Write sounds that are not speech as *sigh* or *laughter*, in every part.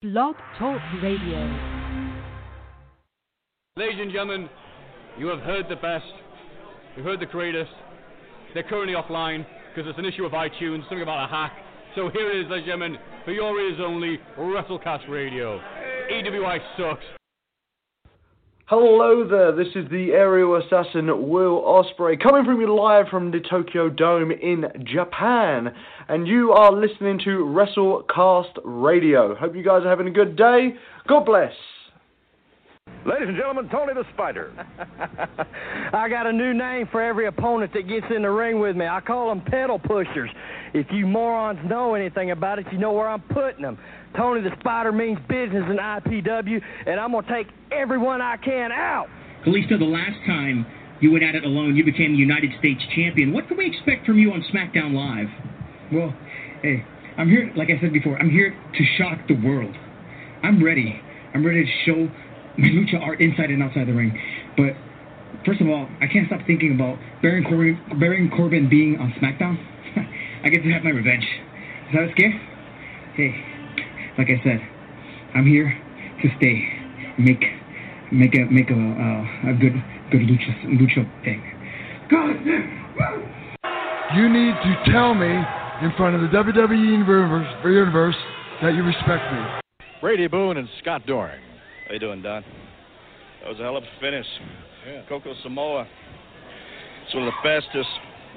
Blog Talk Radio. Ladies and gentlemen, you have heard the best. You've heard the greatest. They're currently offline because it's an issue of iTunes, something about a hack. So here it is, ladies and gentlemen, for your ears only, WrestleCast Radio. EWI sucks. Hello there, this is the aerial assassin Will Ospreay coming from you live from the Tokyo Dome in Japan. And you are listening to WrestleCast Radio. Hope you guys are having a good day. God bless. Ladies and gentlemen, Tony the Spider. *laughs* I got a new name for every opponent that gets in the ring with me. I call them pedal pushers. If you morons know anything about it, you know where I'm putting them. Tony the Spider means business in IPW, and I'm going to take everyone I can out. Kalisto, the last time you went at it alone, you became the United States champion. What can we expect from you on SmackDown Live? Well, hey, I'm here, like I said before, I'm here to shock the world. I'm ready. I'm ready to show my lucha art inside and outside the ring. But first of all, I can't stop thinking about Baron Corbin, Baron Corbin being on SmackDown. *laughs* I get to have my revenge. Is that a scare? Hey, like I said, I'm here to stay. Make make a make a uh, a good good lucha lucha thing. God. You need to tell me in front of the WWE universe, universe that you respect me. Brady Boone and Scott Doring. How you doing, Don? That was a hell of a finish. Yeah. Coco Samoa. It's one of the fastest,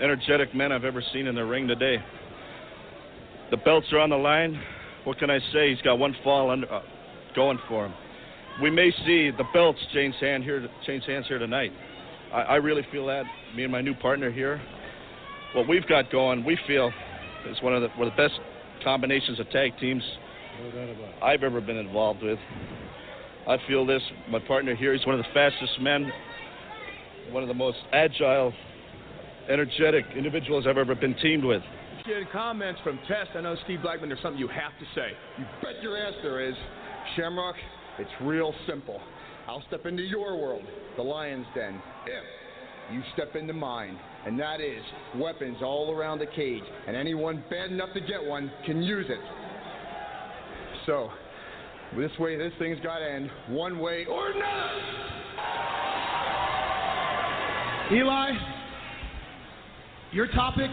energetic men I've ever seen in the ring today. The belts are on the line. What can I say? He's got one fall under, uh, going for him. We may see the belts change hand here, change hands here tonight. I, I really feel that. Me and my new partner here, what we've got going, we feel is one of the one of the best combinations of tag teams no I've ever been involved with. I feel this. My partner here, he's one of the fastest men, one of the most agile, energetic individuals I've ever been teamed with. Getting comments from Test. I know Steve Blackman. There's something you have to say. You bet your ass there is. Shamrock, it's real simple. I'll step into your world, the lion's den, if you step into mine. And that is weapons all around the cage. And anyone bad enough to get one can use it. So, this way, this thing's got to end one way or not. Eli, your topic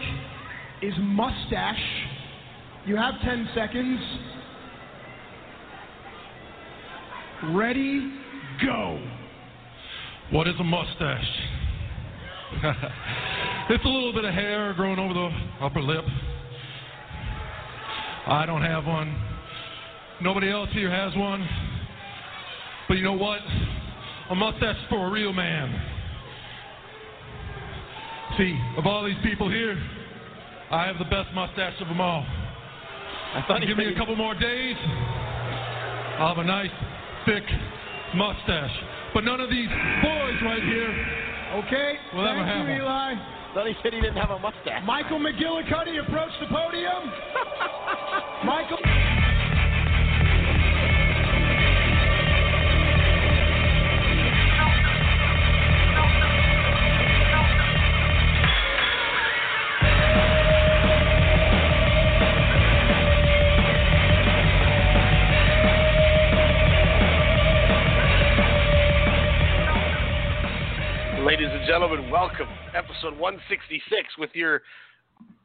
is mustache. You have 10 seconds. Ready, go. What is a mustache? *laughs* it's a little bit of hair growing over the upper lip. I don't have one. Nobody else here has one. But you know what? A mustache is for a real man. See, of all these people here, I have the best mustache of them all. I thought Give me a couple more days. I'll have a nice, thick mustache. But none of these boys right here Okay, will ever have you, one. Eli. thought he said he didn't have a mustache. Michael McGillicuddy approach the podium. *laughs* Michael. Ladies and gentlemen, welcome. Episode 166 with your.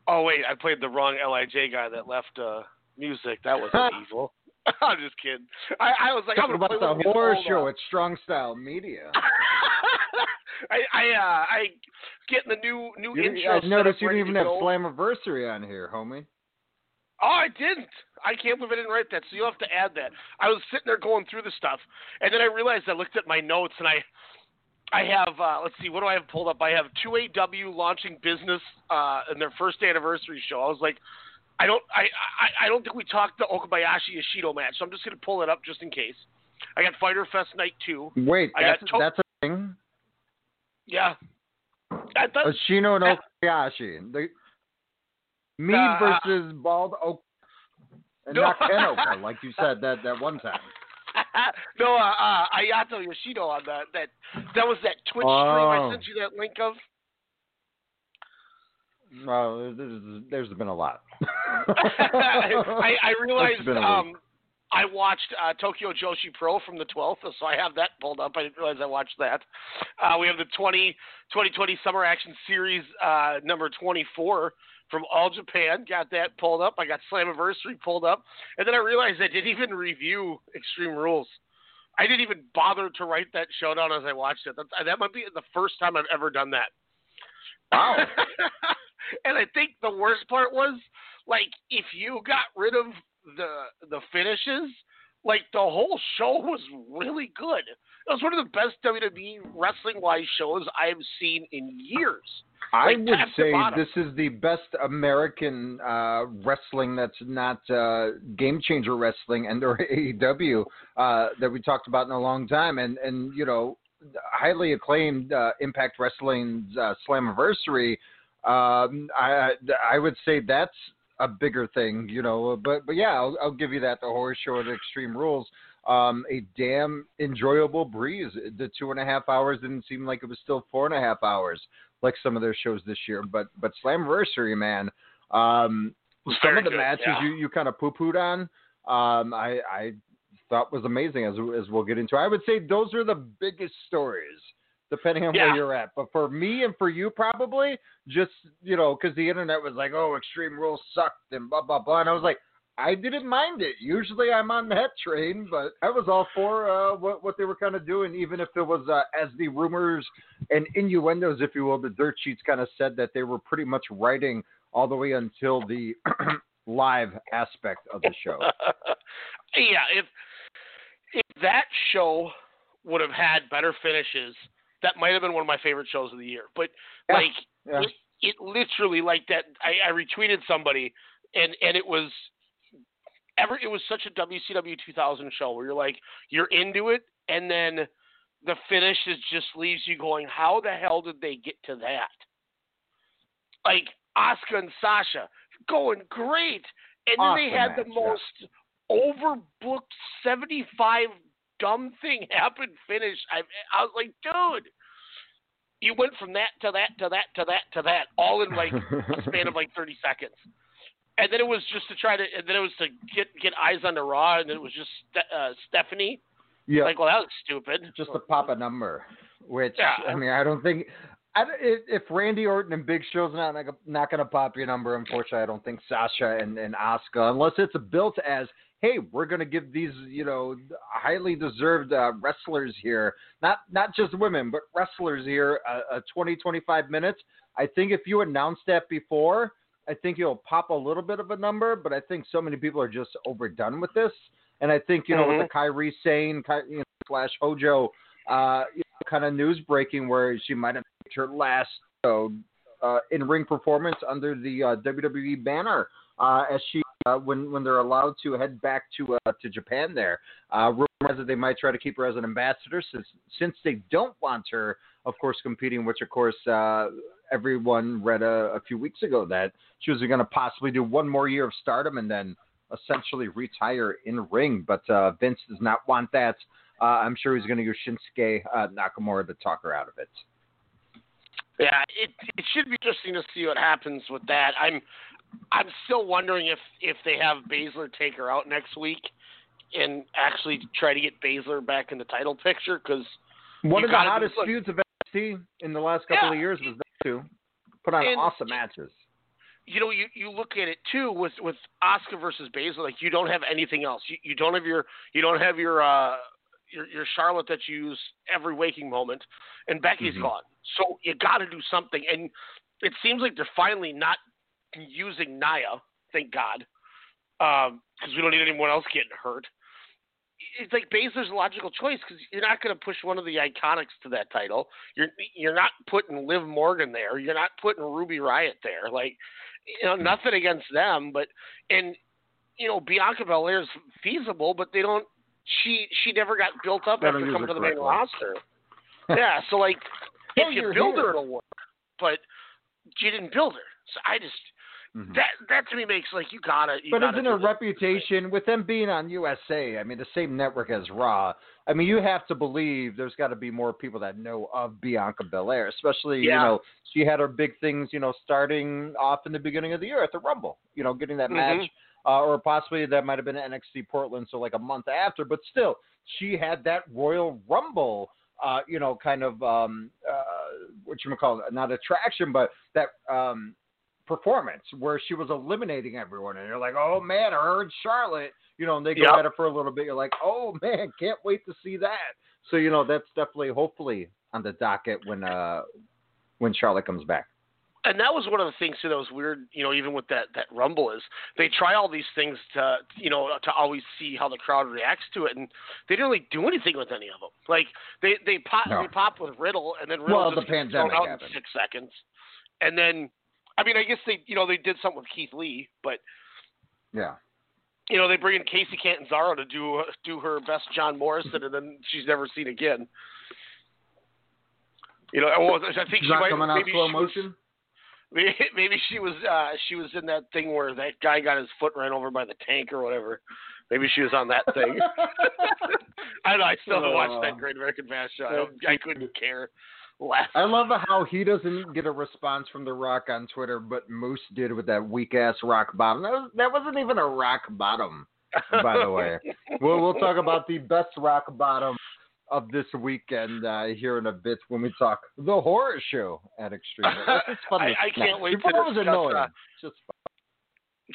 Oh, wait, I played the wrong LIJ guy that left uh, music. That was *laughs* evil. *laughs* I'm just kidding. I, I was like, I'm gonna about the horror show at Strong Style Media. *laughs* I I uh, I getting the new new You, intro. I noticed you didn't even have. Slammiversary on here, homie. Oh, I didn't. I can't believe I didn't write that. So you'll have to add that. I was sitting there going through the stuff, and then I realized I looked at my notes and I, I have uh, let's see, what do I have pulled up? I have 2AW launching business uh, in their first anniversary show. I was like, I don't, I, I, I don't think we talked the Okabayashi Ishido match, so I'm just gonna pull it up just in case. I got Fyter Fest Night Two. Wait, I that's, to- that's a thing? Yeah. I thought, Ashino and Okabayashi. The, me Uh, versus Bald Oak. And No. not Ken Oka, *laughs* like you said that, that one time. *laughs* no, uh, uh, Ayato Yoshida on that. That that was that Twitch stream I Oh. sent you that link of. Well, there's, there's been a lot. *laughs* I, I realized It's been a week. um, I watched uh, Tokyo Joshi Pro from the 12th, so I have that pulled up. I didn't realize I watched that. Uh, we have the 20, 2020 Summer Action Series uh, number 24 from All Japan. Got that pulled up. I got Slammiversary pulled up. And then I realized I didn't even review Extreme Rules. I didn't even bother to write that showdown as I watched it. That, that might be the first time I've ever done that. Wow. *laughs* and I think the worst part was like if you got rid of the the finishes, like the whole show was really good. It was one of the best WWE wrestling wise shows I've seen in years. I Like, would say this is the best American uh, wrestling that's not uh, game changer wrestling and or AEW *laughs* uh, that we talked about in a long time, and and you know highly acclaimed uh, Impact Wrestling's uh, Slammiversary. Um, I I would say that's a bigger thing, you know. But but yeah, I'll, I'll give you that. The horror show at Extreme Rules. Um, a damn enjoyable breeze. The two and a half hours didn't seem like it was still four and a half hours like some of their shows this year. But but Slammiversary, man, um, some of the good, matches yeah. you, you kind of poo pooed on, um, I I thought was amazing as as we'll get into. I would say those are the biggest stories. Depending on Yeah. where you're at, but for me and for you, probably just you know, because the internet was like, "Oh, Extreme Rules sucked," and blah blah blah, and I was like, I didn't mind it. Usually I'm on that *laughs* train, but I was all for uh, what what they were kind of doing, even if it was uh, as the rumors and innuendos, if you will, the dirt sheets kind of said that they were pretty much writing all the way until the *clears throat* live aspect of the show. *laughs* yeah, if if that show would have had better finishes, that might have been one of my favorite shows of the year. But Yeah, like yeah. it, it literally like that. I, I retweeted somebody, and and it was ever. It was such a WCW 2000 show where you're like you're into it, and then the finish is just leaves you going, how the hell did they get to that? Like Asuka and Sasha going great, and then they Awesome had the match, yeah. most overbooked 75 dumb thing *laughs* happen finish. I I was like, dude, you went from that to that to that to that to that all in like a span of like *laughs* 30 seconds. And then it was just to try to, and then it was to get get eyes on the Raw, and then it was just uh, Stephanie. Yeah. Like, well, that was stupid. just to pop a number, which Yeah. I mean, I don't think. I, if, if Randy Orton and Big Show's not not, not going to pop your number, unfortunately, I don't think Sasha and and Asuka, unless it's built as, hey, we're going to give these you know highly deserved uh, wrestlers here, not not just women, but wrestlers here, a, a 20 25 minutes. I think if you announced that before, I think you'll pop a little bit of a number, but I think so many people are just overdone with this. And I think, you know, with the Kairi Sane Ky- you know, slash Hojo uh, you know, kind of news breaking where she might have made her last uh, uh, in ring performance under the uh, WWE banner uh, as she uh, when when they're allowed to head back to uh, to Japan. There, uh, rumors that they might try to keep her as an ambassador since since they don't want her, of course, competing. Which of course uh, everyone read a, a few weeks ago that she was going to possibly do one more year of Stardom and then essentially retire in ring. But uh, Vince does not want that. Uh, I'm sure he's going to use Shinsuke uh, Nakamura to talk her out of it. Yeah, it it should be interesting to see what happens with that. I'm I'm still wondering if if they have Baszler take her out next week and actually try to get Baszler back in the title picture because One of the hottest look- feuds of NXT in the last couple Yeah. of years was them two. Put on And- awesome matches. you know, you, you look at it too with with Asuka versus Baszler, like you don't have anything else. You, you don't have your you don't have your uh your your Charlotte that you use every waking moment, and Becky's Mhm. gone. So you got to do something, and it seems like they're finally not using Naya. Thank God, um, because we don't need anyone else getting hurt. It's like Baszler's a logical choice because you're not going to push one of the iconics to that title. You're you're not putting Liv Morgan there. You're not putting Ruby Riott there. Like you know, nothing against them, but and you know, Bianca Belair is feasible, but they don't. She she never got built up after coming to the main roster. *laughs* yeah, so like if you build here. her, it'll work. But you didn't build her, so I just that that to me makes like you gotta. You Mm-hmm. But gotta isn't this. reputation with them being on USA? I mean, the same network as Raw. I mean, you have to believe there's got to be more people that know of Bianca Belair, especially you know she had her big things, you know, starting off in the beginning of the year at the Rumble. You know, getting that Mhm. match uh, or possibly that might have been NXT Portland, so like a month after. But still, she had that Royal Rumble, uh, you know, kind of um, uh, what you call it, not attraction, but that um, performance where she was eliminating everyone, and you're like, oh man, her and Charlotte, you know, and they go Yep. at it for a little bit. You're like, oh *laughs* man, can't wait to see that. So you know, that's definitely hopefully on the docket when uh when Charlotte comes back. and that was one of the things too that was weird you know even with that that rumble is they try all these things to you know to always see how the crowd reacts to it and they didn't really do anything with any of them like they they pop No. they pop with riddle and then riddle Well, just the pandemic out happened. in six seconds and then i mean i guess they you know they did something with keith lee but Yeah. you know they bring in kacy catanzaro to do do her best john morrison and then she's never seen again you know, I think She's she might, coming out maybe slow she was- *laughs* Maybe, she was uh she was in that thing where that guy got his foot ran over by the tank or whatever. Maybe she was on that thing. *laughs* *laughs* I don't know. I still haven't watched that Great American Bash show. I, don't, I couldn't care less. I love how he doesn't get a response from The Rock on Twitter, but Moose did with that weak ass rock bottom. That, was, that wasn't even a rock bottom, by the way. *laughs* we'll, we'll talk about the best rock bottom of this weekend uh, here in a bit when we talk the horror show at Extreme. It's *laughs* just fun. I, I can't wait Before to it was discuss annoying. uh, Just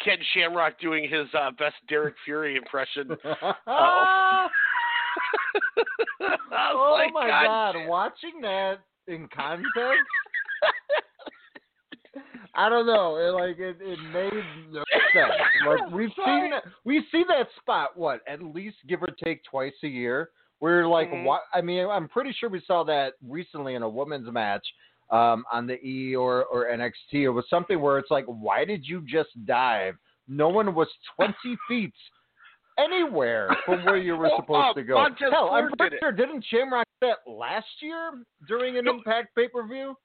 Ken Shamrock doing his uh, best Derek Fury impression. *laughs* oh like, my God god, watching that in context. I don't know. It, like it, it made no sense. Like *laughs* we've seen that, we see that spot what at least give or take twice a year. We're like, Mhm. what? I mean, I'm pretty sure we saw that recently in a women's match um, on the E or or NXT. It was something where it's like, why did you just dive? No one was 20 *laughs* feet anywhere *laughs* from where you were supposed uh, to go. Hell, I'm pretty sure didn't Shamrock do that last year during an Impact pay per view?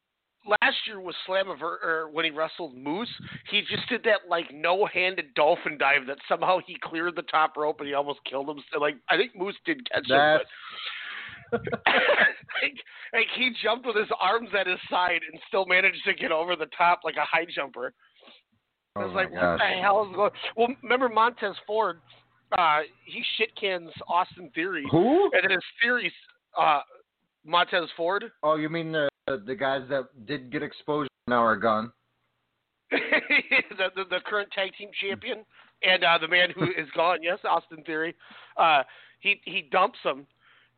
last year was Slamiver or when he wrestled Moose, he just did that like no-handed dolphin dive that somehow he cleared the top rope and he almost killed him. Like I think Moose did catch him, That's but *laughs* like, like he jumped with his arms at his side and still managed to get over the top like a high jumper. I Oh was my like, what gosh. the hell is going? Well, remember Montez Ford? Uh, he shit cans Austin Theory. Who? And then his theories, uh, Montez Ford. Oh, you mean the the guys that did get exposed now are gone? *laughs* the, the the current tag team champion and uh, the man who is gone. Yes, Austin Theory. Uh, he he dumps him,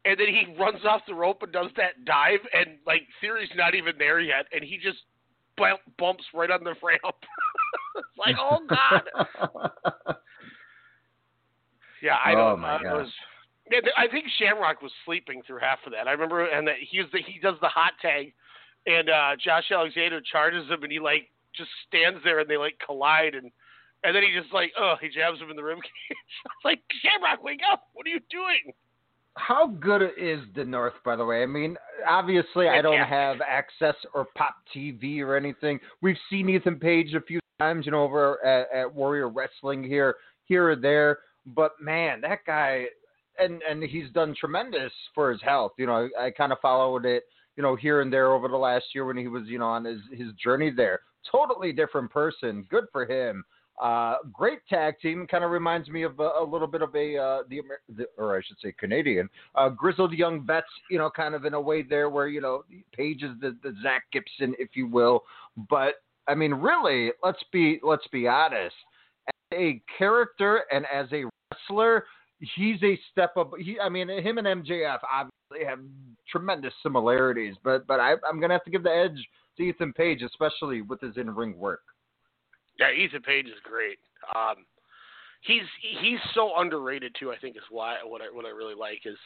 and then he runs off the rope and does that dive, and like Theory's not even there yet, and he just bump, bumps right on the ramp. *laughs* it's like, oh god. *laughs* Yeah, I Oh, don't. my uh, gosh. was- yeah, I think Shamrock was sleeping through half of that. I remember, and that he was the, he does the hot tag, and uh Josh Alexander charges him, and he like just stands there, and they like collide, and and then he just like, oh, he jabs him in the rib *laughs* cage. I was like, Shamrock, wake up! What are you doing? How good is the North, by the way? I mean, obviously, I don't have access or Pop TV or anything. We've seen Ethan Page a few times, you know, over at, at Warrior Wrestling here, here or there. But man, that guy, and and he's done tremendous for his health. You know, I, I kind of followed it, you know, here and there over the last year when he was, you know, on his his journey there. Totally different person. Good for him. Uh, great tag team. Kind of reminds me of a, a little bit of a uh, the, Amer- the or I should say Canadian uh, grizzled young vets. You know, kind of in a way there where you know Page is the the Zach Gibson, if you will. But I mean, really, let's be let's be honest. As a character and as a wrestler, he's a step up. He, I mean, him and MJF obviously have tremendous similarities, but but I, I'm gonna have to give the edge to Ethan Page, especially with his in ring work. Yeah, Ethan Page is great. Um, he's he's so underrated too. I think is why what I what I really like is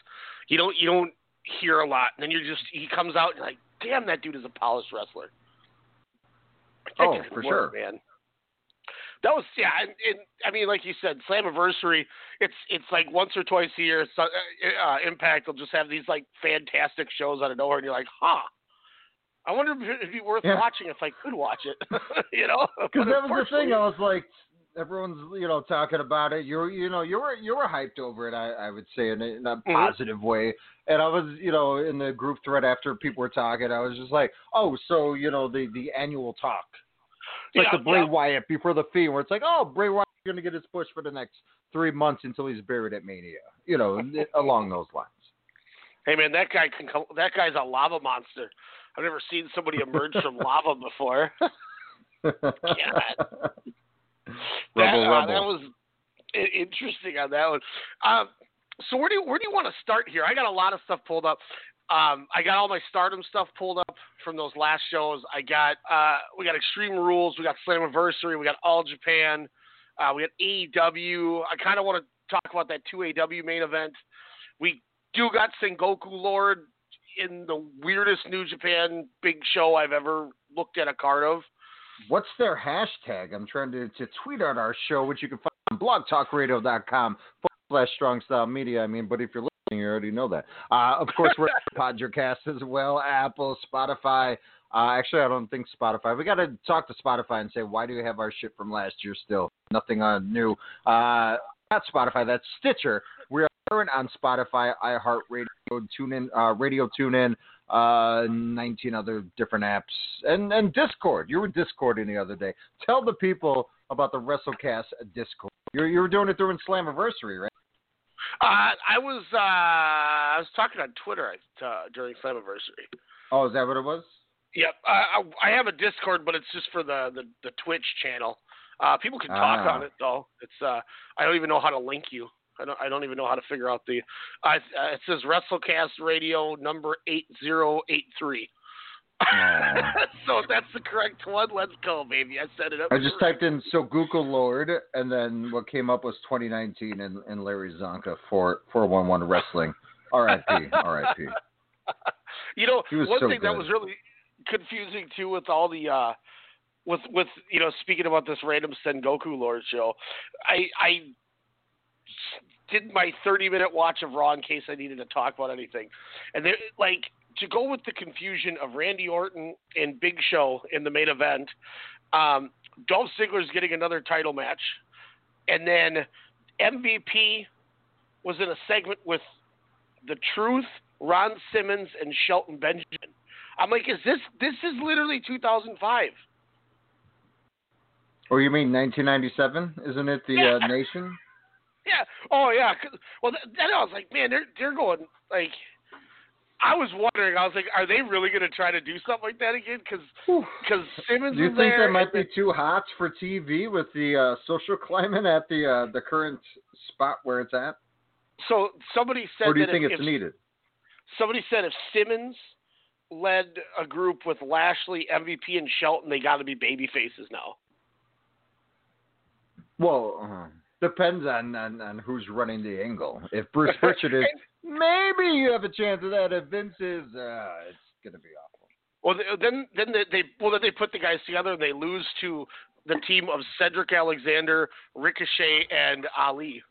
you don't you don't hear a lot, and then you're just he comes out and you're like, damn, that dude is a polished wrestler. Oh, for work, sure. man. That was yeah, and, and I mean, like you said, Slammiversary. It's it's like once or twice a year. So, uh, uh, Impact will just have these like fantastic shows out of nowhere, and you're like, huh. I wonder if it'd be worth Yeah. watching if I could watch it. *laughs* you know, *laughs* Because that was the thing. I was like, everyone's you know talking about it. You're you know you were you were hyped over it. I, I would say in a, in a Mhm. positive way. And I was you know in the group thread after people were talking, I was just like, oh, so you know the the annual talk. It's like Yeah, the Bray yeah. Wyatt before the fee, where it's like, oh, Bray Wyatt you're going to get his push for the next three months until he's buried at Mania. You know, along those lines. Hey man, that guy can. co- That guy's a lava monster. I've never seen somebody emerge from *laughs* lava before. God. *laughs* That, Rebel, uh, rebel. that was interesting on that one. Um, so where do you, where do you want to start here? I got a lot of stuff pulled up. Um, I got all my Stardom stuff pulled up from those last shows. I got uh, we got Extreme Rules, we got Slammiversary, we got All Japan, uh, we got AEW. I kind of want to talk about that two AW main event. We do got Sengoku Lord in the weirdest New Japan big show I've ever looked at a card of. What's their hashtag? I'm trying to, to tweet out our show, which you can find on blogtalkradio.com slash strong style media. I mean, but if you're listening, you already know that. Uh, of course, we're *laughs* on Podcast as well, Apple, Spotify. Uh, actually, I don't think Spotify. We got to talk to Spotify and say, why do you have our shit from last year still? Nothing on new. Uh, not Spotify, that's Stitcher. We are current on Spotify, iHeartRadio, TuneIn, uh, Radio TuneIn, uh, 19 other different apps, and, and Discord. You were Discording the other day. Tell the people about the WrestleCast Discord. You you were doing it during Slammiversary, right? Uh, I was uh, I was talking on Twitter uh, during Slammiversary. Oh, is that what it was? Yep, uh, I I have a Discord, but it's just for the the, the Twitch channel. Uh, people can talk Ah. on it though. It's uh, I don't even know how to link you. I don't I don't even know how to figure out the. Uh, it says WrestleCast Radio number eight zero eight three. *laughs* so if that's the correct one. Let's go, baby. I set it up. I just typed in Sengoku Lord, and then what came up was 2019 and, and Larry Csonka for 411 Wrestling. R.I.P. R.I.P. *laughs* You know, one so thing that was really confusing too with all the uh with with you know speaking about this random Sengoku Lord show, I I did my 30 minute watch of Raw in case I needed to talk about anything, and they like to go with the confusion of Randy Orton and Big Show in the main event. Um, Dolph Ziggler's getting another title match, and then MVP was in a segment with the Truth, Ron Simmons, and Shelton Benjamin. I'm like, is this this is literally 2005? Or Oh, you mean 1997? Isn't it the Yeah. uh, Nation? Yeah. Oh yeah. Well, then I was like, man, they're they're going like. I was wondering. I was like, are they really going to try to do something like that again? Because Simmons Do you think there. that might be too hot for TV with the uh, social climate at the uh, the current spot where it's at? So somebody said Or do you that think if, it's if, needed? Somebody said if Simmons led a group with Lashley, MVP, and Shelton, they got to be baby faces now. Well, uh, depends on, on on who's running the angle. If Bruce *laughs* Pritchard is, maybe you have a chance of that. If Vince is, uh, it's gonna be awful. Well, then then they, they well then they put the guys together and they lose to the team of Cedric Alexander, Ricochet, and Ali.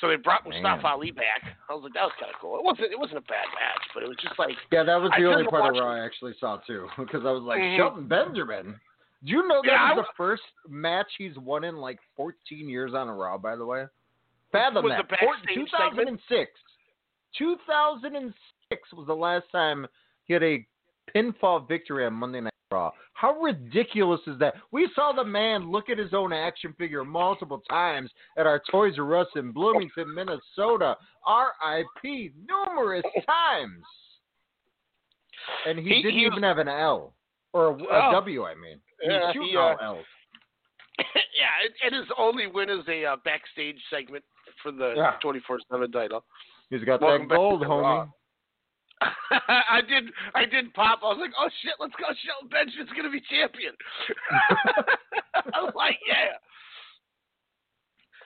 So they brought Mustafa Man. Ali back. I was like, that was kind of cool. It wasn't it wasn't a bad match, but it was just like Yeah, that was I the only part of Raw I actually saw too, *laughs* because I was like, Mhm. Shelton Benjamin. Do you know that Yeah, I was the first match he's won in like 14 years on a Raw? By the way, fathom Was that. the Four- backstage 2006. 2006 was the last time he had a pinfall victory on Monday Night Raw. How ridiculous is that? We saw the man look at his own action figure multiple times at our Toys R Us in Bloomington, Minnesota. R.I.P. numerous *laughs* times. And he, He- didn't he even have an L. Or a, a Oh. W, I mean. He Yeah, shooting he, all uh, L's. *laughs* yeah, and- and his only win is a uh, backstage segment for the twenty four seven title. He's got Welcome that gold, homie. *laughs* I did I did pop. I was like, oh shit, let's go. Shelton Benjamin's gonna be champion. *laughs* I was like, yeah.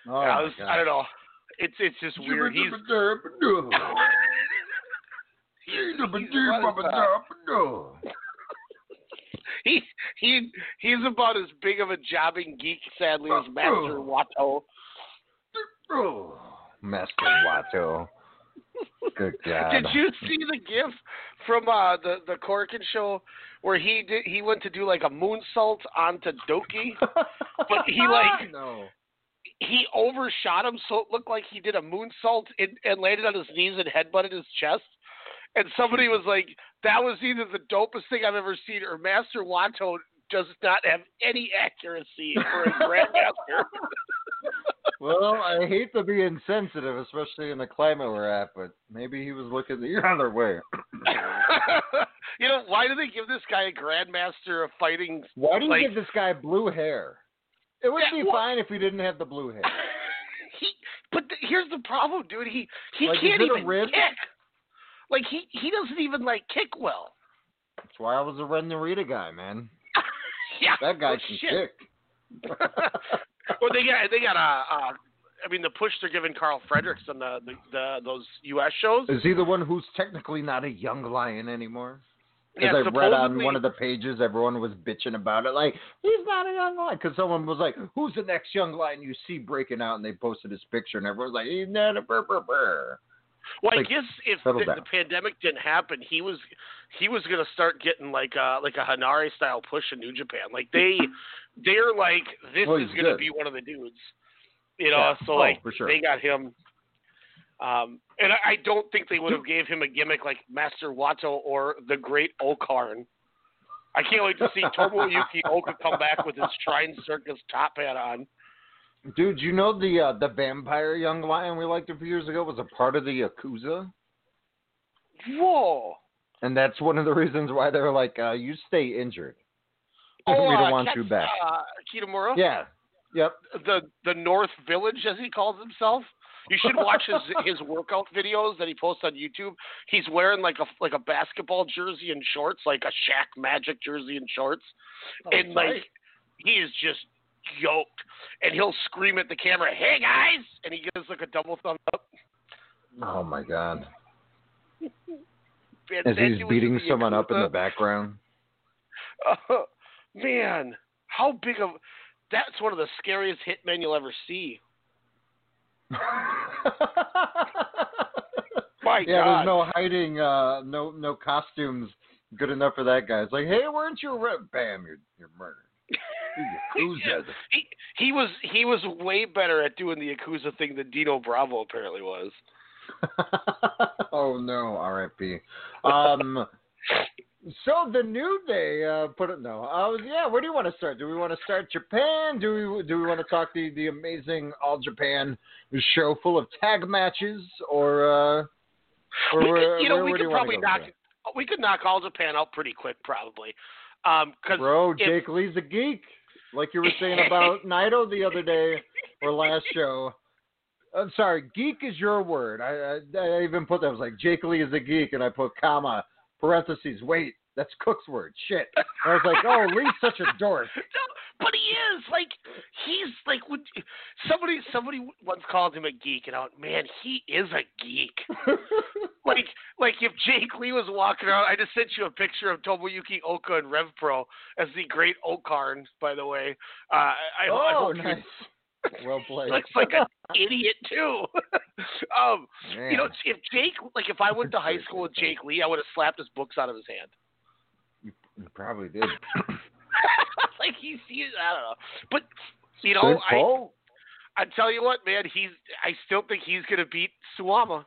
Oh, I, was, God. I don't know. It's it's just weird. He's *laughs* uh, he he he's about as big of a jobbing geek, sadly, as Master Wato. Master Wato. Good *laughs* God. Did you see the gif from uh, the the Corkin show where he did he went to do like a moonsault onto Doki, *laughs* but he like no. he overshot him so it looked like he did a moonsault and, and landed on his knees and headbutted his chest. And somebody was like, "That was either the dopest thing I've ever seen, or Master Wato does not have any accuracy for a *laughs* grandmaster. Well, I hate to be insensitive, especially in the climate we're at, but maybe he was looking the *laughs* other way. *laughs* you know, why do they give this guy a grandmaster of fighting? Why do you like, give this guy blue hair? It would Yeah, be well- fine if he didn't have the blue hair. *laughs* he? But here's the problem, dude. He he Like, can't even kick. Like he he doesn't even like kick well. That's why I was a Ren Narita guy, man. Yeah, That guy no can shit. kick. Well, they got they got a. Uh, I mean, the push they're giving Karl Fredericks on the, the, the those U.S. shows. Is he the one who's technically not a young lion anymore? Because Yeah, I read on one of the pages, everyone was bitching about it. Like, he's not a young lion. Because someone was like, who's the next young lion you see breaking out? And they posted his picture, and everyone's like, he's not a burr, burr, burr. Well, I Like, guess if the, the pandemic didn't happen, he was he was gonna start getting like a like a Hanare style push in New Japan. Like they *laughs* they're like this Well, is gonna good. be one of the dudes. You know, Yeah. so Oh, like for sure. they got him. Um, and I, I don't think they would have gave him a gimmick like Master Wato or the Great Okarn. I can't wait to see *laughs* Tomoyuki Oka come back with his Shrine Circus top hat on. Dude, you know the uh, the vampire young lion we liked a few years ago was a part of the Yakuza? Whoa! And that's one of the reasons why they're like, uh, you stay injured. Oh, we don't uh, want Ket- you back. Uh, Kitamura. Yeah. Yep. the the North Village, as he calls himself. You should watch his *laughs* his workout videos that he posts on YouTube. He's wearing like a like a basketball jersey and shorts, like a Shaq Magic jersey and shorts, Oh, and like he is just yoked. And he'll scream at the camera, "Hey guys!" and he gives like a double thumbs up. Oh my god. *laughs* Man, As he's beating someone up in the background. *laughs* man, how big of that's one of the scariest hitmen you'll ever see. *laughs* My yeah, God. there's no hiding, uh, no no costumes good enough for that guy. It's like, hey, weren't you? Re-? Bam, you're you're murdered. That? *laughs* he he was he was way better at doing the Yakuza thing than Dino Bravo apparently was. *laughs* oh no, R.I.P. Um, so the new day uh, put it no. Uh, yeah, where do you want to start? Do we want to start Japan? Do we do we want to talk the the amazing All Japan show full of tag matches, or uh, or we where, could, you know, where, we where could probably knock we could knock all Japan out pretty quick probably. Um, cause Bro, if- Jake Lee's a geek, like you were saying about Naito the other day or last show. I'm sorry, geek is your word. I, I I even put that I was like Jake Lee is a geek, and I put comma parentheses. Wait, that's Cook's word. Shit. And I was like, oh, Lee's *laughs* such a dork. but he is like he's like would somebody somebody once called him a geek and I went, man, he is a geek. *laughs* like like if Jake Lee was walking around, I just sent you a picture of Tomoyuki Oka and Rev Pro as the Great-O-Khan, by the way. Uh, I, I, I oh, hope you- nice. Well played. *laughs* looks like an idiot too. um, you know, if Jake, like, if I went to high school with Jake Lee, I would have slapped his books out of his hand. You probably did. *laughs* like he's, he's, I don't know, but you know, I, I tell you what, man, he's, I still think he's gonna beat Suwama.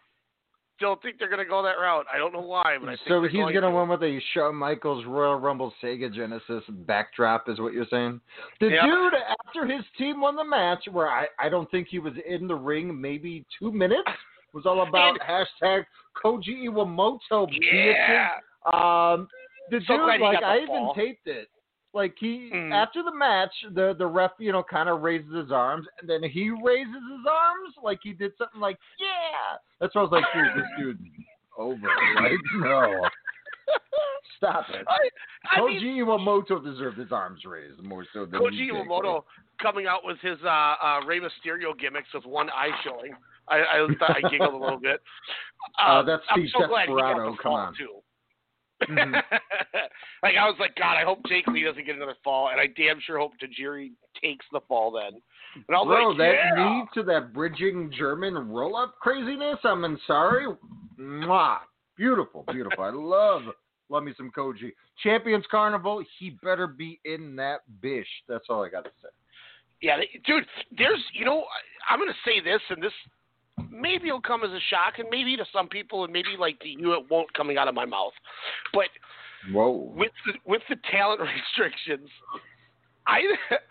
Still think they're gonna go that route. I don't know why, but I think So he's going gonna to. win with a Shawn Michaels Royal Rumble Sega Genesis backdrop, is what you're saying? The dude, after his team won the match, where I, I don't think he was in the ring, maybe two minutes, was all about hashtag Koji Iwamoto. Yeah. Um, the So dude, like I even taped it. Like he Mhm. after the match, the the ref, you know, kind of raises his arms, and then he raises his arms like he did something like, "Yeah." That's why I was like, "Dude, this dude *laughs* over." Like, no, stop it. I, I Koji mean, Iwamoto deserved his arms raised more so than Koji Iwamoto coming out with his uh, uh, Rey Mysterio gimmicks with one eye showing. I, I I giggled a little bit. Uh, *laughs* Um, that's Steve so glad he got Desperado, come on. too. Mhm. *laughs* like I was like, God, I hope Jake Lee doesn't get another fall, and I damn sure hope Tajiri takes the fall then. And I was Bro, like, that yeah. knee to that bridging German roll up craziness, I'm in sorry. Mwah. Beautiful, beautiful. I love love me some Koji. Champions Carnival, he better be in that bish. That's all I gotta say. Yeah, dude, there's, you know, I'm going to say this, and this maybe it'll come as a shock, and maybe to some people, and maybe like to you, it won't coming out of my mouth. But Whoa. with the with the talent *laughs* restrictions, I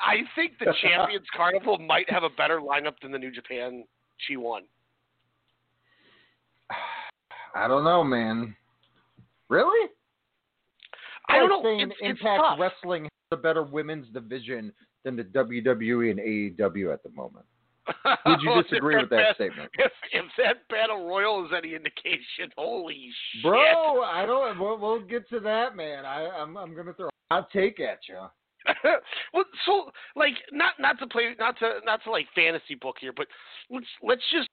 I think the *laughs* Champions Carnival might have a better lineup than the New Japan G1. *sighs* I don't know, man. Really? I don't know. It's, it's Impact tough. Wrestling has a better women's division than the WWE and AEW at the moment. Would you *laughs* disagree with that statement? If if that battle royal is any indication, holy shit! Bro, I don't. We'll, we'll get to that, man. I, I'm I'm gonna throw a hot take at you. *laughs* well, so like not not to play not to not to like fantasy book here, but let's let's just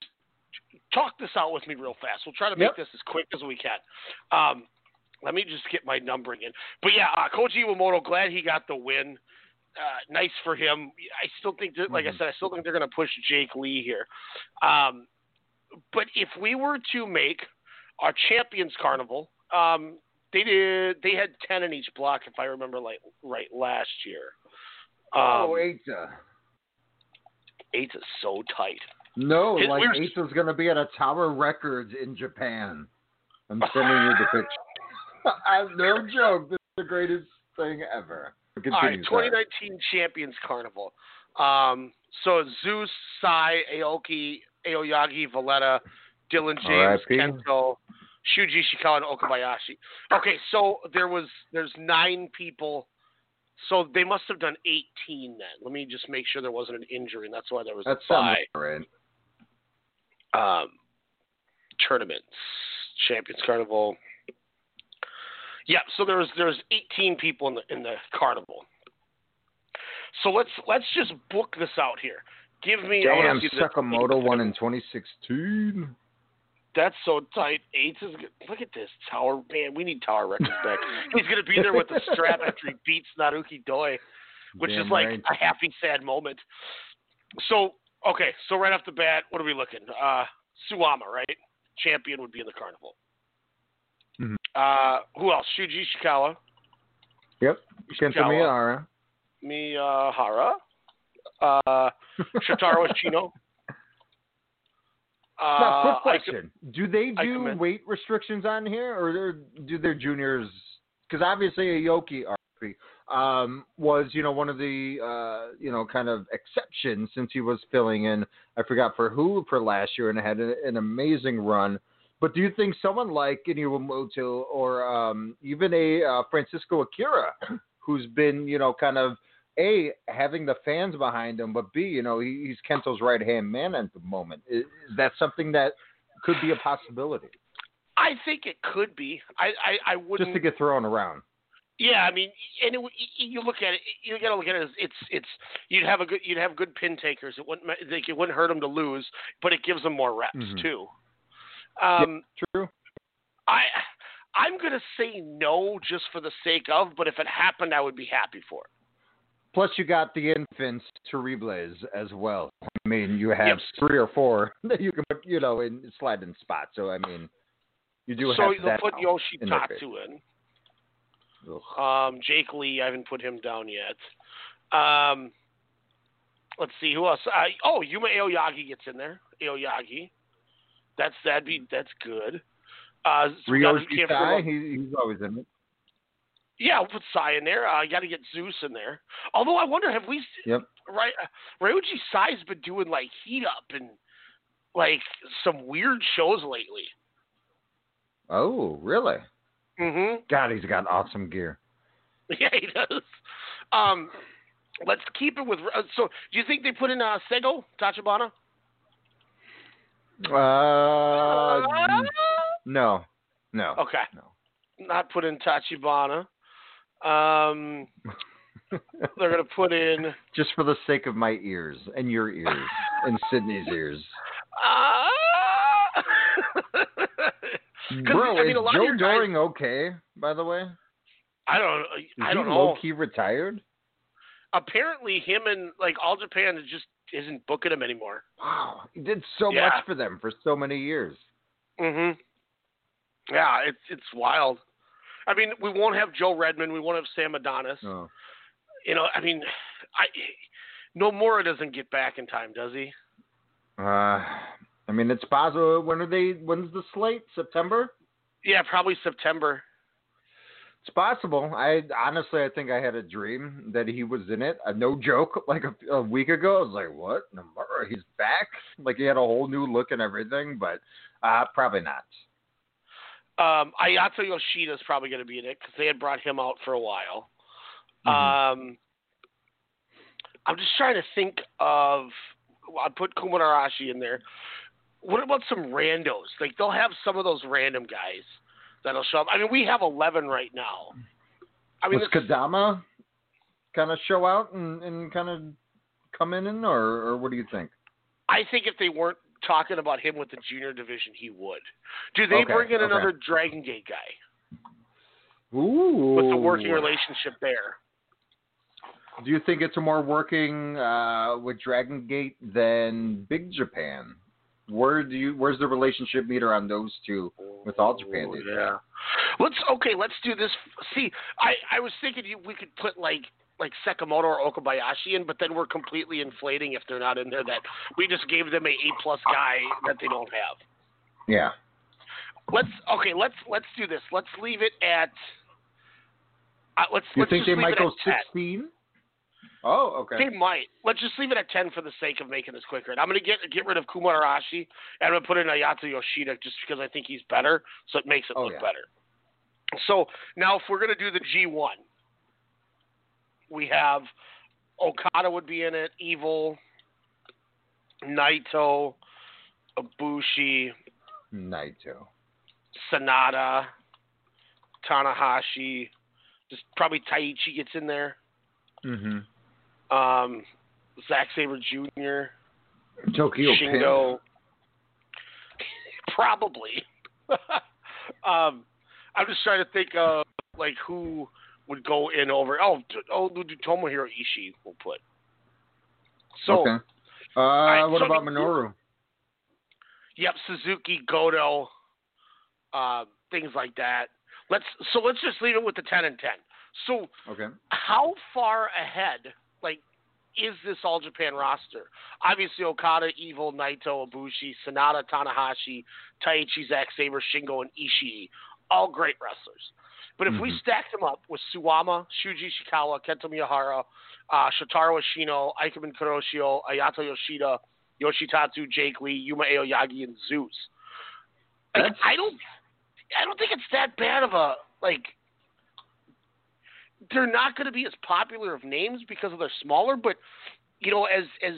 talk this out with me real fast. We'll try to make Yep. this as quick as we can. Um, let me just get my numbering in. But yeah, uh, Koji Iwamoto, glad he got the win. Uh, nice for him. I still think that, like I said, I still think they're going to push Jake Lee here. Um, but if we were to make our Champions Carnival, um, they did. They had ten in each block, if I remember like right last year. Um, oh, Eita. Eight is so tight. No, His- like we're- gonna be at a Tower Records in Japan. I'm sending you the *laughs* picture. *laughs* I no joke. This is the greatest thing ever. All right, Continue, sorry. 2019 Champions Carnival. Um, so Zeus, Sai, Aoki, Aoyagi, Valletta, Dylan James, Kento, Shuji Ishikawa, and Okabayashi. Okay, so there was there's nine people. So they must have done 18 then. Let me just make sure there wasn't an injury, and that's why there was That a right. um, tournaments, Champions Carnival. Yeah, so there's there's 18 people in the in the carnival. So let's let's just book this out here. Give me. Damn, Sekimoto won in 2016. That's so tight. Eight is good. Look at this Tower man. We need Tower Records back. *laughs* He's gonna be there with the strap after he beats Naruki Doi, which Damn is like right. a happy sad moment. So okay, so right off the bat, what are we looking? Uh, Suwama, right? Champion would be in the carnival. Mhm. Uh, who else? Shuji Ishikawa, Yep. Kenta Ishikawa. Miyahara. Miyahara, uh, Shotaro Ashino. *laughs* now, Uh, quick question: Do they do weight restrictions on here, or do their juniors? Because obviously, Aoki RP, um, was you know one of the uh, you know kind of exceptions since he was filling in. I forgot for who for last year and had a, an amazing run. But do you think someone like Iniwamoto or um, even a uh, Francisco Akira, who's been you know kind of a having the fans behind him, but b you know he, he's Kento's right hand man at the moment. Is, is that something that could be a possibility I think it could be. I I, I wouldn't. just to get thrown around? Yeah, I mean, and it, you look at it. You got to look at it as it's it's. You'd have a good you'd have good pin takers. It wouldn't like, it wouldn't hurt them to lose, but it gives them more reps Mhm. too. Um, True. I I'm gonna say no just for the sake of, but if it happened, I would be happy for it. Plus, you got the Enfants Terribles as well. I mean, you have Yep. three or four *laughs* that you can put, you know, in slide in spots. So I mean, you do so have that. put now in their Yoshitatsu favor. in. Um, Jake Lee, I haven't put him down yet. Um, let's see who else. Uh, oh, Yuma Aoyagi gets in there. Aoyagi, that's that'd be that's good. Uh, so we gotta- Ryoji can't forget Sai, he, he's always in it. yeah, we'll put Sai in there. I uh, got to get Zeus in there. Although I wonder, have we Yep. right? Uh, Sai's been doing like heat up and like some weird shows lately. Oh, really? Mm-hmm. God, he's got awesome gear. *laughs* Yeah, he does. Um, let's keep it with. Uh, so, do you think they put in uh, Sego Tachibana? Uh, no, no. Okay. No. Not put in Tachibana. Um, *laughs* they're gonna put in. Just for the sake of my ears and your ears and Sydney's ears. Uh, *laughs* Bro, I mean, is a lot of Joe your guys- Doering okay? By the way, I don't. is I don't know. low key retired? Apparently, him and like All Japan is just isn't booking him anymore. Wow, he did so Yeah. much for them for so many years. Mhm. Yeah, it's it's wild. I mean, we won't have Joel Redman. We won't have Sam Adonis. Oh. You know, I mean, I Nomura doesn't get back in time, does he? Uh, I mean, it's possible. When are they? When's the slate? September. Yeah, probably September. It's possible. I honestly, I think I had a dream that he was in it. Uh, no joke. *laughs* Like a, a week ago, I was like, "What? Nomura? He's back!" *laughs* Like he had a whole new look and everything, but uh, probably not. Um, Ayato Yoshida is probably going to be in it because they had brought him out for a while. Mm-hmm. Um, I'm just trying to think of. I put Kumararashi in there. What about some randos? Like they'll have some of those random guys that'll show up. I mean, we have 11 right now. I mean, Was Kodama kind of show out and, and kind of come in, or, or what do you think? I think if they weren't talking about him with the junior division, he would. Do they Okay, bring in okay. another Dragon Gate guy Ooh. with the working relationship there? Do you think it's a more working uh, with Dragon Gate than Big Japan? Where do you? Where's the relationship meter on those two with All Japan? think? yeah. Let's okay. Let's do this. See, I I was thinking you, we could put like like Sekimoto or Okabayashi in, but then we're completely inflating if they're not in there. That we just gave them a A plus guy that they don't have. Yeah. Let's okay. Let's let's do this. Let's leave it at. Uh, let's. You let's think just they might go sixteen? Oh, okay. They might. Let's just leave it at ten for the sake of making this quicker. And I'm going to get get rid of Kuma Arashi and I'm going to put in Ayato Yoshida just because I think he's better, so it makes it Oh, look yeah. better. So now, if we're going to do the G1, we have Okada would be in it, Evil, Naito, Ibushi, Naito. Sanada, Tanahashi, just probably Taichi gets in there. Mm-hmm. Um, Zack Sabre Jr. Takagi Shingo. Probably. *laughs* um, I'm just trying to think of like who would go in over. Oh, oh, Tomohiro Ishii will put. So, okay. Uh, right, what so about Minoru? yep, Suzuki, Goto, uh, things like that. Let's so let's just leave it with the ten and ten. So Okay. how far ahead, is this All Japan roster? Obviously, Okada, Evil, Naito, Ibushi, Sanada, Tanahashi, Taichi, Zack Sabre, Shingo, and Ishii, all great wrestlers. But if we Mhm. stacked them up with Suwama, Shuji Ishikawa, Kento Miyahara, uh, Shotaro Ashino, Ikemen Kuroshio, Ayato Yoshida, Yoshitatsu, Jake Lee, Yuma Aoyagi, and Zeus, like, I don't, I don't think it's that bad of a like they're not going to be as popular of names because of they're smaller, but you know, as as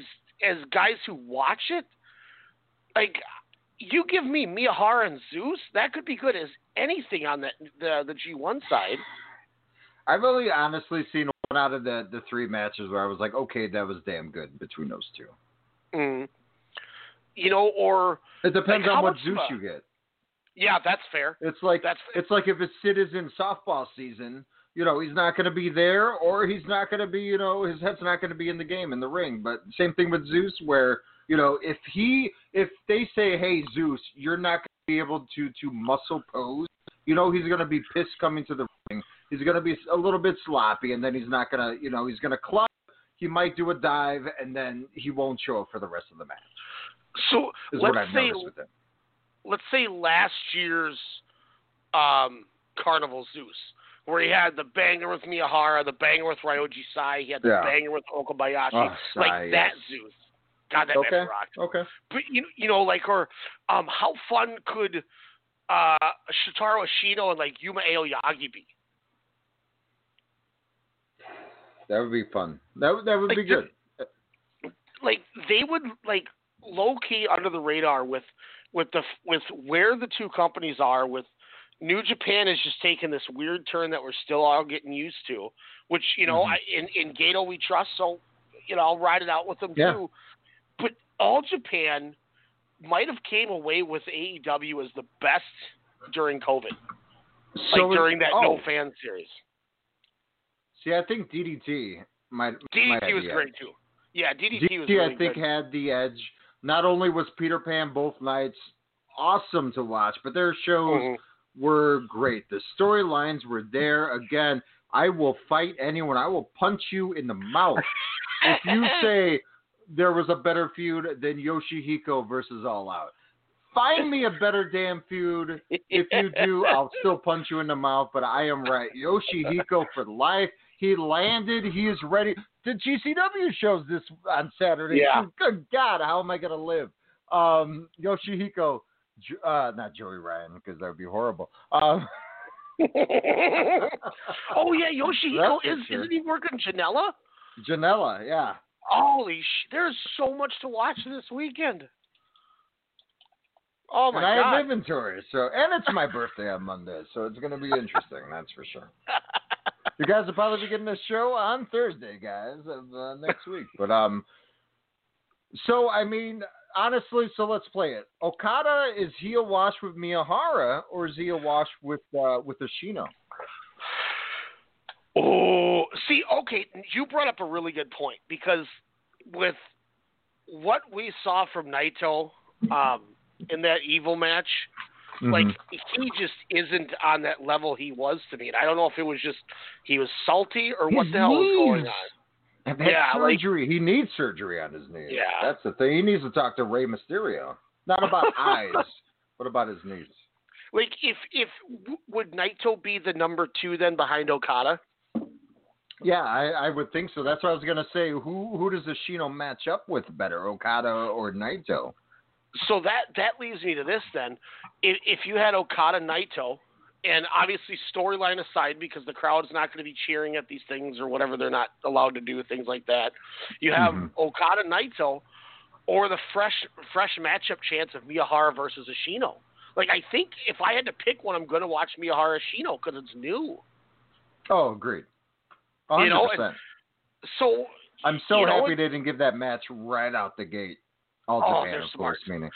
as guys who watch it, like you give me Miyahara and Zeus, that could be good as anything on the the, the G one side. I've only honestly seen one out of the the three matches where I was like, okay, that was damn good between those two. Mm. You know, or It depends Like, on what Zeus a- you get. yeah, that's fair. It's like That's it's like if his Citizen softball season, you know, he's not going to be there, or he's not going to be, you know, his head's not going to be in the game in the ring. But same thing with Zeus, where you know, if he if they say, hey Zeus, you're not going to be able to to muscle pose, you know, he's going to be pissed coming to the ring. He's going to be a little bit sloppy, and then he's not going to, you know, he's going to club. He might do a dive, and then he won't show up for the rest of the match. so. Is let's what I've say noticed with him. let's say last year's um, Carnival Zeus, where he had the banger with Miyahara, the banger with Ryoji Sai, he had the Yeah. banger with Okabayashi, Oh, like Sai, that yes. Zeus. God, that Okay. rocked. Okay. But you you know, like or um, how fun could uh, Shotaro Ashino and like Yuma Aoyagi be? That would be fun. That would that would Like, be good. like they would like low key under the radar with with the with where the two companies are with New Japan is just taking this weird turn that we're still all getting used to, which you know Mhm. I, in in Gedo we trust, so you know I'll ride it out with them Yeah. too. But All Japan might have came away with AEW as the best during COVID, like So is- during that oh, no fan series. See, I think DDT might. might DDT have was great edge. too. Yeah, DDT, was DDT, really I think, good. had the edge. Not only was Peter Pan both nights awesome to watch, but their shows Mhm. Were great. The storylines were there. Again, I will fight anyone. I will punch you in the mouth *laughs* if you say there was a better feud than Yoshihiko versus All Out. Find me a better damn feud. If you do, I'll still punch you in the mouth. But I am right. Yoshihiko for life. He landed. He is ready. The GCW shows this on Saturday. Yeah. Good God, how am I gonna live? Um, Yoshihiko, uh, not Joey Ryan because that would be horrible. Um, *laughs* oh yeah, Yoshihiko is sure. isn't he working Janela? Janela, yeah. Holy sh! There's so much to watch this weekend. Oh my god. and I god! have inventory, so and it's my birthday on Monday, so it's gonna be interesting. that's for sure. *laughs* You guys will probably be getting this show on Thursday, guys, of uh, next week. But um, so I mean, honestly, so let's play it. Okada is he a wash with Miyahara or is he a wash with uh, with Ashino? Oh, see, okay, you brought up a really good point because with what we saw from Naito um, in that evil match, like he just isn't on that level he was to me. And I don't know if it was just he was salty or what His the hell was going on. And that Yeah, like- surgery. he needs surgery on his knees. Yeah. that's the thing. He needs to talk to Rey Mysterio, not about *laughs* eyes, but about his knees. Like if if would Naito be the number two then behind Okada? Yeah, I, I would think so. That's what I was gonna say. Who who does Ashino match up with better, Okada or Naito? so that that leads me to this then. If, if you had Okada Naito, and obviously storyline aside, because the crowd's not going to be cheering at these things or whatever, they're not allowed to do things like that. You have Mhm. Okada Naito, or the fresh fresh matchup chance of Miyahara versus Ashino. Like I think if I had to pick one, I'm going to watch Miyahara Ashino because it's new. Oh, agreed. You know, 100%. So I'm so you know, happy they didn't give that match right out the gate. All Oh, Japan, of smart. course, meaning.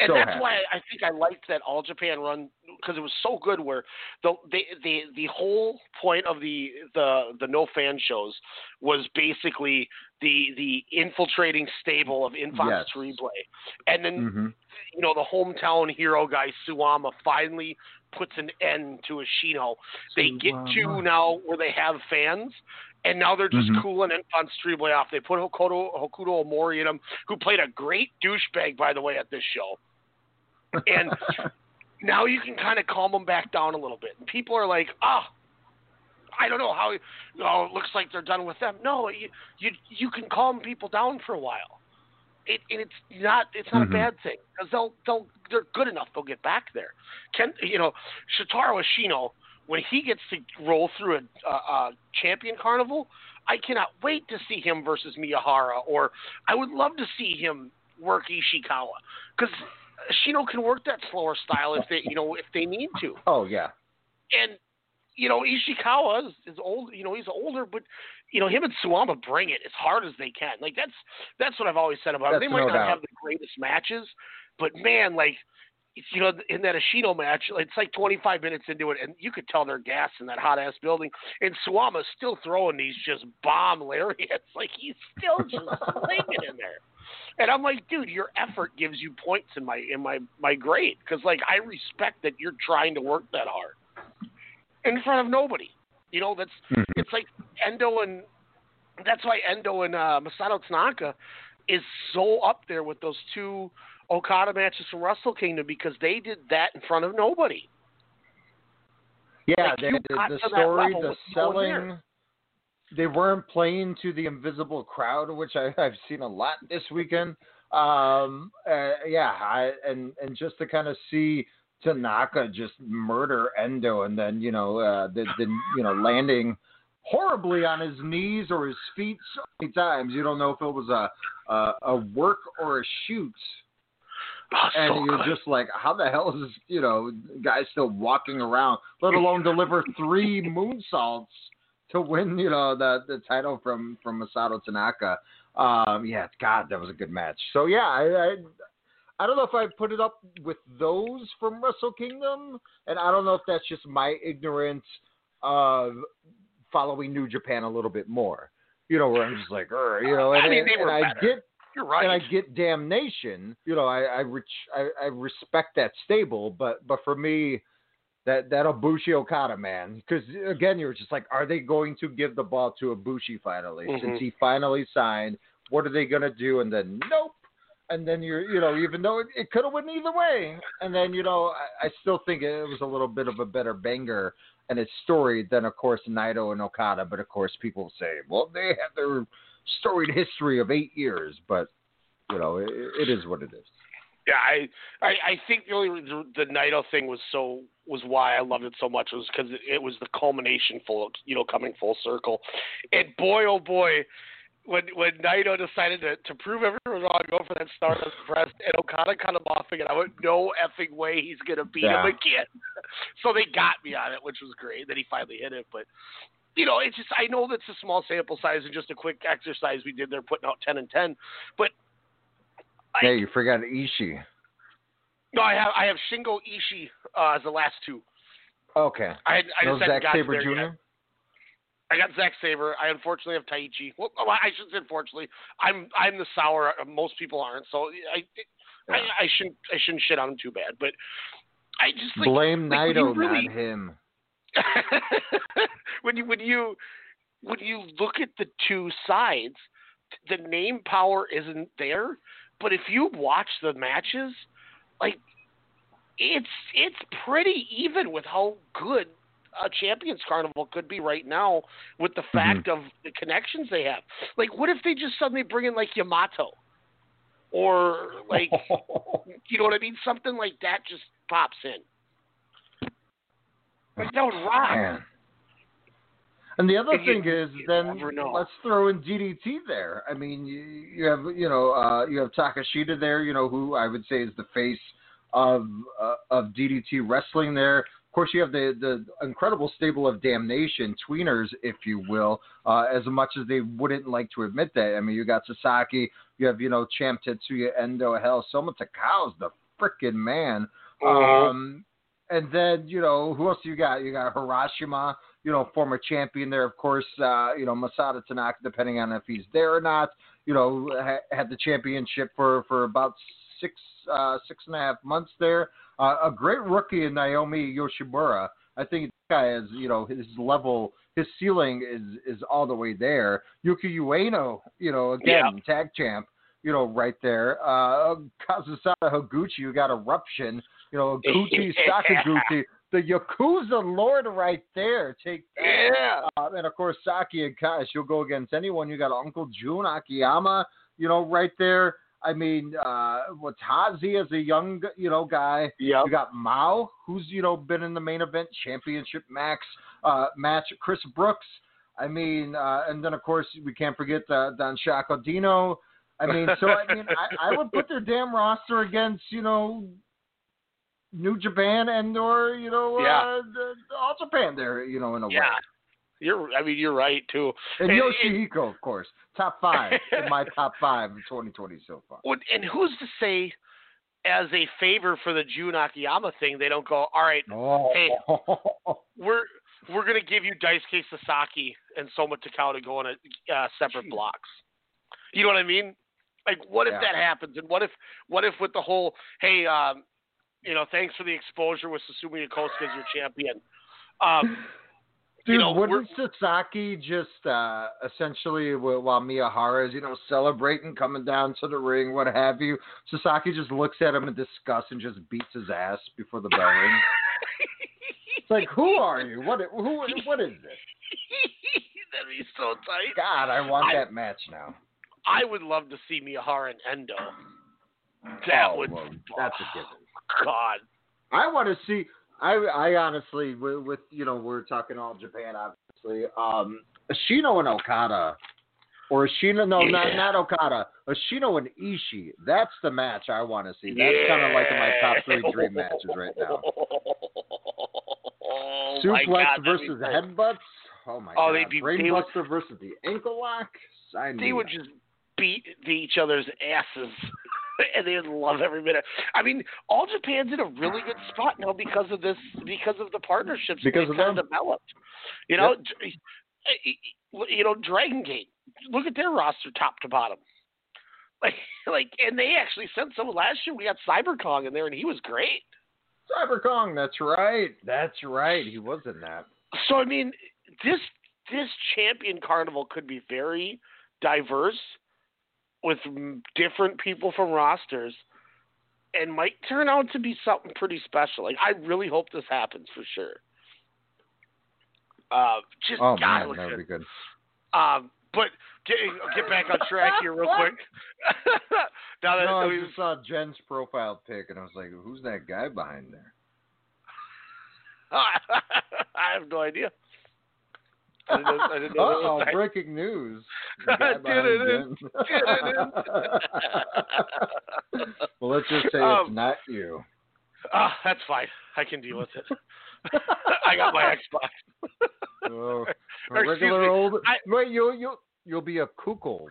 And So that's happy. why I think I liked that All Japan run because it was so good. Where the the the the whole point of the the the no fan shows was basically the the infiltrating stable of Infamous Yes. Replay, and then Mhm. you know the hometown hero guy Suwama finally puts an end to Ashino. They get to now where they have fans. And now they're just Mhm. cooling Infant Streetway off. They put Hokuto, Hokuto Omori in him, who played a great douchebag, by the way, at this show. And *laughs* now you can kind of calm them back down a little bit. And people are like, ah, I don't know how. Oh, it looks like they're done with them. No, you you you can calm people down for a while. It and it's not it's not Mhm. a bad thing because they'll they'll they're good enough. They'll get back there. Ken, you know, Shotaro Ashino when he gets to roll through a, a, a champion carnival, I cannot wait to see him versus Miyahara, or I would love to see him work Ishikawa because Shino can work that slower style if they, you know, if they need to. Oh yeah. And you know, Ishikawa is, is old. You know, he's older, but you know, him and Suwama bring it as hard as they can. Like that's that's what I've always said about them. They might no not doubt. have the greatest matches, but man, like. It's, you know, in that Ashino match, it's like 25 minutes into it, and you could tell they're gas in that hot ass building. And Suwama's still throwing these just bomb lariats, *laughs* like he's still just *laughs* slinging in there. And I'm like, dude, your effort gives you points in my in my my grade because like I respect that you're trying to work that hard in front of nobody. You know, that's Mhm. it's like Endo and that's why Endo and uh, Masato Tanaka is so up there with those two Okada matches from Wrestle Kingdom because they did that in front of nobody. Yeah, Like, they, the, the story, the with no one there. selling. They weren't playing to the invisible crowd, which I, *laughs* I've seen a lot this weekend. Um, uh, yeah, I, and and just to kind of see Tanaka just murder Endo, and then you know, uh, the, the you know landing horribly on his knees or his feet so many times. You don't know if it was a a, a work or a shoot. Oh, and so you're good. just like, how the hell is this, you know, guy still walking around, let alone deliver three *laughs* moonsaults to win, you know, the the title from from Masato Tanaka. Um, yeah, God, that was a good match. So yeah, I, I I don't know if I put it up with those from Wrestle Kingdom, and I don't know if that's just my ignorance of following New Japan a little bit more. You know, where I'm just like, you know, and, I mean, they were and I get You're right. and I get damnation. You know, I I, ret- I I respect that stable, but but for me, that that Ibushi Okada man, because again, you're just like, are they going to give the ball to Ibushi finally? Mhm. Since he finally signed, what are they gonna do? And then nope. and then you're, you know, even though it, it could have went either way, and then you know, I, I still think it was a little bit of a better banger and its story than, of course, Naito and Okada. But of course, people say, well, they have their storied history of eight years, but you know, it, it is what it is. Yeah, I, I I think the only the, the Naito thing was so was why I loved it so much was because it, it was the culmination full you know coming full circle, and boy oh boy, when when Naito decided to to prove everyone wrong, go for that Stardust press, and Okada cut him off again, I went no effing way he's gonna beat Yeah. him again. *laughs* so they got me on it, which was great. Then he finally hit it, but. You know, it's just I know that's a small sample size and just a quick exercise we did there, putting out ten and ten. But Yeah, you forgot Ishii. no, I have I have Shingo Ishii uh, as the last two. Okay. I I no Zack Sabre Jr. yet. I got Zack Sabre. I unfortunately have Taichi. Well, well, I shouldn't say unfortunately. I'm I'm the sour. Most people aren't. So I I, I shouldn't I shouldn't shit on him too bad. But I just like, Blame like, Naito, really, not him. *laughs* when you when you when you look at the two sides, the name power isn't there. But if you watch the matches, like it's it's pretty even with how good a Champions Carnival could be right now with the mm-hmm. fact of the connections they have. Like, what if they just suddenly bring in like Yamato, or like, *laughs* you know what I mean? Something like that just pops in. That would rock. Man. And the other And you- thing is, then never know. let's throw in DDT there. I mean, you, you have you know uh, you have Takeshita there, you know, who I would say is the face of uh, of DDT wrestling there. Of course, you have the the incredible stable of damnation tweeners, if you will. Uh, as much as they wouldn't like to admit that, I mean, you got Sasaki, you have you know Champ Tetsuya Endo, hell, Soma Takao's the freaking man. Mhm. Um, and then you know who else you got? You got Hiroshima, you know, former champion there, of course. Uh, you know Masato Tanaka, depending on if he's there or not. You know, ha- had the championship for for about six uh, six and a half months there. Uh, a great rookie in Naomi Yoshimura. I think this guy is, you know, his level, his ceiling is is all the way there. Yuki Ueno, you know, again, tag champ, you know, right there. Uh, Kazusada Higuchi, you got eruption, you know, Gucci Sakaguchi, the Yakuza Lord right there. Take that. Yeah. Uh, and of course, Saki Akai, she'll go against anyone. You got Uncle Jun Akiyama, you know, right there. I mean, uh, Watazi as a young, you know, guy. Yep. You got Mao, who's you know been in the main event championship max uh, match. Chris Brooks. I mean, uh, and then of course we can't forget uh, Don Shaco Dino. I mean, so I mean, I, I would put their damn roster against you know New Japan and or you know Yeah. uh, the, All Japan there, you know, in a way. Yeah. You're. I mean, you're right too. And And- Yoshihiko, of course, top *laughs* five in my top five of 2020 so far. And who's to say, as a favor for the Jun Akiyama thing, they don't go, all right, Oh. hey, *laughs* we're we're gonna give you Dice Daisuke Sasaki and Soma Takao to go on a uh, separate blocks. You know what I mean? Like, what if Yeah. that happens? And what if what if with the whole, hey, um, you know, thanks for the exposure with Susumu Yokosuka as your champion. Um, *laughs* Dude, you know, wouldn't Sasaki just uh, essentially, while Miyahara is, you know, celebrating, coming down to the ring, what have you, Sasaki just looks at him in disgust and just beats his ass before the bell rings. it's like, who are you? What? Who? What is this? *laughs* That'd be so tight. God, I want I- that match now. I would love to see Miyahara and Endo. That Oh, would. well, that's a given. God. I want to see. I I honestly, with, with you know, we're talking all Japan, obviously. Um, Ashino and Okada, or Ashino, no, not Yeah. not Okada. Ashino and Ishii. That's the match I want to see. That's kind of like my top three dream matches right now. Oh *laughs* Suplex God, versus headbutts. Oh my god. Oh, god. they'd be- they Brainbuster versus the ankle lock. Sign They would up. just beat the, each other's asses, *laughs* and they love every minute. I mean, all Japan's in a really good spot now because of this, because of the partnerships that Because they've kind of developed. You know, J- eh, eh, eh, you know, Dragon Gate. Look at their roster, top to bottom. *laughs* Like, like, and they actually sent someone last year. We got Cyber Kong in there, and he was great. Cyber Kong. That's right. That's right. He was in that. So I mean, this this champion carnival could be very diverse, with different people from rosters, and might turn out to be something pretty special. Like I really hope this happens for sure. Uh, just Oh God, man, that would be good. um, but get, get back on track here real quick. *laughs* *laughs* now that No, I just saw Jen's profile pic and I was like, "Who's that guy behind there?" *laughs* I have no idea. I didn't know, I didn't know Uh-oh, breaking news. *laughs* The guy behind Jen. *laughs* well, let's just say Um, it's not you. Ah, that's fine. I can deal with it. *laughs* I got my Xbox. Oh, regular old. I- Wait, you'll you'll you'll be a cuckold.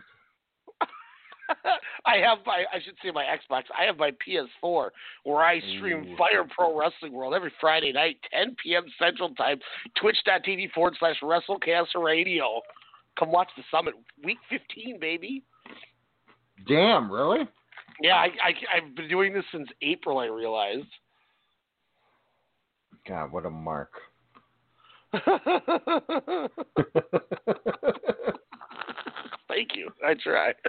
*laughs* I have my I should say my Xbox. I have my PS4 where I stream Ooh. Fire Pro Wrestling World every Friday night, 10 p.m. Central Time, twitch.tv forward slash WrestleCast Radio. Come watch the summit. Week 15, baby. Damn, really? Yeah, I, I, I've been doing this since April, I realized. God, what a mark. *laughs* *laughs* Thank you. I try. *laughs*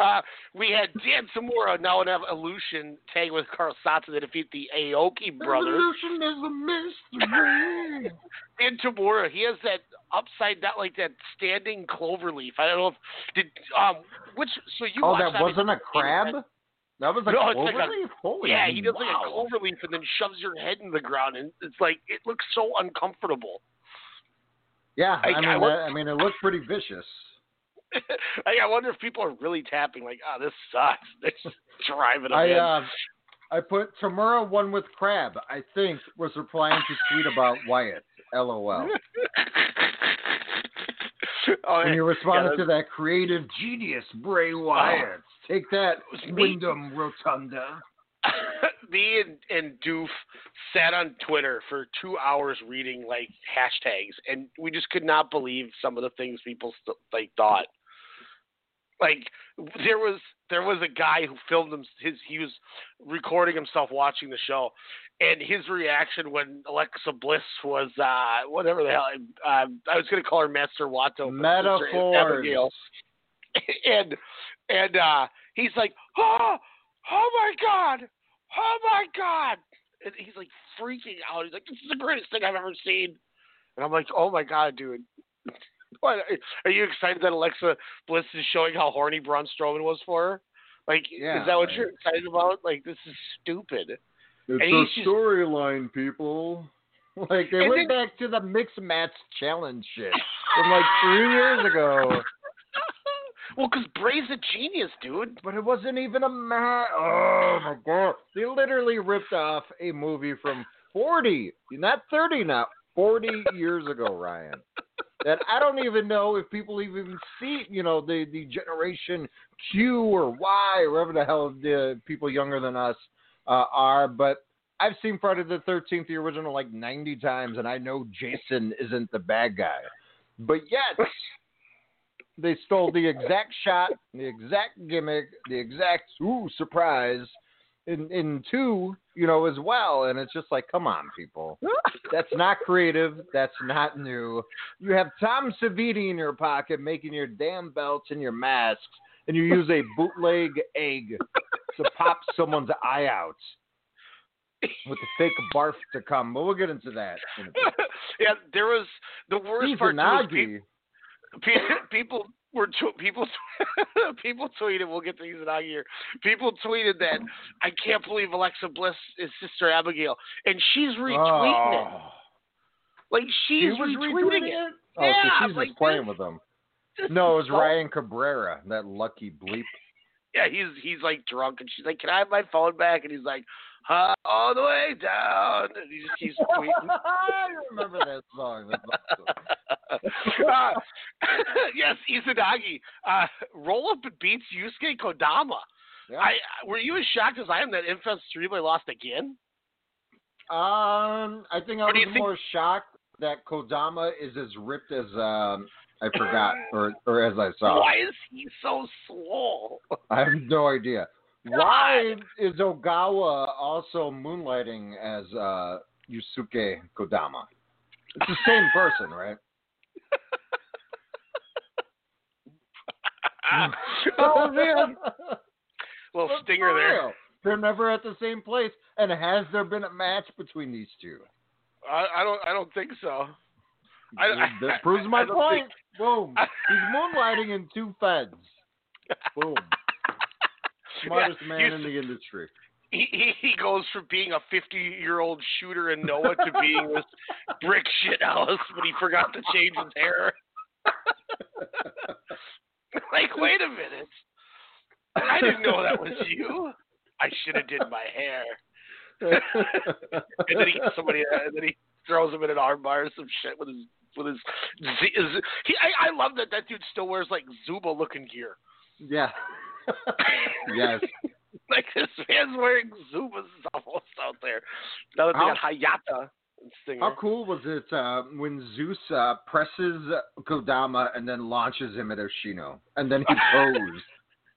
Uh, we had Dan Tamura now in Evolution tag with Carl Satsu to defeat the Aoki brothers. Evolution is a mystery. *laughs* Dan Tamura, he has that upside down, like that standing clover leaf. I don't know if did um which. So you oh, watched that wasn't a crab. That was a no, it's like clover a, leaf? Holy yeah, he does like a wow. clover leaf and then shoves your head in the ground, and it's like it looks so uncomfortable. Yeah, I- I, mean, I that, I mean, it looked pretty vicious. *laughs* I, I wonder if people are really tapping, like, oh, this sucks. *laughs* They're just driving I uh, I put Tamura one with crab. I think was replying to tweet about Wyatt. LOL. *laughs* oh, and you responded yeah, to that creative genius, Bray Wyatt. Take that. Wyndham Rotunda. me and, and Doof sat on Twitter for two hours reading like hashtags, and we just could not believe some of the things people st- like thought. Like there was there was a guy who filmed him his he was recording himself watching the show, and his reaction when Alexa Bliss was uh whatever the hell uh, I was going to call her Master Wato, but Sister Metaphors. Abigail. *laughs* and and uh he's like, oh, oh my god, oh my god, and he's like freaking out. He's like, this is the greatest thing I've ever seen, and I'm like, oh my god, dude. What are you excited that Alexa Bliss is showing how horny Braun Strowman was for her? Like, Yeah, is that what right. you're excited about? Like, this is stupid. It's And a just- storyline, people. *laughs* Like they And went then- back to the mixed match challenge shit from like three years ago. *laughs* Well, because Bray's a genius, dude. But it wasn't even a match. Oh my god! They literally ripped off a movie from forty, not thirty now, forty years ago, Ryan. *laughs* That I don't even know if people even see, you know, the the generation Q or Y or whatever the hell the people younger than us uh, are. But I've seen Friday the Thirteenth, the original, like ninety times, and I know Jason isn't the bad guy. But yet, they stole the exact shot, the exact gimmick, the exact ooh surprise in in two, you know, as well. And it's just like, come on, people. *laughs* That's not creative. That's not new. You have Tom Savini in your pocket making your damn belts and your masks, and you use a bootleg egg to pop someone's eye out with the fake barf to come. But we'll get into that. *laughs* Yeah, there was the worst part. too was Izanagi. pe- pe- people were tw- people *laughs* people tweeted. We'll get to Izanagi here. People tweeted that I can't believe Alexa Bliss is Sister Abigail, and she's retweeting it. Oh. Like she's She was retweeting, retweeting it. it? Oh, yeah, so she's like just playing with *laughs* them. No, it was Ryan Cabrera, that lucky bleep. *laughs* Yeah, he's he's like drunk, and she's like, "Can I have my phone back?" And he's like, huh, "All the way down." And he just keeps *laughs* tweeting. I remember that song. *laughs* Awesome. uh, *laughs* yes, Izanagi. Uh, roll up and beats Yusuke Kodama. Yeah. I were you as shocked as I am that Infest Three lost again? Um, I think I was think- more shocked that Kodama is as ripped as um I forgot or or as I saw. Why is he so swole? I have no idea. Why is Ogawa also moonlighting as uh Yusuke Kodama? It's the same *laughs* person, right? *laughs* oh man, *laughs* little stinger there. They're never at the same place. And has there been a match between these two? I, I don't. I don't think so. I, that proves my point. think- Boom. He's moonlighting in two feds. Boom. Smartest Yeah, man in the industry. he, he he goes from being a 50 year old shooter in Noah to being this *laughs* brick shit house, but he forgot to change his hair. *laughs* like, wait a minute. I didn't know that was you. I should have did my hair. and then he gets somebody, uh, and then he throws him in an armbar or some shit with his with his. His he, I, I love that that dude still wears like Zuba looking gear. Yeah. Yes. *laughs* Like this man's wearing Zubaz almost out there. Now that they got Hayata and Stinger. How cool was it uh, when Zeus uh, presses Kodama and then launches him at Ashino, and then he *laughs* posed.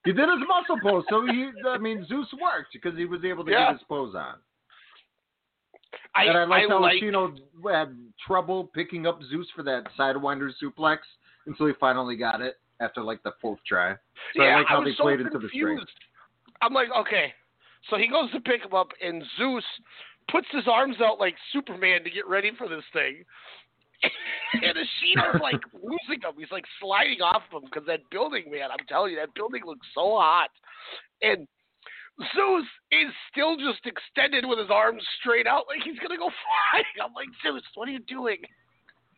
he did his muscle pose, so he, I mean, Zeus worked because he was able to Yeah. get his pose on. I, and I like how like, Ashino had trouble picking up Zeus for that sidewinder suplex until he finally got it after like the fourth try. So yeah, I like how was they so played into the confused. strength. I'm like, okay. So he goes to pick him up, and Zeus puts his arms out like Superman to get ready for this thing. *laughs* and Ashino's *laughs* like losing him. He's like sliding off of him because that building, man, I'm telling you, that building looks so hot. And Zeus is still just extended with his arms straight out like he's going to go *laughs* flying. I'm like, Zeus, what are you doing?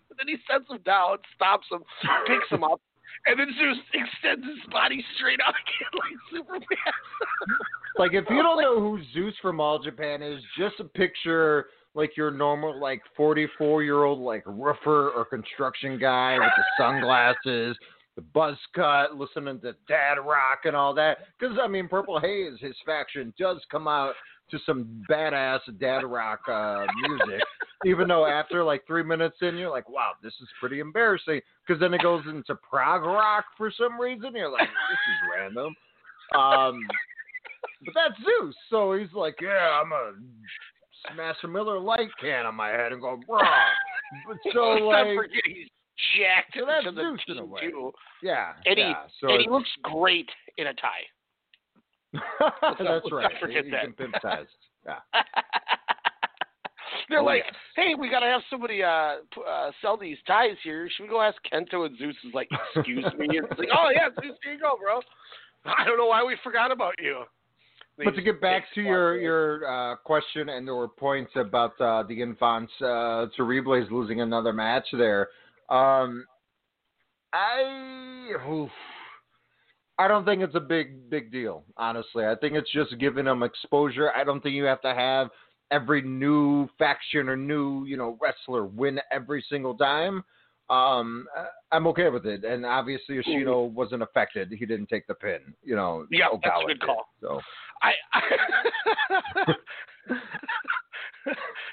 And then he sets him down, stops him, picks him up, and then Zeus extends his body straight out again *laughs* like Superman. *laughs* Like if you don't know who Zeus from All Japan is, just a picture like your normal like 44 year old like roofer or construction guy with the sunglasses, the buzz cut, listening to dad rock and all that. Because I mean, Purple Haze, his faction does come out to some badass dad rock uh, music. Even though after like three minutes in, you're like, wow, this is pretty embarrassing. Because then it goes into prog rock for some reason. You're like, this is random. Um, but that's Zeus. So he's like, yeah, I'm a smash a Miller Lite can on my head and go, bro. But so *laughs* like, he's jacked So that's Zeus in a way. too. yeah, And yeah. So and he looks great in a tie. *laughs* That's right. forget he, that. He can pimp ties. Yeah. *laughs* *laughs* They're Oh, like, yes. hey, we gotta have somebody uh, p- uh sell these ties here. Should we go ask Kento? And Zeus is like, excuse me. It's like, oh yeah, Zeus, here you go, bro. I don't know why we forgot about you. They But to get back to your your uh, question, and there were points about uh, the Enfants uh, Terribles losing another match there. Um, I oof, I don't think it's a big big deal. Honestly, I think it's just giving them exposure. I don't think you have to have every new faction or new you know wrestler win every single time. Um, I- I'm okay with it, and obviously Yoshino wasn't affected. He didn't take the pin. You know, Yeah, that's a good did, call. So. I, I *laughs*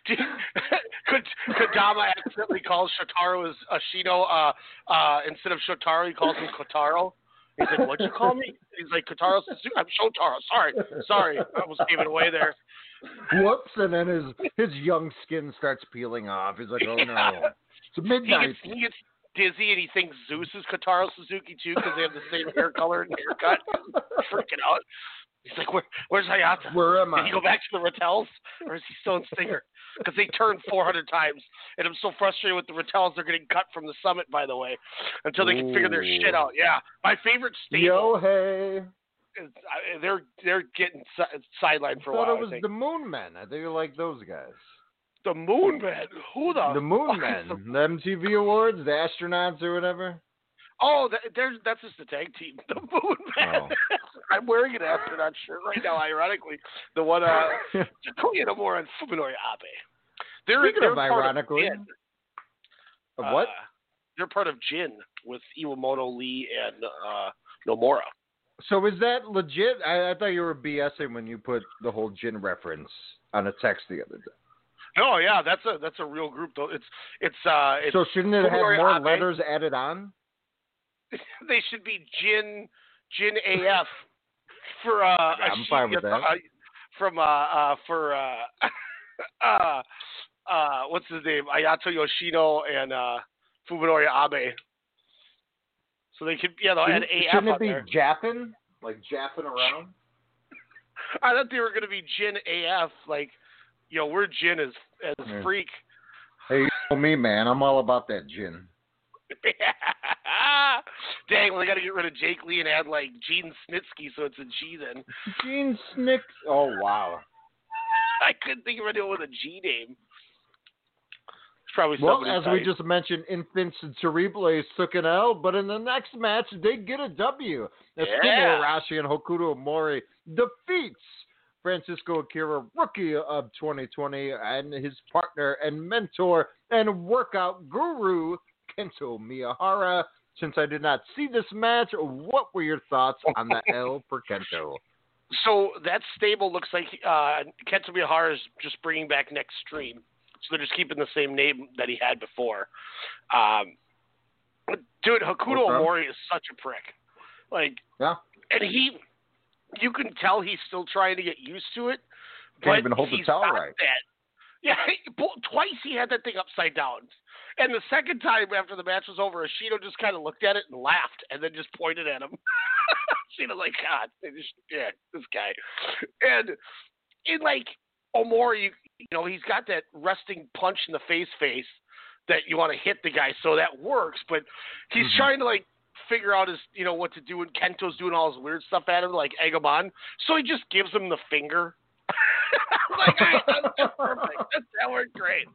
you- *laughs* could Kodama accidentally calls Shotaro as Ashino uh, uh, instead of Shotaro? He calls him Kotaro. He's like, "What'd you call me?" He's like, "Kotaro Suzuki." I'm Shotaro. Sorry, sorry. I almost gave it away there. Whoops! And then his his young skin starts peeling off. He's like, "Oh no, it's He midnight." gets, he gets dizzy and he thinks Zeus is Kotaro Suzuki too because they have the same hair color and haircut. Freaking out. He's like, Where, "Where's Hayata? Where am I? Did he go back to the Rattels, or is he still in Stinger? Because they turned 400 times, and I'm so frustrated with the Rattels. They're getting cut from the summit, by the way, until they can figure their shit out. Yeah, my favorite stable. Yo, hey! They're they're getting sidelined for a I thought while. it was I think. the Moon Men. I think you like those guys. The Moon Man. Who the? The Moon Men, the- the MTV Awards, the astronauts or whatever. Oh, that, there's that's just the tag team. *laughs* The Moon Man. Oh. *laughs* I'm wearing an astronaut shirt right now. Ironically, the one uh, Takuya Nomura and Fuminori Abe. They're Speaking they're of ironically, of Jin. Of what? Uh, they're part of Jin with Iwamoto Lee and uh, Nomura. So is that legit? I, I thought you were BSing when you put the whole Jin reference on a text the other day. No, yeah, that's a that's a real group though. It's it's uh it's so shouldn't it have more Abe. letters added on? *laughs* they should be Jin Jin AF for uh I'm fine with uh, that. from uh uh for uh *laughs* uh uh what's his name Ayato Yoshida and uh Fuminori Abe. So they could, yeah, they'll add Shouldn't, AF shouldn't it be there. japping? Like japping around? *laughs* I thought they were going to be Gin AF, like, you know, we're Gin as as Yeah. freak. Hey, you know me, man. I'm all about that gin. *laughs* Dang, well, they got to get rid of Jake Lee and add like Gene Snitsky, so it's a G then. Gene Snick. Oh, wow. *laughs* I couldn't think of anyone with a G name. Probably Well, as we just mentioned, Enfants and Terribles took an L, but in the next match, they get a W. As Yeah. Arashi and Hokuto Mori defeats Francisco Akira, rookie of 2020, and his partner and mentor and workout guru, Kento Miyahara. Since I did not see this match, what were your thoughts on the *laughs* L for Kento? So that stable looks like uh, Kento Miyahara is just bringing back next stream. So they're just keeping the same name that he had before. Um, dude, Hokuto. Omori is such a prick. Like, Yeah. and he, you can tell he's still trying to get used to it. Can't but even hold the towel right. That. Yeah, *laughs* twice he had that thing upside down. And the second time after the match was over, Ashino just kind of looked at it and laughed and then just pointed at him. *laughs* Ashino's like, God, just, yeah, this guy. And in like Omori, you, know, he's got that resting punch in the face face that you want to hit the guy, so that works. But he's Mm-hmm. trying to like figure out his, you know, what to do, and Kento's doing all his weird stuff at him, like egg him on. So he just gives him the finger. *laughs* Like, "All right, that's, that's *laughs* perfect. That, that worked great.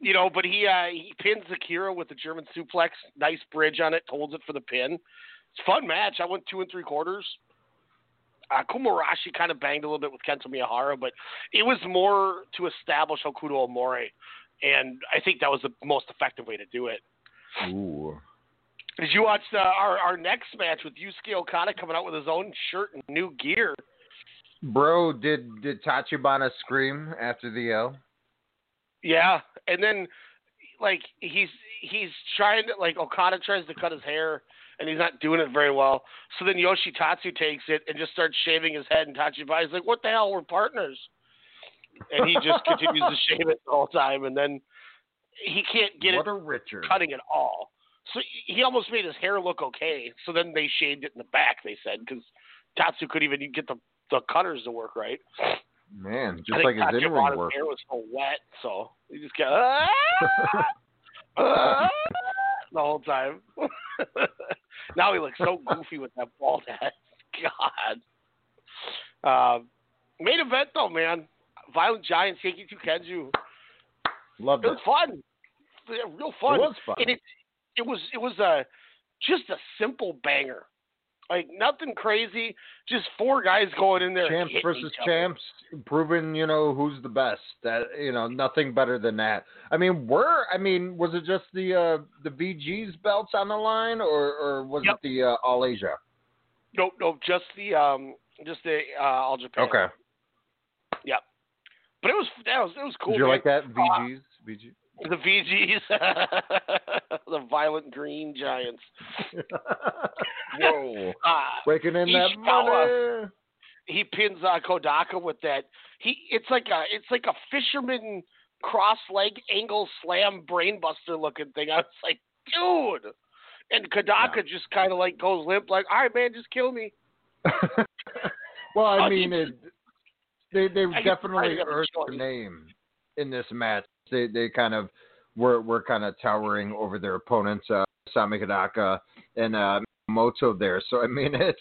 You know, but he uh, he pins Akira with the German suplex. Nice bridge on it. Holds it for the pin. It's a fun match. I went two and three quarters. Uh, Kuma Arashi kind of banged a little bit with Kento Miyahara, but it was more to establish Hokuto Omori, and I think that was the most effective way to do it. Ooh. Did you watch the, our our next match with Yusuke Okada coming out with his own shirt and new gear? Bro, did did Tachibana scream after the L? Yeah, and then like he's he's trying to like Okada tries to cut his hair and he's not doing it very well. So then Yoshitatsu takes it and just starts shaving his head and Tachibana's like, "What the hell? We're partners." And he just continues to *laughs* shave it the whole time, and then he can't get what it Richard. cutting at all. So he almost made his hair look okay. So then they shaved it in the back. They said because Tatsu couldn't even get the the cutters to work right. Man, just like his in ring work. hair was so wet, so he just got *laughs* "Ah!" Ah!" *laughs* the whole time. Now he looks so goofy with that bald head. *laughs* God. Um, main event though, man. Violent Giants, Yankee Two Kenju. Loved It it. was fun. Real fun. It was fun. And it it was it was a just a simple banger. Like nothing crazy, just four guys going in there. Champs versus champs, proving you know who's the best. That you know nothing better than that. I mean, were I mean, was it just the uh, the VG's belts on the line, or or was Yep. it the uh, All Asia? Nope, nope, just the um, just the uh, All Japan. Okay. Yep. But it was that was it was cool. Did you man. like that Uh, VG's? VG. The VGs, *laughs* the Violent Green Giants. *laughs* Whoa. Uh, Breaking in that Ishikawa, money. he pins uh, Kodaka with that. He it's like a it's like a fisherman cross leg angle slam brainbuster looking thing. I was like, dude. And Kodaka just kind of like goes limp, like, all right, man, just kill me. *laughs* Well, I Uh, mean, it, they they I definitely Friday got the earned their name in this match. They they kind of were were kind of towering over their opponents, uh, Sami Hidaka and uh, Moto there. So I mean, *laughs* it's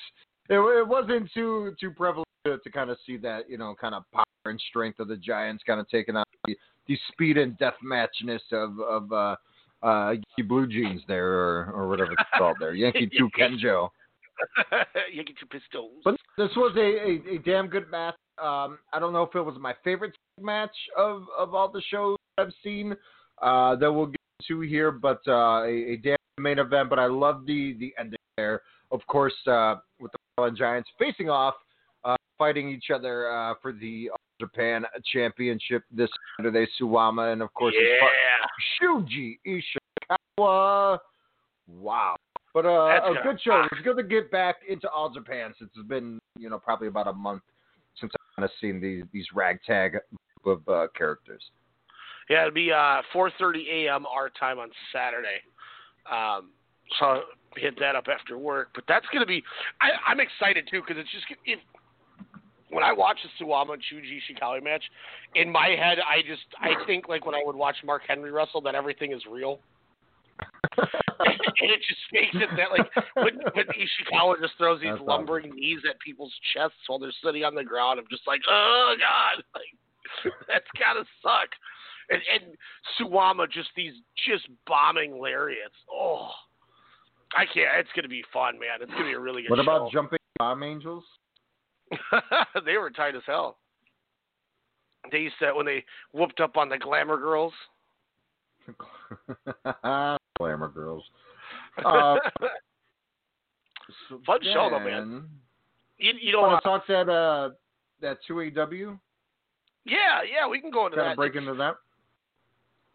it, it wasn't too too prevalent to, to kind of see that you know kind of power and strength of the Giants kind of taking on the, the speed and death matchness of of uh, uh, Yankee Blue Jeans there or or whatever it's called there, *laughs* Yankee Two Kenjo. *laughs* Yankee two pistols. But this was a, a, a damn good match. Um, I don't know if it was my favorite match of, of all the shows I've seen uh, that we'll get to here, but uh, a, a damn main event. But I love the, the ending there. Of course, uh, with the Fallen Giants facing off, uh, fighting each other uh, for the Japan Championship this Saturday. Suwama and of course partner, Shuji Ishikawa. Wow. But uh, a good show. rock. It's good to get back into All Japan since it's been, you know, probably about a month since I've kind of seen these these ragtag group of uh, characters. Yeah, it'll be uh, 4:30 a.m. our time on Saturday. Um, so hit that up after work. But that's going to be. I, I'm excited too because it's just if when I watch the Suwama and Shuji Ishikawa match, in my head I just I think like when I would watch Mark Henry wrestle that everything is real. and it just makes it that like when, when Ishikawa just throws these That's lumbering knees at people's chests while they're sitting on the ground, I'm just like, oh god, *laughs* like that's gotta suck. And, and Suwama just these just bombing lariats. Oh, I can't. It's gonna be fun, man. It's gonna be a really good show. What about show. jumping bomb angels? *laughs* they were tight as hell. They used to when they whooped up on the glamour girls. *laughs* Glamour girls. *laughs* Uh, so Fun show though, man. then- You, you know, Wanna uh, talk that uh that two AW? yeah, yeah, we can go into Kind that. of break into that.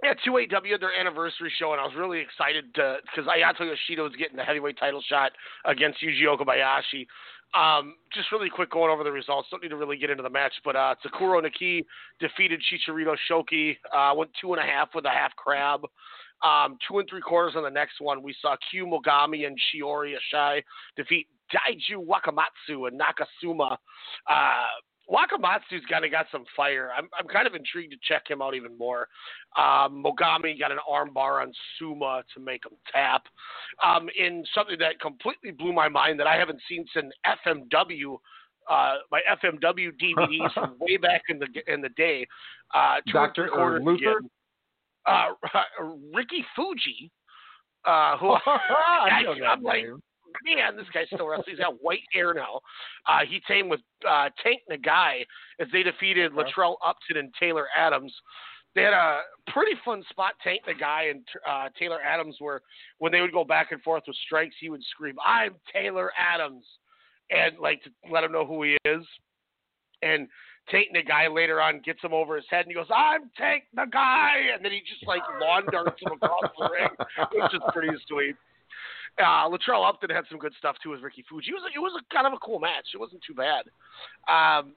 Yeah, 2AW their anniversary show, and I was really excited to because Ayato Yoshida was getting the heavyweight title shot against Yuji Okabayashi. Um, just really quick going over the results. Don't need to really get into the match, but uh, Naki defeated Chicharito Shoki. Uh, went two and a half with a half crab. Um, two and three quarters on the next one. We saw Q Mogami and Shiori Asahi defeat Daiju Wakamatsu and Nakasuma. Uh, Wakamatsu's kind of got some fire. I'm I'm kind of intrigued to check him out even more. Um, Mogami got an armbar on Suma to make him tap. Um, in something that completely blew my mind that I haven't seen since FMW. Uh, my FMW *laughs* DVDs from way back in the in the day. Uh, Dr. three Luther? Uh, *laughs* Ricky Fuji, uh, who *laughs* I I'm like, name. Man, this guy's still wrestling. He's got white hair now. Uh, he teamed with uh, Tank Nagai as they defeated Latrell Upton and Taylor Adams. They had a pretty fun spot. Tank Nagai and uh, Taylor Adams were when they would go back and forth with strikes. He would scream, "I'm Taylor Adams," and like to let him know who he is. And Tank Nagai later on gets him over his head and he goes, "I'm Tank Nagai," and then he just like lawn darts him across the ring, which is pretty sweet. Uh, Latrell Upton had some good stuff too with Ricky Fuji. It was a, it was a kind of a cool match. It wasn't too bad. Um,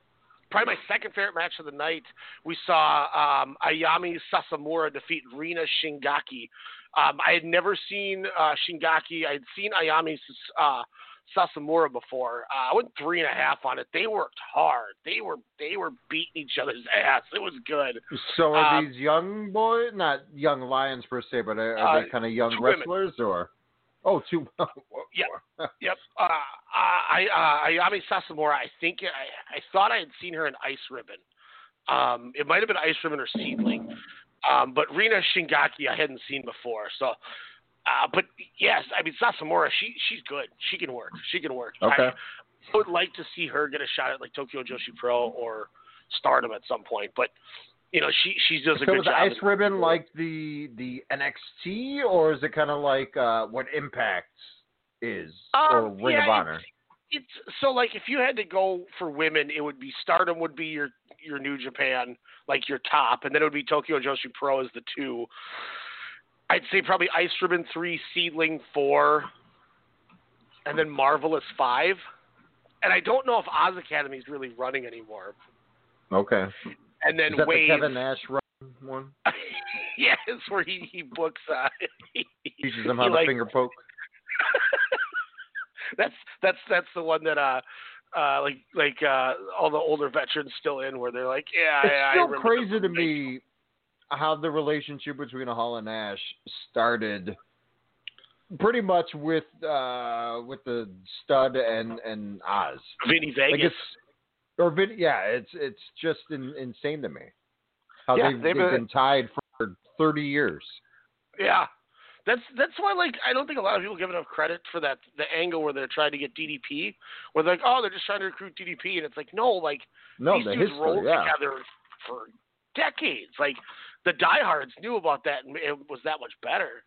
probably my second favorite match of the night. We saw um, Ayami Sasamura defeat Rina Shingaki. Um, I had never seen uh, Shingaki. I had seen Ayami uh, Sasamura before. Uh, I went three and a half on it. They worked hard. They were they were beating each other's *laughs* ass. It was good. So are Um, these young boys, not young lions per se, but are, are they Uh, kind of young two women. wrestlers or? Oh, two. *laughs* Yep. yep. Uh, I, uh, Ayami Sasamura. I think I, I thought I had seen her in Ice Ribbon. Um, it might have been Ice Ribbon or Seedling. Um, but Rina Shingaki I hadn't seen before. So, uh, but yes, I mean Sasamura. She she's good. She can work. She can work. Okay. I would like to see her get a shot at like Tokyo Joshi Pro or Stardom at some point. But you know she she does a So good is job. Ice Ribbon like the the NXT, or is it kind of like uh, what Impact is, or Um, Ring yeah, of Honor? it's so like if you had to go for women, it would be Stardom would be your your New Japan, like your top, and then it would be Tokyo Joshi Pro as the two. I'd say probably Ice Ribbon three, Seedling four, and then Marvelous five. And I don't know if Oz Academy is really running anymore. Okay. And then is that Wave, the Kevin Nash run one? *laughs* yes, where he he books. Uh, *laughs* he, Teaches them how to like- finger poke. *laughs* that's that's that's the one that uh uh like like uh all the older veterans still in where they're like yeah It's I, I still crazy to me how the relationship between Hall and Nash started. Pretty much with uh with the stud and and Oz. Vinny Vegas it's, or Vin, yeah, it's it's just in, insane to me how Yeah, they've, they've they've been- been tied for thirty years. yeah that's that's why like I don't think a lot of people give enough credit for that the angle where they're trying to get DDP where they're like oh they're just trying to recruit DDP and it's like no like No, these the dudes history, rolled yeah. together for decades like the diehards knew about that and it was that much better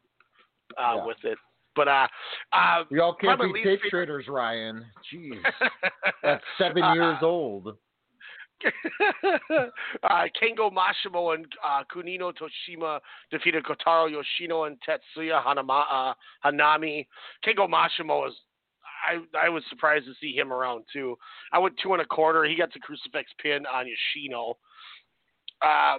uh Yeah. with it but uh uh We all can't be tape traders, Ryan. Jeez, *laughs* that's seven Uh, years old. *laughs* uh, Kengo Mashimo and uh, Kunino Toshima defeated Kotaro Yoshino and Tetsuya Hanama, uh, Hanami. Kengo Mashimo is. I I was surprised to see him around too. I went two and a quarter. He got the crucifix pin on Yoshino. Uh,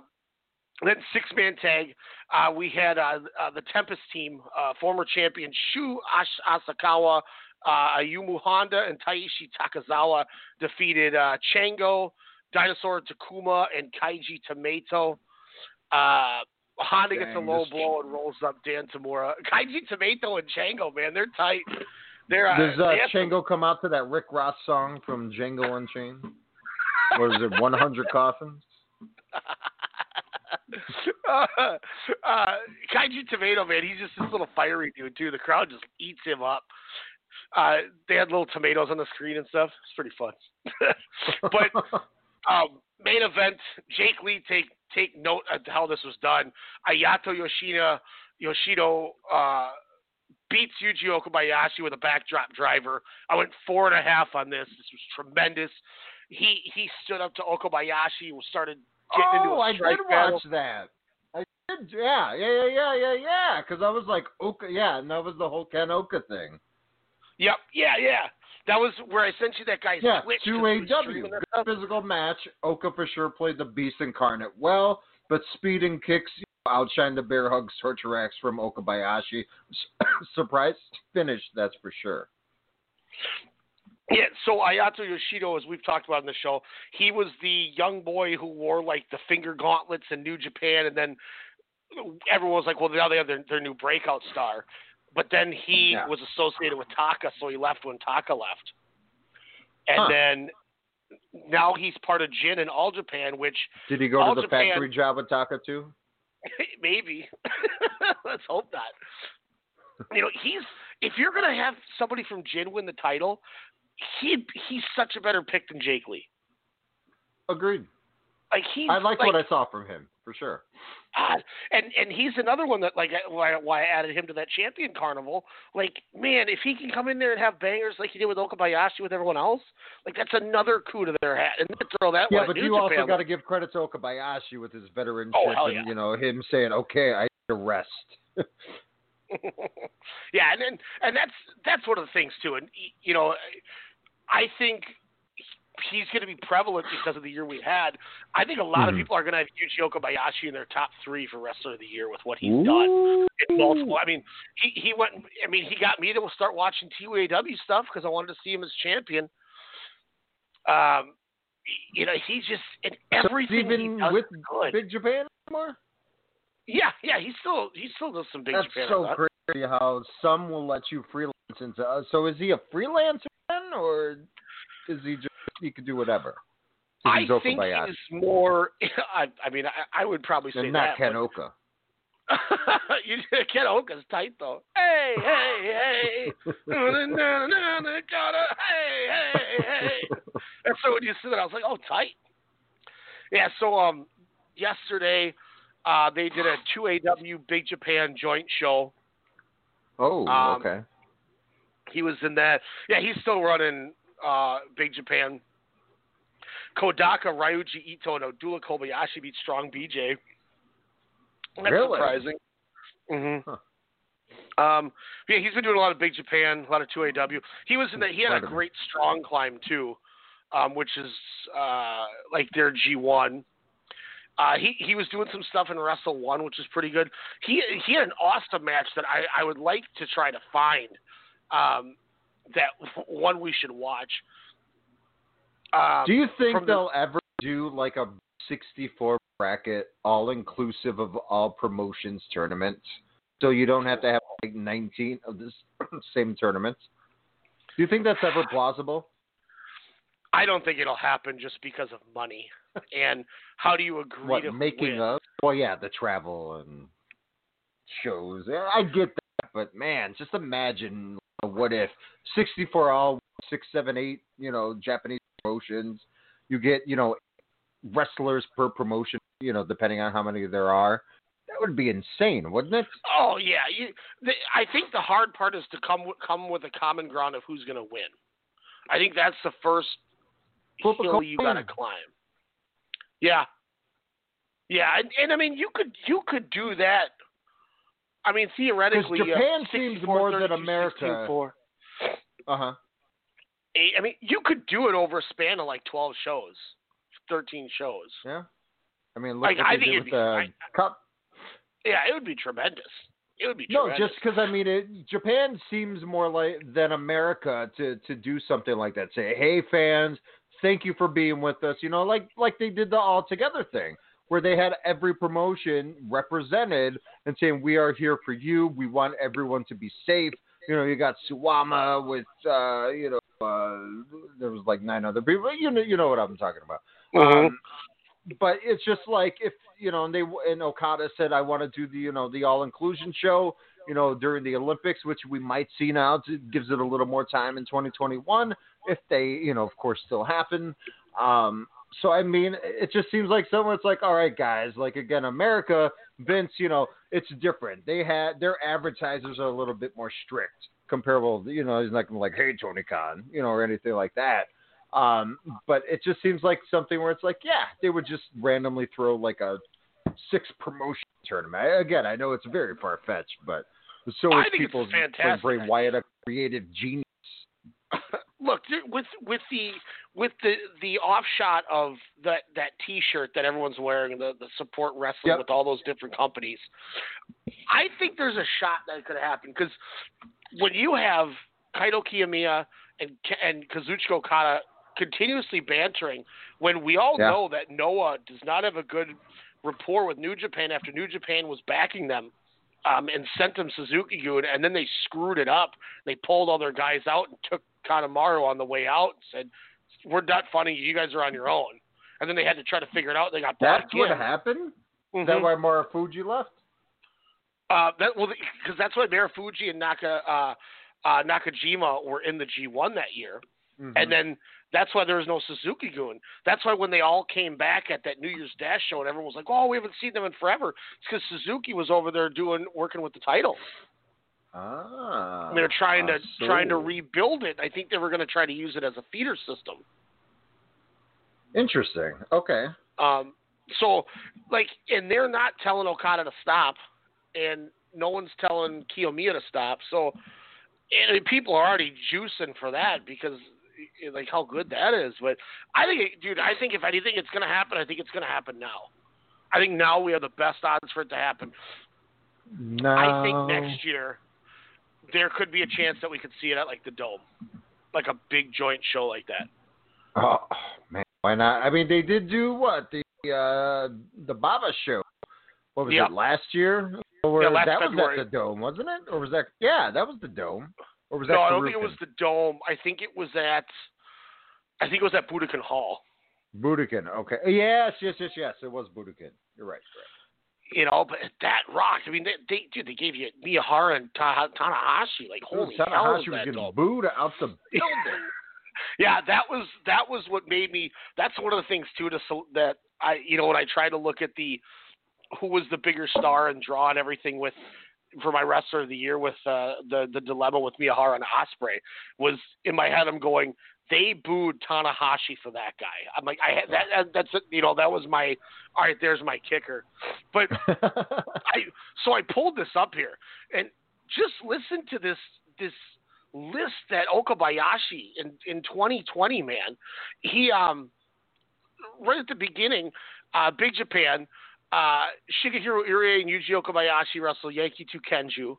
then six man tag, uh, we had uh, uh, the Tempest team, uh, former champion Shu Ash- Asakawa, uh, Ayumu Honda, and Taishi Takizawa defeated uh, Chango, Dinosaur Takuma, and Kaiji Tomato. Uh, Honda gets a low blow and rolls up Dan Tamura. *laughs* Kaiji Tomato and Chango, man, they're tight. They're uh, Does uh, they have some- Chango come out to that Rick Ross song from Django Unchained? Or is it 100 *laughs* Coffins? *laughs* uh, uh, Kaiju Tomato, man, he's just this little fiery dude too. The crowd just eats him up. Uh, they had little tomatoes on the screen and stuff. It's pretty fun. *laughs* but *laughs* um, main event, Jake Lee take take note of how this was done. Ayato Yoshina Yoshido uh, beats Yuji Okabayashi with a backdrop driver. I went four and a half on this. This was tremendous. He he stood up to Okabayashi and started getting into oh, a I did strike watch that. I did, yeah, yeah, yeah, yeah, yeah, yeah. Because I was like, Oka, yeah, and that was the whole Ken Oka thing. Yep, yeah, yeah. That was where I sent you that guy's Yeah, Twitch. two AW, good physical match. Oka for sure played the Beast Incarnate well, but speed and kicks outshine the bear hugs torture acts from Okabayashi. *coughs* Surprise finish, that's for sure. Yeah, so Ayato Yoshido, as we've talked about in the show, he was the young boy who wore like the finger gauntlets in New Japan, and then everyone was like, well, now they have their, their new breakout star. But then he Yeah. was associated with Taka, so he left when Taka left. And Huh. then now he's part of Jin and All Japan, which Did he go All to the Japan- factory job with Taka too? *laughs* maybe. *laughs* Let's hope not. You know, he's if you're gonna have somebody from Jin win the title, he he's such a better pick than Jake Lee. Agreed. Like he's I like, like what I saw from him for sure. God, and and he's another one that like why why I added him to that champion carnival. Like man, if he can come in there and have bangers like he did with Okabayashi with everyone else, like that's another coup to their hat. And throw that Yeah, but you New also got to give credit to Okabayashi with his veteranship Oh, and yeah. you know him saying, "Okay, I need to rest." *laughs* *laughs* yeah, and, and and that's that's one of the things too. And you know, I think he's going to be prevalent because of the year we had. I think a lot of Mhm. people are going to have Yuji Okabayashi in their top three for wrestler of the year with what he's done in multiple. I mean, he he went. I mean, he got me to start watching 2AW stuff because I wanted to see him as champion. Um, you know, he's just in everything so he does with good. Big Japan anymore? yeah, yeah, he still he still does some big That's Japan. so crazy how some will let you freelance into. Uh, so is he a freelancer or is he just he could do whatever? I think he's more. *laughs* I, I mean, I, I would probably say and not that. Ken but- Oka. *laughs* you, Ken Oka's tight though. Hey, hey, hey. *laughs* Hey, hey, hey. And so when you see that, I was like, oh, tight. Yeah. So um, yesterday, uh, they did a two AW Big Japan joint show. Oh, Um, okay. He was in that. Yeah, he's still running uh, Big Japan. Kodaka, Ryuji Ito, and Abdullah Kobayashi beat Strong BJ. That's Really? surprising. hmm Um, yeah, he's been doing a lot of Big Japan, a lot of 2AW. He was in that. He had a great strong climb too, um, which is uh, like their G1. Uh, he he was doing some stuff in Wrestle One, which is pretty good. He he had an awesome match that I, I would like to try to find. Um, that *laughs* one we should watch. Um, do you think they'll ever do like a 64 bracket, all inclusive of all promotions tournaments? So you don't have to have like 19 of this *clears throat* same tournaments. Do you think that's ever plausible? I don't think it'll happen just because of money. *laughs* And how do you agree What to making win? of? Well, yeah, the travel and shows. I get that, but man, just imagine what if 64 all six, seven, eight, you know, Japanese promotions. You get, you know, wrestlers per promotion, you know, depending on how many there are. That would be insane, wouldn't it? Oh yeah, you, the, I think the hard part is to come with- come with a common ground of who's going to win. I think that's the first Flip hill you got to climb. Yeah, yeah, and, and I mean you could you could do that. I mean theoretically, Because uh, Japan seems more than America. Uh huh. I mean, you could do it over a span of like twelve shows, thirteen shows. Yeah. I mean, look Like, I think it'd be- I- cup. Yeah, it would be tremendous. It would be No, tremendous. just because I mean, it, Japan seems more like than America to to do something like that. Say, hey fans, thank you for being with us. You know, like like they did the All Together thing, where they had every promotion represented and saying we are here for you. We want everyone to be safe. You know, you got Suwama with uh, you know, uh, there was like nine other people. You know, you know what I'm talking about. Mhm. Um, but it's just like if you know, and they and Okada said, I want to do the you know the all inclusion show, you know, during the Olympics, which we might see now. It gives it a little more time in 2021 if they, you know, of course, still happen. Um, so I mean, it just seems like someone. It's like, all right, guys, like again, America, Vince, you know, it's different. They had their advertisers are a little bit more strict, comparable. You know, he's not gonna be like, hey, Tony Khan, you know, or anything like that. Um, but it just seems like something where it's like, yeah, they would just randomly throw like a six promotion tournament. Again, I know it's very far fetched, but so is people's Bray Wyatt a creative genius. *laughs* Look with with the with the the offshot of that that T-shirt that everyone's wearing, the the support wrestling Yep. with all those different companies. I think there's a shot that could happen because when you have Kaito Kiyomiya and and Kazuchika Okada continuously bantering, when we all Yeah. know that Noah does not have a good rapport with New Japan after New Japan was backing them um, and sent them Suzuki Gun, and then they screwed it up. They pulled all their guys out and took Kanemaru on the way out and said, "We're not funny. you. Guys are on your own." And then they had to try to figure it out. They got That's what in. happened. Is that Mhm. why Marufuji left? Uh, that well, because that's why Marufuji and Naka uh, uh, Nakajima were in the G1 that year, Mm-hmm. and then that's why there was no Suzuki Gun. That's why when they all came back at that New Year's Dash show, and everyone was like, "Oh, we haven't seen them in forever," it's because Suzuki was over there doing working with the title. Ah, They're trying to see. trying to rebuild it. I think they were going to try to use it as a feeder system. Interesting. Okay. Um, so, like, and they're not telling Okada to stop, and no one's telling Kiyomiya to stop. So, and people are already juicing for that because, like, how good that is. But I think, it, dude, I think if anything, it's going to happen. I think it's going to happen now. I think now we have the best odds for it to happen. No. I think next year there could be a chance that we could see it at like the Dome, like a big joint show like that. Oh man, why not? I mean, they did do what the uh the Baba show. What was Yep. it last year? Or Yeah, last that February. was at the Dome, wasn't it? Or was that? Yeah, that was the Dome. Or was that? no, I don't think it was the Dome. I think it was at, I think it was at Budokan Hall. Budokan. Okay. Yes, yes, yes, yes. It was Budokan. You're right. You know, but that rocked. I mean, they, they dude, they gave you Miyahara and Ta- Tanahashi. Like, Dude, holy hell, Tanahashi was was getting booed out the *laughs* building. yeah, that was that was what made me. That's one of the things too. To that I, you know, when I try to look at the who was the bigger star and draw and everything with for my wrestler of the year with uh, the the dilemma with Miyahara and Ospreay was in my head. I'm going. They booed Tanahashi for that guy. I'm like, I had that. that- That's you know that was my. All right, there's my kicker. But *laughs* I so I pulled this up here and just listen to this this list that Okabayashi in in 2020 man he um right at the beginning uh Big Japan uh Shigehiro Irie and Yuji Okabayashi wrestle Yankee to Kenju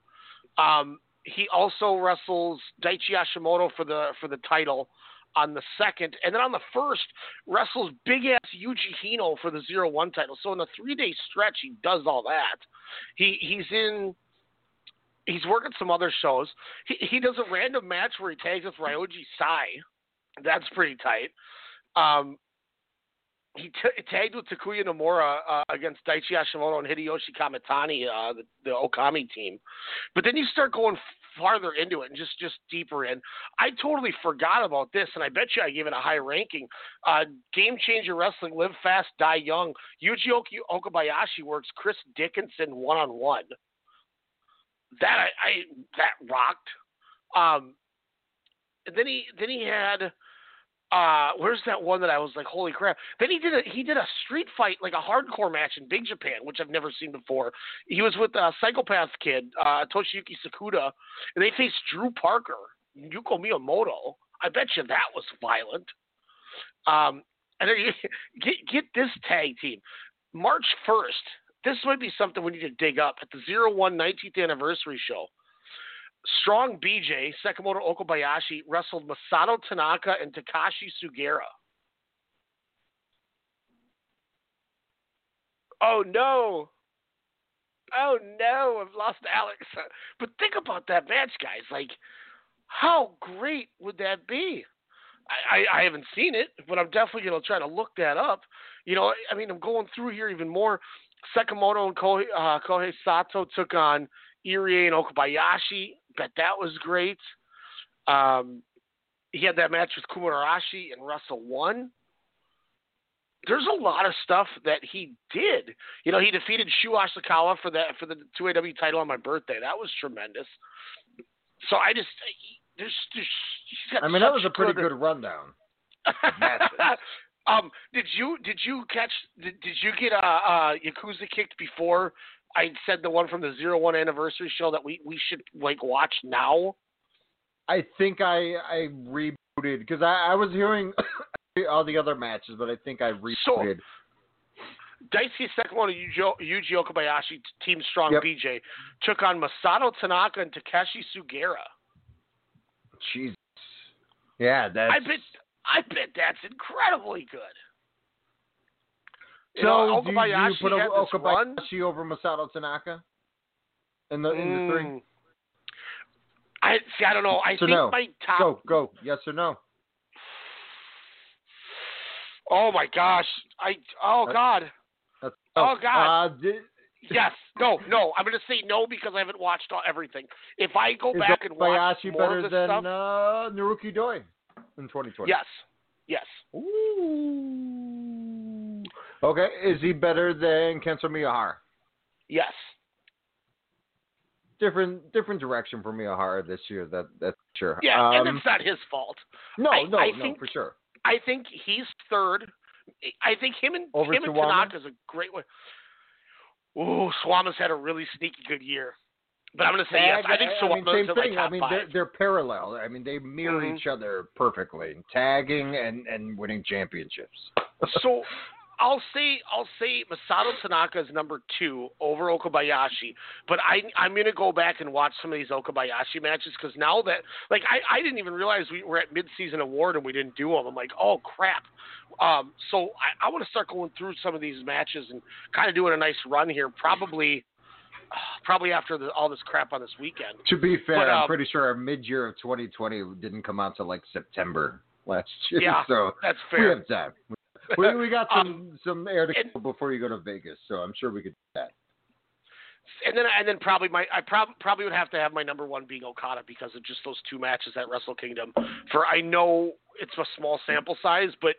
um he also wrestles Daichi Hashimoto for the for the title on the second, and then on the first wrestles big ass Yuji Hino for the zero one title. So in a three day stretch, he does all that. He he's in. He's working some other shows. He he does a random match where he tags with Ryoji Sai. That's pretty tight. Um, he t- tagged with Takuya Nomura uh, against Daichi Hashimoto and Hideyoshi Kamitani, uh, the, the Okami team. But then you start going farther into it and just just deeper in. I totally forgot about this, and I bet you I gave it a high ranking. Uh, Game Changer Wrestling, Live Fast, Die Young. Yuji Ok- Okabayashi works Chris Dickinson one on one. That I, I that rocked. Um, then he then he had uh where's that one that I was like, holy crap. Then he did a he did a street fight, like a hardcore match in Big Japan, which I've never seen before. He was with a psychopath kid, uh Toshiyuki Sakuda, and they faced Drew Parker, Yuko Miyamoto. I bet you that was violent. Um and then you, *laughs* get get this tag team. March 1st, this might be something we need to dig up at the 01 19th anniversary show. Strong BJ, Sakamoto Okabayashi, wrestled Masato Tanaka and Takashi Sugiura. Oh no. Oh no, I've lost Alex. *laughs* But think about that match, guys. Like, how great would that be? I, I, I haven't seen it, but I'm definitely going to try to look that up. You know, I mean, I'm going through here even more. Sakamoto and Kohei, uh, Kohei Sato took on Irie and Okabayashi. Bet that was great. Um, he had that match with Kuma Arashi and Wrestle One. There's a lot of stuff that he did. You know, he defeated Shu Asakawa for that for the 2AW title on my birthday. That was tremendous. So I just there's, there's he's got I mean, that was a pretty good- good rundown. *laughs* um, did you did you catch did, did you get uh, uh Yakuza kicked before I said the one from the zero one anniversary show that we we should like watch now? I think I I rebooted because I, I was hearing *coughs* all the other matches, but I think I rebooted. Daisuke Sakamoto Yuji, Yuji Okabayashi, Team Strong Yep. BJ, took on Masato Tanaka and Takashi Sugiura. Jesus. Yeah, that's. I bet I bet that's incredibly good. You so know, do, you- do you put had this run. Okabayashi over Masato Tanaka in the in the three? Mm. I see. I don't know. I Yes think no? my top. Go go. Yes or no? Oh my gosh! I oh That's- god! That's, Oh, God. Uh, did, *laughs* Yes. No. No. I'm going to say no because I haven't watched all, everything. If I go is back and watch more better of this than stuff, uh, Naruki Doi in 2020? yes, yes. Ooh. Okay, is he better than Kento Miyahara? Yes. Different different direction for Miyahara this year. That that's sure. Yeah, Um, and it's not his fault. no, I- no, I no, think- for sure. I think he's third. I think him and Over him and Suwama? Tanaka's a great one. Ooh, Suwama's had a really sneaky good year. But I'm going to say yes. I think I mean, Suwama's same thing. I mean, they're, they're parallel. I mean, they mirror Mhm. each other perfectly, tagging and and winning championships. so *laughs* I'll say I'll say Masato Tanaka is number two over Okabayashi, but I I'm gonna go back and watch some of these Okabayashi matches because now that like I I didn't even realize we were at mid season award and we didn't do them. I'm like oh crap. Um, so I, I want to start going through some of these matches and kind of doing a nice run here. Probably *sighs* probably after the, all this crap on this weekend. To be fair, But, I'm um, pretty sure our mid year of 2020 didn't come out till like September last year. Yeah, *laughs* so that's fair. we have time. We, we we got some Um, some air to and- before you go to Vegas, so I'm sure we could do that. and then and then probably my I prob- probably would have to have my number one being Okada because of just those two matches at Wrestle Kingdom. For I know it's a small sample size, but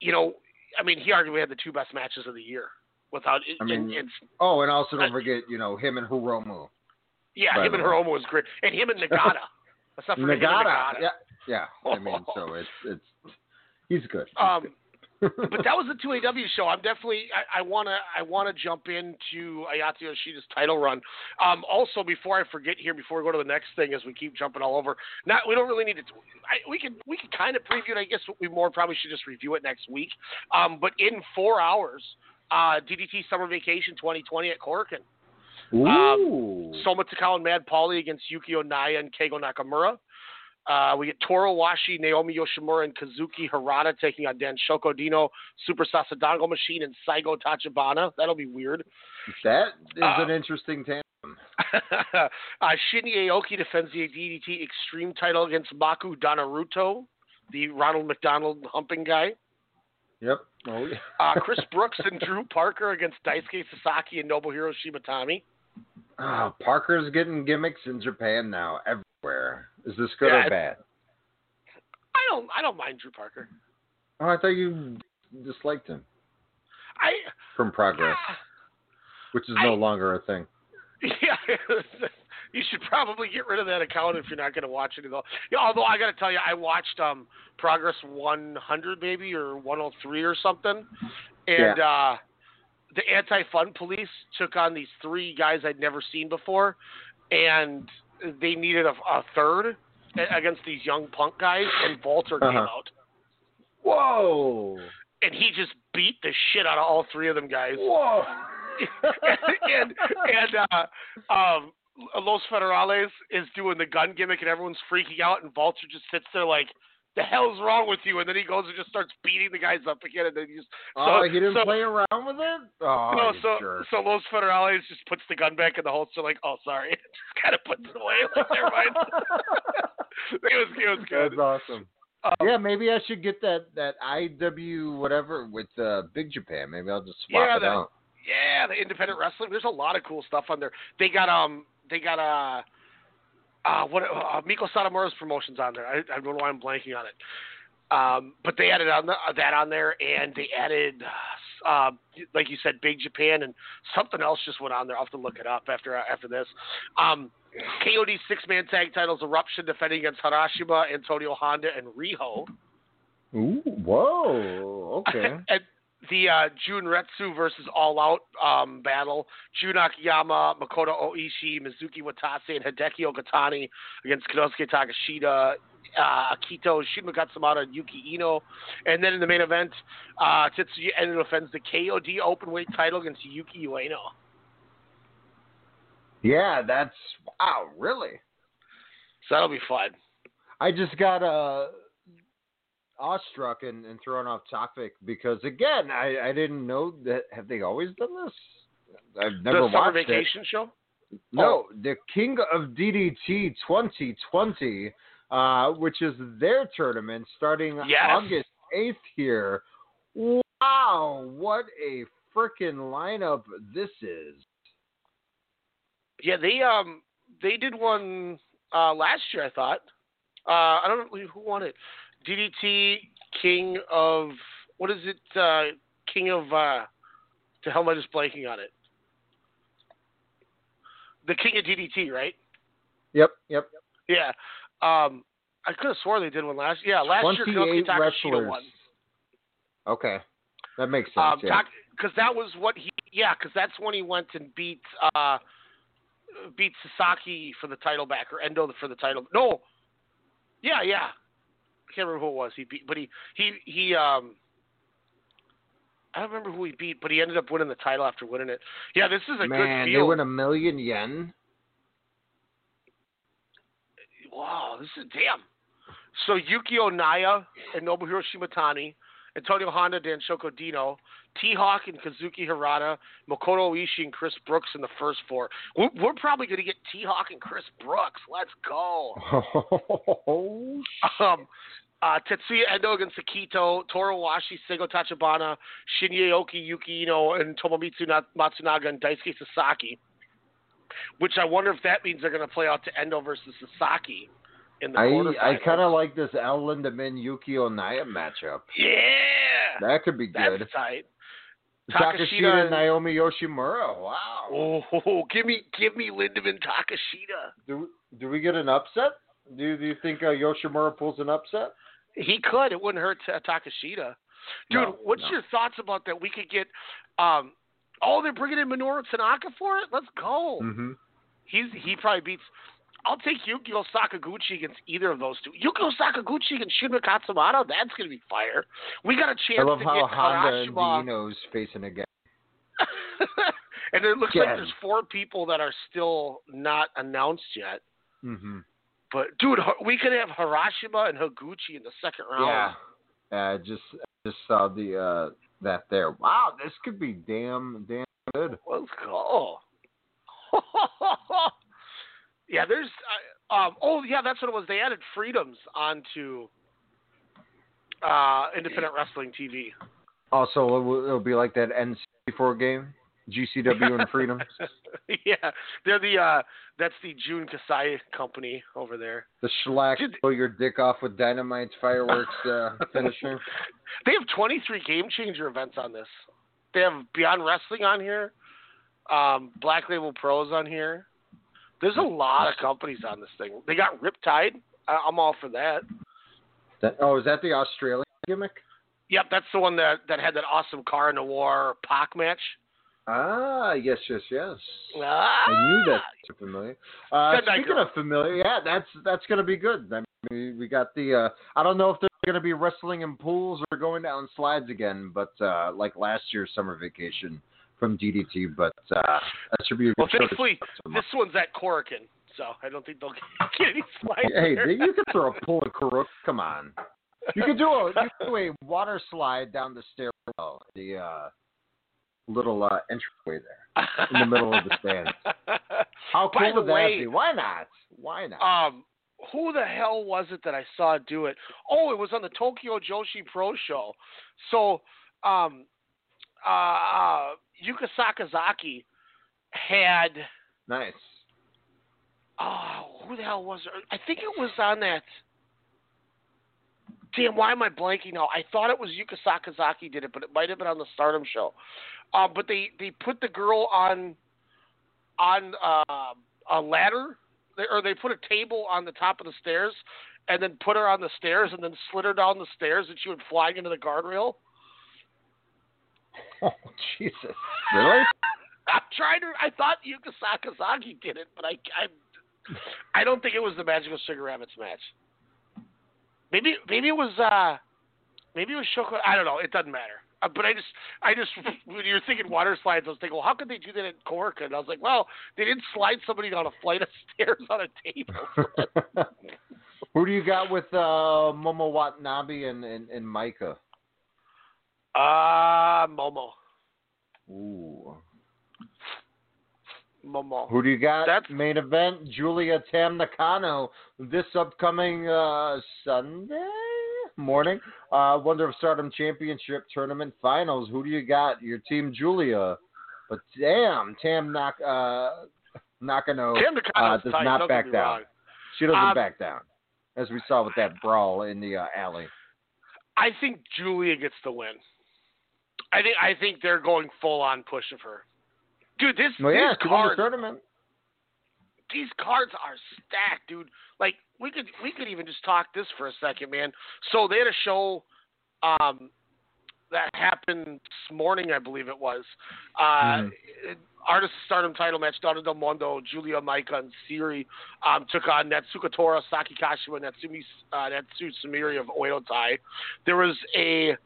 you know, I mean, he arguably had the two best matches of the year without. I mean, and, Oh, and also don't I- forget, you know, him and Hiromu. yeah, him and. Hiromu was great, and him and Nagata. Let's not forget Nagata. Nagata. Yeah, yeah. I mean, so it's it's he's good. He's Um, good. But that was the two AW show. I'm definitely I, I wanna I wanna jump into Ayato Yoshida's title run. Um, also, before I forget here, before we go to the next thing, as we keep jumping all over, not we don't really need to. I, we can we can kind of preview it. I guess we more probably should just review it next week. Um, but in four hours, uh, DDT Summer Vacation 2020 at Corkin. Ooh. Soma Takao and Mad Pauly against Yukio Naya and Keigo Nakamura. Uh, we get Toro Washi, Naomi Yoshimura, and Kazuki Hirata taking on Danshoku Dino, Super Sasadango Machine, and Saigo Tachibana. That'll be weird. that is Uh, an interesting tandem. *laughs* uh, Shinya Aoki defends the DDT Extreme title against Maku Donaruto, the Ronald McDonald humping guy. Yep. Oh, yeah. Uh, Chris *laughs* Brooks and Drew Parker against Daisuke Sasaki and Nobuhiro Shimatani. Ah, Parker's getting gimmicks in Japan now, everywhere. Is this good Yeah, or bad? I don't I don't mind Drew Parker. Oh, I thought you disliked him I from Progress, which is no longer a thing. Yeah, *laughs* you should probably get rid of that account if you're not going to watch it at all. Yeah, although I got to tell you, I watched um Progress 100 maybe or 103 or something, and uh the anti-fun police took on these three guys I'd never seen before, and they needed a, a third against these young punk guys, and came Uh-huh. out, Whoa! and he just beat the shit out of all three of them guys. Whoa. *laughs* and and uh, um, Los Federales is doing the gun gimmick, and everyone's freaking out, and Vulture just sits there like, "The hell's wrong with you?" And then he goes and just starts beating the guys up again, and then he just Oh, so, he didn't so, play around with it? Oh, no, so jerk. so Los Federales just puts the gun back in the holster, like, "Oh, sorry," *laughs* just kind of puts it away, like, "Never mind." *laughs* it was it was good. That's awesome. Um, yeah, maybe I should get that that IW whatever with uh, Big Japan. Maybe I'll just swap Yeah, it that- out. Yeah, the independent wrestling. There's a lot of cool stuff on there. They got um, they got uh, uh, what uh, Meiko Satomura's promotions on there. I, I don't know why I'm blanking on it. Um, but they added on the, that on there, and they added, uh, like you said, Big Japan, and something else just went on there. I'll have to look it up after after this. Um, KOD six man tag titles eruption defending against Harashima, Antonio Honda, and Riho. Ooh, whoa, okay. *laughs* and the uh, Jun Retsu versus All Out um, battle. Jun Akiyama, Makoto Oishi, Mizuki Watase, and Hideki Okatani against Konosuke Takeshita, uh, Akito, Katsumata, and Yuki Ino. And then in the main event, uh, Tetsuya Endo defends the KOD openweight title against Yuki Ueno. yeah, that's wow, really. So that'll be fun. I just got uh, awestruck and, and thrown off topic because again, I, I didn't know that. Have they always done this? I've never the summer watched vacation it. show? No, the King of DDT 2020, uh, which is their tournament starting Yes. August 8th here. Wow, what a freaking lineup this is. Yeah, they um they did one uh last year. I thought. Uh, I don't know who won it. DDT King of what is it? Uh, King of uh, the hell am I just blanking on it? The King of DDT, right? Yep, yep. Yeah. Um, I could have swore they did one last. Yeah, last year 28 Konosuke Takeshita won. Okay, that makes sense. Um, yeah. because that was what he, yeah, because that's when he went and beat, uh, beat Sasaki for the title back or Endo for the title. No, yeah, yeah, can't remember who it was. He beat, but he, he, he, um, I don't remember who he beat, but he ended up winning the title after winning it. Yeah, this is a Man, good they field. win a million yen. Wow, this is damn. So Yukio Naya and Nobuhiro Shimatani, Antonio Honda, Dan Shoko Dino, T Hawk and Kazuki Hirata, Makoto Oishi and Chris Brooks in the first four. We're, we're probably going to get T Hawk and Chris Brooks. Let's go. Oh, *laughs* Um, uh, Tetsuya Endo against Akito, Toru Washi, Seigo Tachibana, Shinya Aoki, Yuki Ino, and Tomomitsu Na- Matsunaga and Daisuke Sasaki. Which I wonder if that means they're going to play out to Endo versus Sasaki in the I I kind of like this El Lindemann Yukio Naya matchup. Yeah, That could be good. that's tight. Takeshita Takeshita and Naomi Yoshimura. Wow. Oh, *laughs* give me, give me Lindemann Takeshita. Do do we get an upset? Do do you think uh, Yoshimura pulls an upset? He could. It wouldn't hurt Ta- Takeshita. Dude, No, what's no. your thoughts about that? We could get. um Oh, they're bringing in Minoru Tanaka for it. Let's go. Mm-hmm. He's he probably beats. I'll take Yukio Sakaguchi against either of those two. Yukio Sakaguchi against Shunma Katsumata. That's gonna be fire. We got a chance I love to how get Honda and Harashima. Dino's facing again. *laughs* and it looks like there's four people that are still not announced yet. Mm-hmm. But dude, we could have Harashima and Higuchi in the second round. Yeah. Uh, just just saw the uh that there. Wow, this could be damn damn good. Let's go. *laughs* yeah, there's. Uh, um, oh, yeah, that's what it was. They added freedoms onto uh, independent wrestling TV. Also, it'll, it'll be like that N64 game, GCW and *laughs* Freedom. yeah, they're the. Uh, that's the Jun Kasai company over there. The Schlack Dude. blow your dick off with dynamite's fireworks uh, *laughs* finisher. They have 23 game changer events on this. They have Beyond Wrestling on here, um, Black Label Pros on here. There's a lot of companies on this thing. They got Riptide. I- I'm all for that. That, oh, is that the Australian gimmick? Yep, that's the one that that had that awesome Car in the war Pac match. Ah, yes, yes, yes. Ah, I knew that was familiar. Uh, Good speaking of familiar, yeah, that's that's gonna be good. I mean, we got the. Uh, I don't know if they're going to be wrestling in pools or going down slides again, but uh, like last year's summer vacation from DDT. But uh, that should be a good Well, thankfully, this one's at Korakuen, so I don't think they'll *laughs* get any slides. Hey, there. you could throw a pull in Karuk. Come on. You could do a you could do a water slide down the stairwell, the uh, little uh, entryway there in the middle of the stands. *laughs* How cool would that way, be? Why not? Why not? Um, who the hell was it that I saw do it? Oh, it was on the Tokyo Joshi Pro Show. So, um, uh, uh, Yuka Sakazaki had. nice. Oh, who the hell was it? I think it was on that. Damn, why am I blanking now? I thought it was Yuka Sakazaki did it, but it might have been on the Stardom show. Um, but they they put the girl on on uh, a ladder, they, or they put a table on the top of the stairs, and then put her on the stairs, and then slid her down the stairs, and she would fly into the guardrail. *laughs* Oh Jesus! Really? *laughs* I'm trying to. I thought Yuka Sakazaki did it, but I I I don't think it was the Magical Sugar Rabbits match. Maybe maybe it was uh maybe it was Shoko. I don't know. It doesn't matter. Uh, but I just I just *laughs* when you're thinking water slides, I was thinking, well, how could they do that in Cork? And I was like, well, they didn't slide somebody down a flight of stairs on a table. Who do you got with uh, Momo Watanabe and, and, and Maika? Ah, uh, Momo. Ooh. Momo. Who do you got? That's- Main event, Julia Tam Nakano this upcoming uh, Sunday morning. Uh, Wonder of Stardom Championship Tournament Finals. Who do you got? Your team, Julia. But damn, Tam Nak uh, Nakano uh, does tight, not don't back down. wrong. She doesn't Um, back down, as we saw with that brawl in the uh, alley. I think Julia gets the win. I think I think they're going full on push of her. Dude, this Well, yeah, these the cards tournament. these cards are stacked, dude. Like we could we could even just talk this for a second, man. So they had a show um that happened this morning, I believe it was. Uh Artist Stardom title match, Donna Del Mondo, Julia Maika, and Siri um, took on Natsuko Tora, Saki Kashima, Natsumi, uh, Natsu Sumire of Oedo Tai. There was a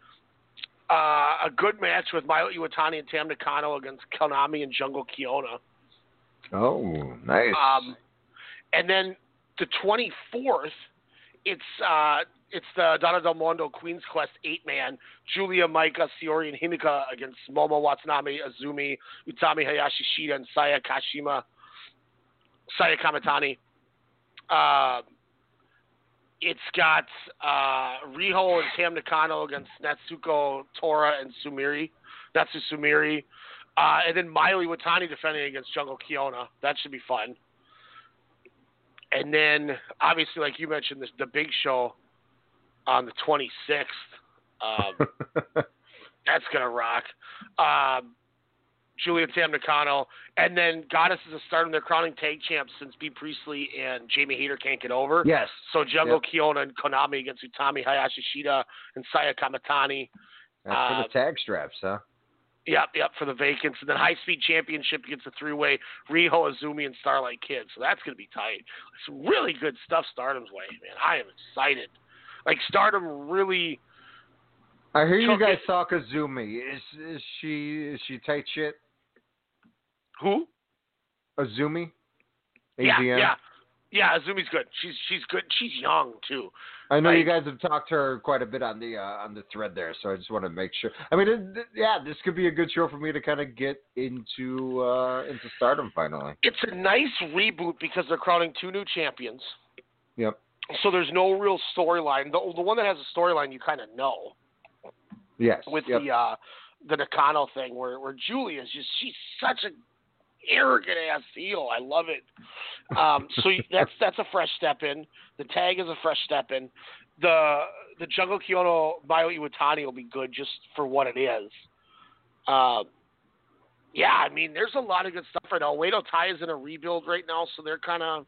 uh, a good match with Mayu Iwatani and Tam Nakano against Konami and Jungle Kyona. Oh, nice. Um, and then the 24th, it's uh, it's the Donna Del Mondo Queen's Quest eight man Julia Maika, Siori, and Himeka against Momo Watanabe, Azumi, Utami Hayashi Shida, and Saya Kashima, Saya Kamatani. Uh, it's got uh, Riho and Tam Nakano against Natsuko Tora and Sumire, Natsu Sumire. Uh, and then Mayu Iwatani defending against Jungle Kyona. That should be fun. And then, obviously, like you mentioned, this, the big show on the 26th. Um, *laughs* that's going to rock. Um, Julia Tam Nakano. And then Goddesses have started their crowning tag champs since Bea Priestley and Jamie Hayter can't get over. Yes. So Jungle Yep. Kyona and Konami against Utami Hayashi Shida and Saya Kamatani. That's for Uh, the tag straps, huh? Yep, yep, for the vacants. And then High Speed Championship gets a three way Riho, Azumi, and Starlight Kid. So that's going to be tight. Some really good stuff Stardom's way, man. I am excited. Like, Stardom really. I hear you guys it- talk Azumi. Is is she is she tight shit? Who? Azumi? Yeah, AZM? yeah. Yeah, Azumi's good. She's she's good. She's young, too. I know you guys have talked to her quite a bit on the uh, on the thread there, so I just want to make sure. I mean, it, th- yeah, this could be a good show for me to kind of get into uh, into Stardom finally. It's a nice reboot because they're crowning two new champions. Yep. So there's no real storyline. The, the one that has a storyline you kind of know. Yes. with yep. the uh the Nakano thing where where Julia's just she's such a arrogant ass heel. I love it. Um so that's *laughs* that's a fresh step in. The tag is a fresh step in. The the Jungle Kyona Mayu Iwatani will be good just for what it is. Um yeah, I mean there's a lot of good stuff right now. Oedo Tai is in a rebuild right now, so they're kinda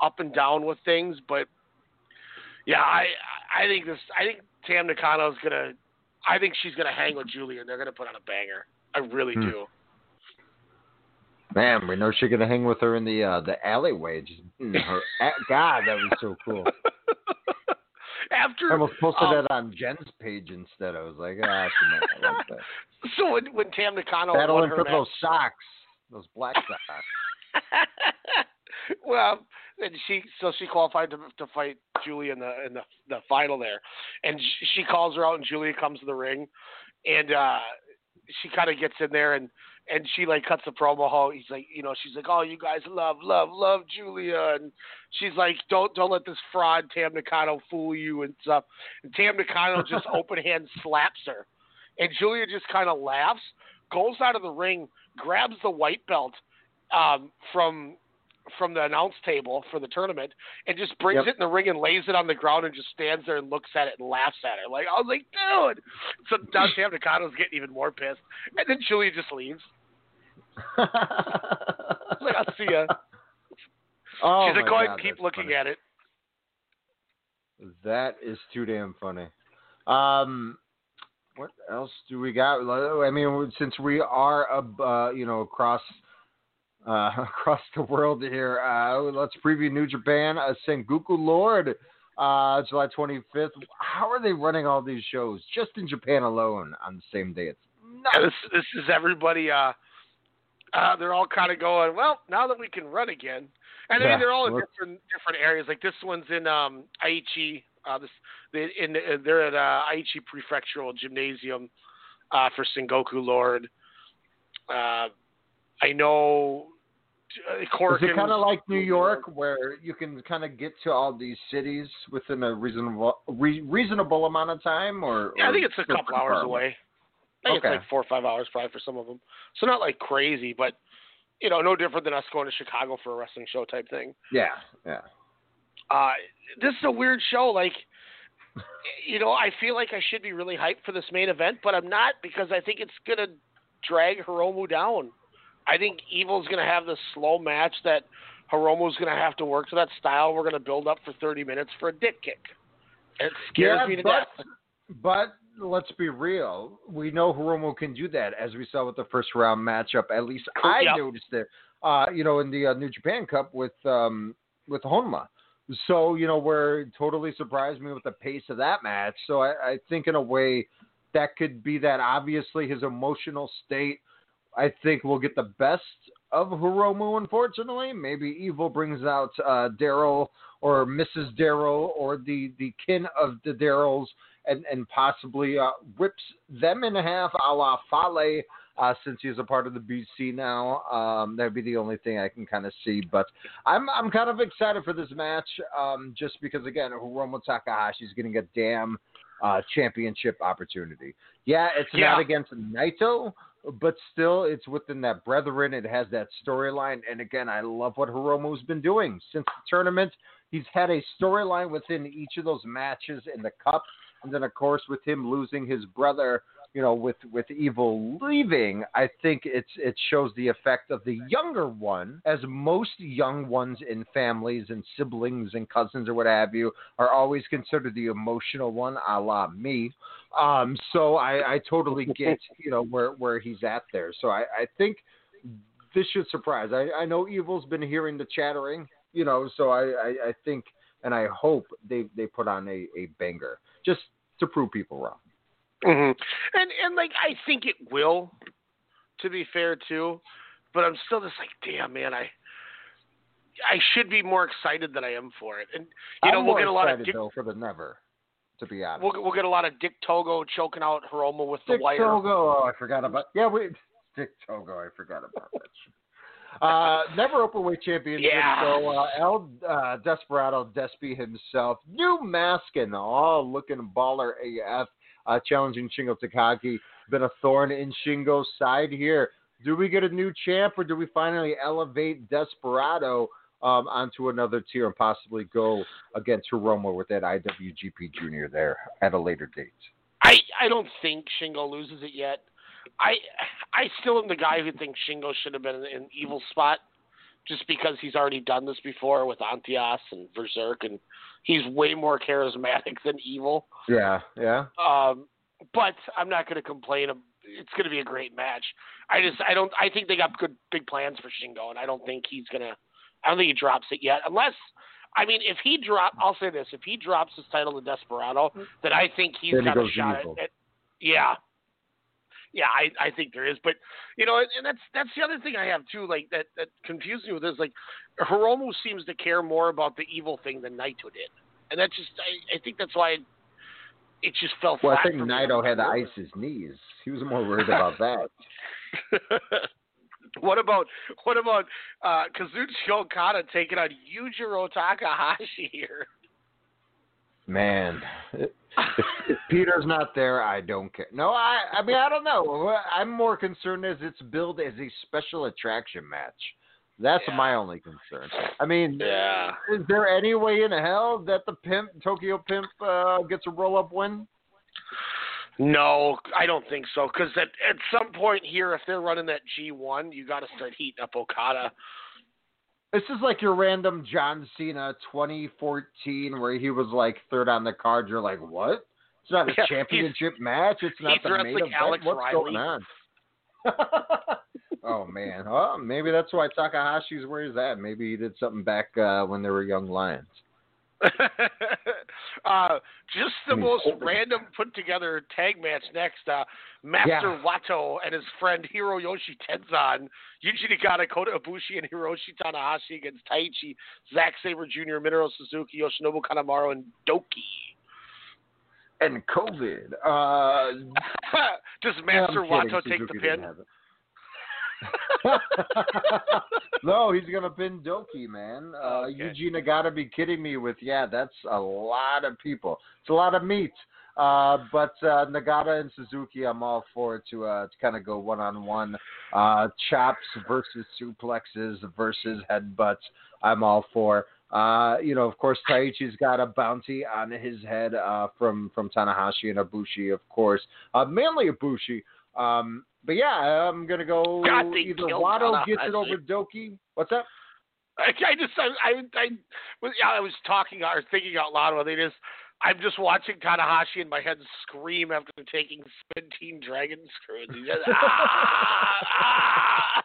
up and down with things, but yeah, I I think this I think Tam Nakano's gonna I think she's gonna hang with Julia and they're gonna put on a banger. I really Hmm. do. Man, we know she's gonna hang with her in the uh, the alleyway. Just mm, *laughs* her, God, that was so cool. *laughs* after I almost posted um, that on Jen's page instead. I was like, ah, she might like that. *laughs* So when, when Tam Nakano Battling for match, those socks, those black socks. well, and she so she qualified to to fight Julia in the in the the final there, and she calls her out, and Julia comes to the ring, and uh she kind of gets in there and and she like cuts the promo how he's like you know she's like oh you guys love love love Julia and she's like don't don't let this fraud Tam Nakano fool you and stuff and Tam Nakano just *laughs* open hand slaps her and Julia just kind of laughs goes out of the ring grabs the white belt um, from from the announce table for the tournament and just brings Yep. it in the ring and lays it on the ground and just stands there and looks at it and laughs at it. Like I was like, dude. So now Tam Nakano's getting even more pissed, and then Julia just leaves. Like, I'll see ya. Oh She's like, go ahead and keep looking funny. at it. That is too damn funny. Um, what else do we got? I mean, since we are, uh, you know, across uh, *laughs* across the world here, uh, let's preview New Japan. Uh, Sengoku Lord, uh, July 25th. How are they running all these shows just in Japan alone on the same day? It's Yeah, this this is everybody. Uh, uh, they're all kind of going. Well, now that we can run again, and I mean they're all in different different areas. Like this one's in um, Aichi. Uh, this they, in uh, they're at uh, Aichi Prefectural Gymnasium uh, for Sengoku Lord. Uh, I know. Uh, Is it kind of like New York, where you can kind of get to all these cities within a reasonable re- reasonable amount of time, or? Yeah, I think it's a couple hours away. I think Okay. it's like four or five hours probably for some of them. So not like crazy, but you know, no different than us going to Chicago for a wrestling show type thing. Yeah, yeah. Uh, this is a weird show. Like, you know, I feel like I should be really hyped for this main event, but I'm not because I think it's gonna drag Hiromu down. I think Evil's gonna have this slow match that Hiromu's gonna have to work to that style. We're gonna build up for 30 minutes for a dick kick. It scares yeah, me to but, death. But let's be real. We know Hiromu can do that, as we saw with the first round matchup. At least I Yep. noticed it. Uh, you know, in the uh, New Japan Cup with um, with Honma. So you know, where it totally surprised me with the pace of that match. So I, I think in a way that could be that. Obviously, his emotional state. I think will get the best of Hiromu. Unfortunately, maybe Evil brings out uh, Daryl or Mrs. Daryl or the the kin of the Daryls and and possibly uh, rips them in half, a la Fale. Uh, since he's a part of the BC now, um, that'd be the only thing I can kind of see. But I'm I'm kind of excited for this match, um, just because again, Hiromu Takahashi is getting a damn uh, championship opportunity. Yeah, it's Yeah. not against Naito, but still, it's within that brethren. It has that storyline, and again, I love what Hiromu's been doing since the tournament. He's had a storyline within each of those matches in the cup, and then of course with him losing his brother, you know, with with Evil leaving, I think it's it shows the effect of the younger one, as most young ones in families and siblings and cousins or what have you are always considered the emotional one, a la me. Um, so I, I totally get *laughs* you know where where he's at there. So I, I think this should surprise. I, I know Evil's been hearing the chattering, you know, so I, I, I think and I hope they they put on a, a banger just to prove people wrong. hmm And and like I think it will, to be fair too, but I'm still just like, damn man, I I should be more excited than I am for it. And you know I'm we'll get a lot of Dick, though for the never, to be honest. we'll we'll get a lot of Dick Togo choking out Hiromu with the wire. Dick. Togo. Oh, I forgot about. Yeah, we *laughs* Dick Togo. I forgot about that. Uh, never openweight championship. Yeah. So uh, El uh, Desperado Despy himself, new mask and all, looking baller AF, uh, challenging Shingo Takagi. Been a thorn in Shingo's side here. Do we get a new champ, or do we finally elevate Desperado um, onto another tier and possibly go against Hiromu with that IWGP Junior there at a later date? I I don't think Shingo loses it yet. I I still am the guy who thinks Shingo should have been in an evil spot, just because he's already done this before with Antias and VerserK, and he's way more charismatic than evil. Yeah, yeah. Um, but I'm not going to complain. It's going to be a great match. I just I don't I think they got good big plans for Shingo, and I don't think he's gonna. I don't think he drops it yet, unless I mean, if he drop, I'll say this: if he drops his title to Desperado, then I think he's Then he got a shot at, at. Yeah, yeah, I I think there is, but you know, and, and that's that's the other thing I have too. Like that that confuses me with this. Like Hiromu seems to care more about the evil thing than Naito did, and that's just I, I think that's why it, it just fell Well, flat. I think. Naito had to ice his knees. He was more worried about that. *laughs* *laughs* what about what about uh, Kazuchi Okada taking on Yujiro Takahashi here? Man, if, if Peter's not there, I don't care. No, I, I mean, I don't know. I'm more concerned as it's billed as a special attraction match. That's my only concern. I mean, Yeah. is there any way in hell that the pimp, Tokyo Pimp, uh, gets a roll up win? No, I don't think so. Because at at some point here, if they're running that G1, you got to start heating up Okada. This is like your random John Cena 2014 where he was like third on the card. You're like, what? It's not a Yeah, championship match. It's not the main wrestling event. Alex What's Riley. going on? *laughs* oh man. Oh, maybe that's why Takahashi's where he's at. Maybe he did something back uh, when they were young lions. *laughs* uh, just the Hmm. most random put together tag match next. Uh, Master Yeah. Wato and his friend Hiroyoshi Tenzan, Yuji Nagata, Kota Ibushi, and Hiroshi Tanahashi against Taichi, Zack Sabre Jr., Minoru Suzuki, Yoshinobu Kanemaru, and Douki. And COVID. Uh, *laughs* Does Master kidding. Wato take the pin? *laughs* didn't have it. no, he's gonna pin Douki, man. Uh, Okay. Eugene gotta be kidding me with yeah, that's a lot of people. It's a lot of meat. Uh, but uh, Nagata and Suzuki, I'm all for to uh, to kind of go one on one. Chops versus suplexes versus headbutts. I'm all for. Uh, you know, of course, Taichi's got a bounty on his head uh, from from Tanahashi and Ibushi, of course, uh, mainly Ibushi. Um, but yeah, I'm gonna go God, either Wato gets it over Douki. What's up? I, I just I I, I, was, yeah, I was talking or thinking out loud while they just I'm just watching Tanahashi in my head scream after taking 17 dragon screws. Just, ah, ah.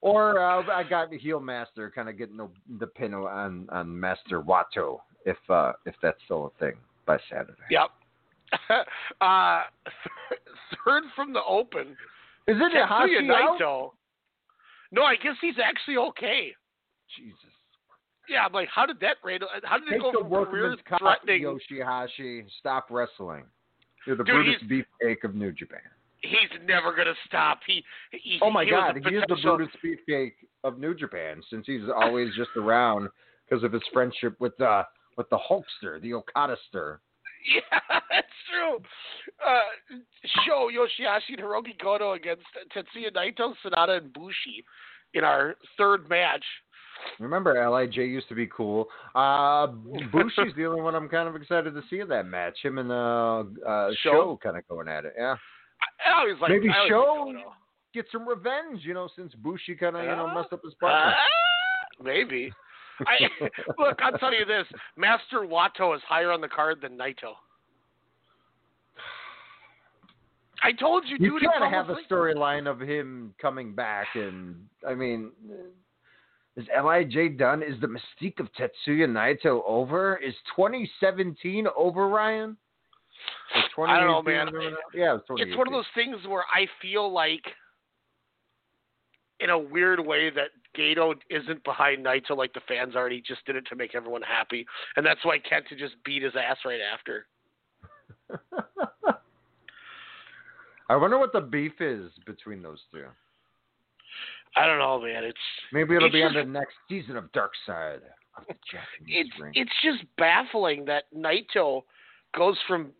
Or uh, I got the heel master kind of getting the, the pin on on Master Wato if uh, if that's still a thing by Saturday. Yep. *laughs* uh, third from the open. Is it Tetsuya? Naito. No, I guess he's actually okay. Jesus. Yeah, I'm like, how did that rate? How did it go the from workman's career comp, threatening? Yoshi-Hashi. Stop wrestling. You're the Dude, Brutus Beefcake of New Japan. He's never gonna stop. He, he Oh my he God, a he is the Brutus Beefcake of New Japan since he's always just around because of his friendship with uh with the Hulkster, the Okadaster. *laughs* Yeah, that's true. Uh, show Yoshi-Hashi and Hirooki Goto against Tetsuya Naito, Sanada, and Bushi in our third match. Remember, Lij used to be cool. Uh, Bushi's the only one I'm kind of excited to see in that match. Him and uh, uh, Show? Show kind of going at it. Yeah, I always like maybe I Show like get some revenge. You know, since Bushi kind of you know Uh, messed up his partner. Ah, maybe. I, *laughs* look, I'll tell you this: Master Wato is higher on the card than Naito. I told you, you dude. it's can't have a storyline of him coming back, and I mean, is Lij done? Is the mystique of Tetsuya Naito over? Is 2017 over, Ryan? I don't know, man. Yeah, it it's one of those things where I feel like, in a weird way, that Gedo isn't behind Naito like the fans are, and he just did it to make everyone happy, and that's why Kenta just beat his ass right after. *laughs* I wonder what the beef is between those two. I don't know, man. It's Maybe it'll It's be on the next season of Dark Side of it's ring. it's just baffling that Naito goes from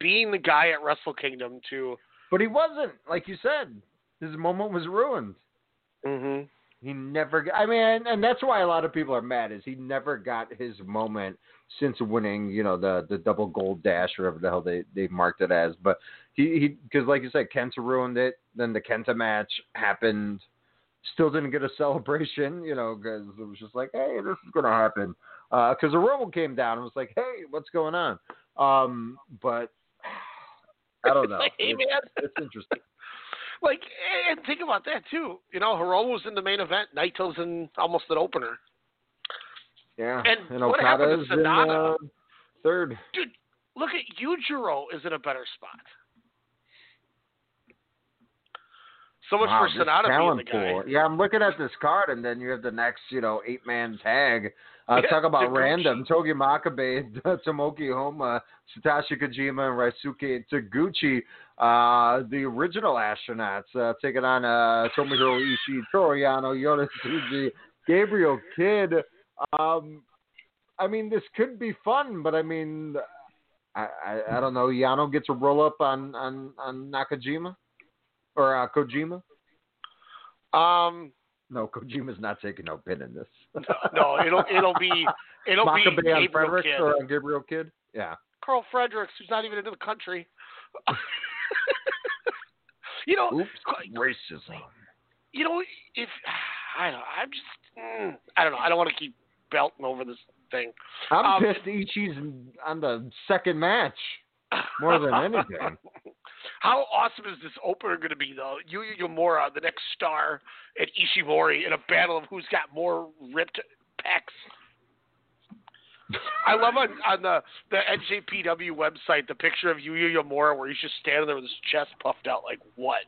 being the guy at Wrestle Kingdom to But he wasn't, like you said. His moment was ruined. Mm-hmm. He never. I mean, and that's why a lot of people are mad. Is he never got his moment since winning, you know, the the double gold dash or whatever the hell they they marked it as. But he he because like you said, Kenta ruined it. Then the Kenta match happened. Still didn't get a *laughs* celebration, you know, because it was just like, hey, this is gonna happen. Because the Rumble came down and was like, hey, what's going on? Um, but *sighs* I don't know. *laughs* Hey, it's, it's interesting. Like and think about that too. You know, Hiromu's in the main event, Naito's in almost an opener. Yeah, And what happened to Okada's in uh, third. Dude, look at Yujiro is in a better spot. So much Wow, for Sanada being the guy. pool. Yeah, I'm looking at this card, and then you have the next, you know, eight man tag. Uh, *laughs* talk about random. Togi Makabe, *laughs* Tomoaki Honma, Satoshi Kojima, and Ryusuke Taguchi, uh, the original astronauts, uh, taking on uh, Tomohiro Ishii, Toru Yano, Yota Tsuji, Gabriel Kidd. Um, I mean, this could be fun, but I mean, I, I, I don't know. Yano gets a roll up on, on, on Nakajima or uh, Kojima. Um, No, Kojima's not taking no pin in this. *laughs* no, it'll it'll be it'll be Makabe on Gabriel or on Gabriel Kidd? Yeah. Karl Fredericks, who's not even into the country. *laughs* you know, Oops, racism. you know, if I don't, I'm just, mm, I don't know. I don't want to keep belting over this thing. I'm Um, pissed Ichi's on the second match more than anything. *laughs* How awesome is this opener going to be, though? Yuya Uemura, uh, the next star, and Ishimori in a battle of who's got more ripped pecs. I love on, on the, the NJPW website the picture of Yuya Uemura where he's just standing there with his chest puffed out like, what?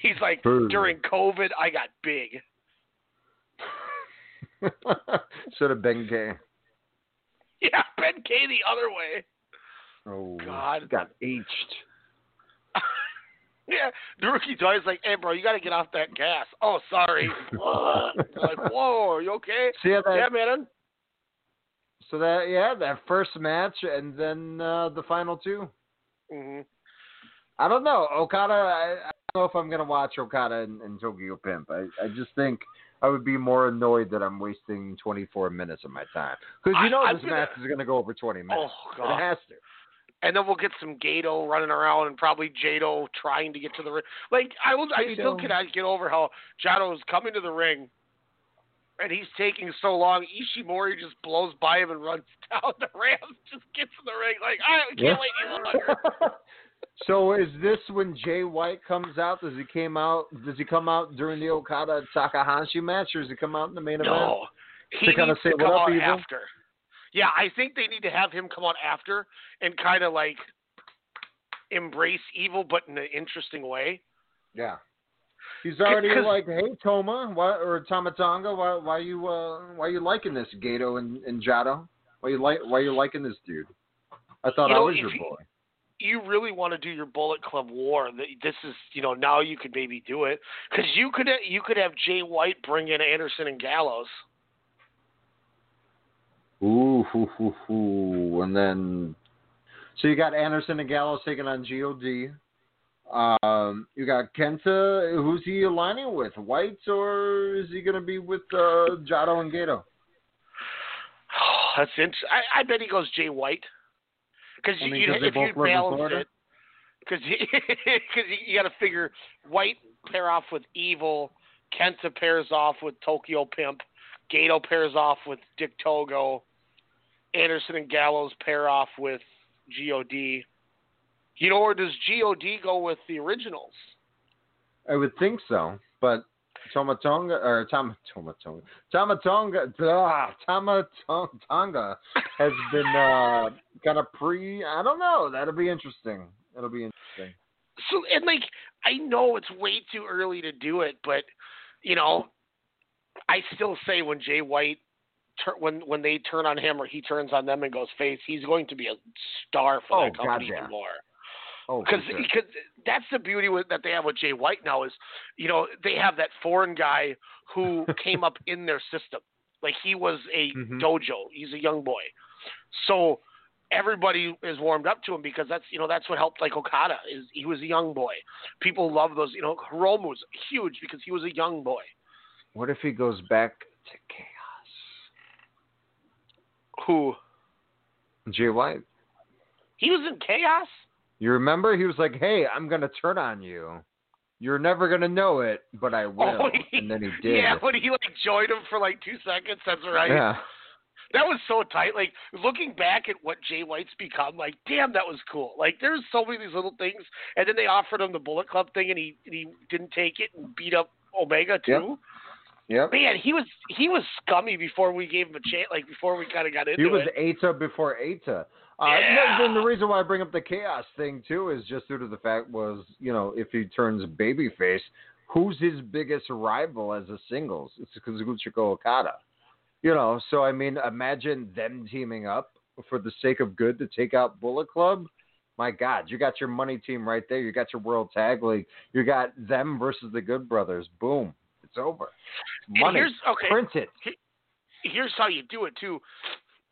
He's like, during COVID, I got big. *laughs* Should have been gay. Yeah, Ben K the other way. Oh, God. got aged. Yeah, the rookie toy's like, hey, bro, you got to get off that gas. Oh, sorry. *laughs* like, whoa, are you okay? See that- yeah, man. So that yeah, that first match and then uh, the final two. hmm I don't know Okada. I, I don't know if I'm gonna watch Okada and, and Tokyo Pimp. I, I just think I would be more annoyed that I'm wasting 24 minutes of my time because you I- know I'm this gonna- match is gonna go over 20 minutes. Oh, God. It has to. And then we'll get some Gedo running around and probably Jado trying to get to the ring. Like, I, will, I still cannot get over how Jado's coming to the ring and he's taking so long. Ishimori just blows by him and runs *laughs* down the ramp, just gets in the ring. Like, I can't Yeah. wait any longer. *laughs* So is this when Jay White comes out? Does he came out? Does he come out during the Okada Takahashi match, or does he come out in the main event? No, he To needs say, to "What come out Evil?" after. Yeah, I think they need to have him come out after and kind of like embrace evil, but in an interesting way. Yeah. He's already like, hey Toma, why, or Tama Tonga, why, why you, uh, why you liking this Gedo and, and Jado? Why you like, why you liking this dude? I thought You I know, was your you- boy. You really want to do your Bullet Club war? th- This is, you know, now you could maybe do it because you could you could have Jay White bring in Anderson and Gallows. Ooh, hoo, hoo, hoo. and then, so you got Anderson and Gallows taking on God. Um, you got Kenta. Who's he aligning with? Whites or is he gonna be with uh, Jado and Gedo? *sighs* That's interesting. I, I bet he goes Jay White because I mean, you, if you balance it, because because *laughs* you, you got to figure White pair off with Evil, Kenta pairs off with Tokyo Pimp, Gedo pairs off with Dick Togo, Anderson and Gallows pair off with God. You know, or does God go with the originals? I would think so, but Tama Tonga or Tom Tama Tonga Tomatonga ah, Tama Tonga has been uh, kind of pre. I don't know. That'll be interesting. It'll be interesting. So and like I know it's way too early to do it, but you know, I still say when Jay White when when they turn on him or he turns on them and goes face, he's going to be a star for Oh, that company God, yeah. even more. Oh, Because sure. because that's the beauty with, that they have with Jay White now is, you know, they have that foreign guy who *laughs* came up in their system. Like he was a Mhm. dojo. He's a young boy. So everybody is warmed up to him because that's you know that's what helped like Okada is he was a young boy. People love those you know Hiromu's huge because he was a young boy. What if he goes back to chaos? Who Jay White. he was in chaos. You remember? He was like, "Hey, I'm gonna turn on you. You're never gonna know it, but I oh, will." Oh, *laughs* he- and then he *laughs* did. Yeah, when he like joined him for like two seconds. That's right. Yeah. That was so tight. Like looking back at what Jay White's become, like damn, that was cool. Like there's so many of these little things, and then they offered him the Bullet Club thing, and he and he didn't take it and beat up Omega too. Yep. Man, he was he was scummy before we gave him a chance. Like before we kind of got into it. He was it. Ata before Ata. Uh, Yeah. And the reason why I bring up the chaos thing too is just due to the fact was you know if he turns babyface, who's his biggest rival as a singles? It's Kazuchika Okada. You know, so I mean, imagine them teaming up for the sake of good to take out Bullet Club. My God, you got your money team right there. You got your World Tag League. You got them versus the Good Brothers. Boom, it's over. Money, here's okay. print it. Here's how you do it too,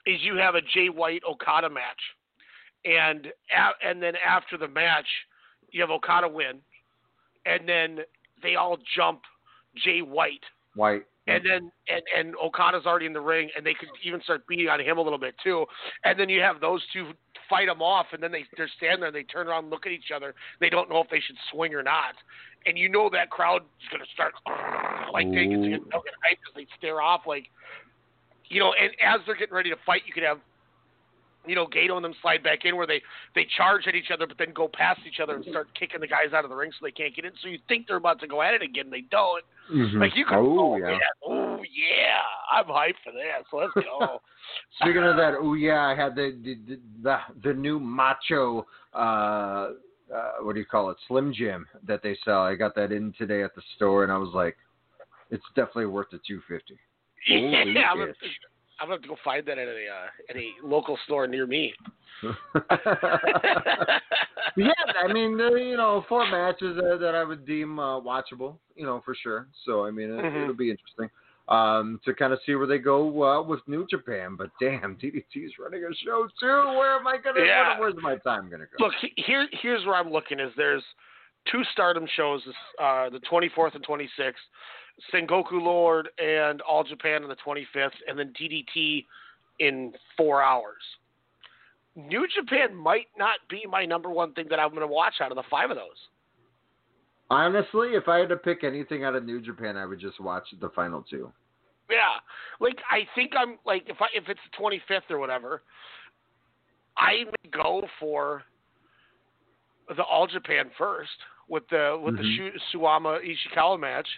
is you have a Jay White Okada match, and and then after the match, you have Okada win, and then they all jump Jay White White. And then and and Okada's already in the ring, and they could even start beating on him a little bit too. And then you have those two fight him off, and then they they're standing there, and they turn around, and look at each other. They don't know if they should swing or not, and you know that crowd is gonna start *clears throat* like they get, Ooh. they'll get hyped as they stare off, like you know. And as they're getting ready to fight, you could have. You know, Gedo and them slide back in where they they charge at each other, but then go past each other and start kicking the guys out of the ring so they can't get in. So you think they're about to go at it again, they don't. Mhm. Like you could, Oh, oh, yeah. yeah. oh yeah, I'm hyped for this. Let's go. *laughs* Speaking of that, oh yeah, I had the the the, the new macho. Uh, uh, what do you call it? Slim Jim that they sell. I got that in today at the store, and I was like, it's definitely worth the two fifty. *laughs* Yeah, I'm gonna, shit. I'm gonna have to go find that at a uh, at a local store near me. *laughs* *laughs* yeah, I mean, you know, four matches uh, that I would deem uh, watchable, you know, for sure. So I mean, it, Mhm. it'll be interesting um, to kind of see where they go uh, with New Japan. But damn, *laughs* DDT's running a show too. Where am I gonna? Yeah. Where's my time gonna go? Look, here here's where I'm looking. Is there's two Stardom shows, this, uh, the 24th and 26th, Sengoku Lord and All Japan on the 25th, and then DDT in four hours. New Japan might not be my number one thing that I'm going to watch out of the five of those. Honestly, if I had to pick anything out of New Japan, I would just watch the final two. Yeah, like I think I'm like if I if it's the 25th or whatever, I may go for the All Japan first with the with Mhm. the Suwama Ishikawa match,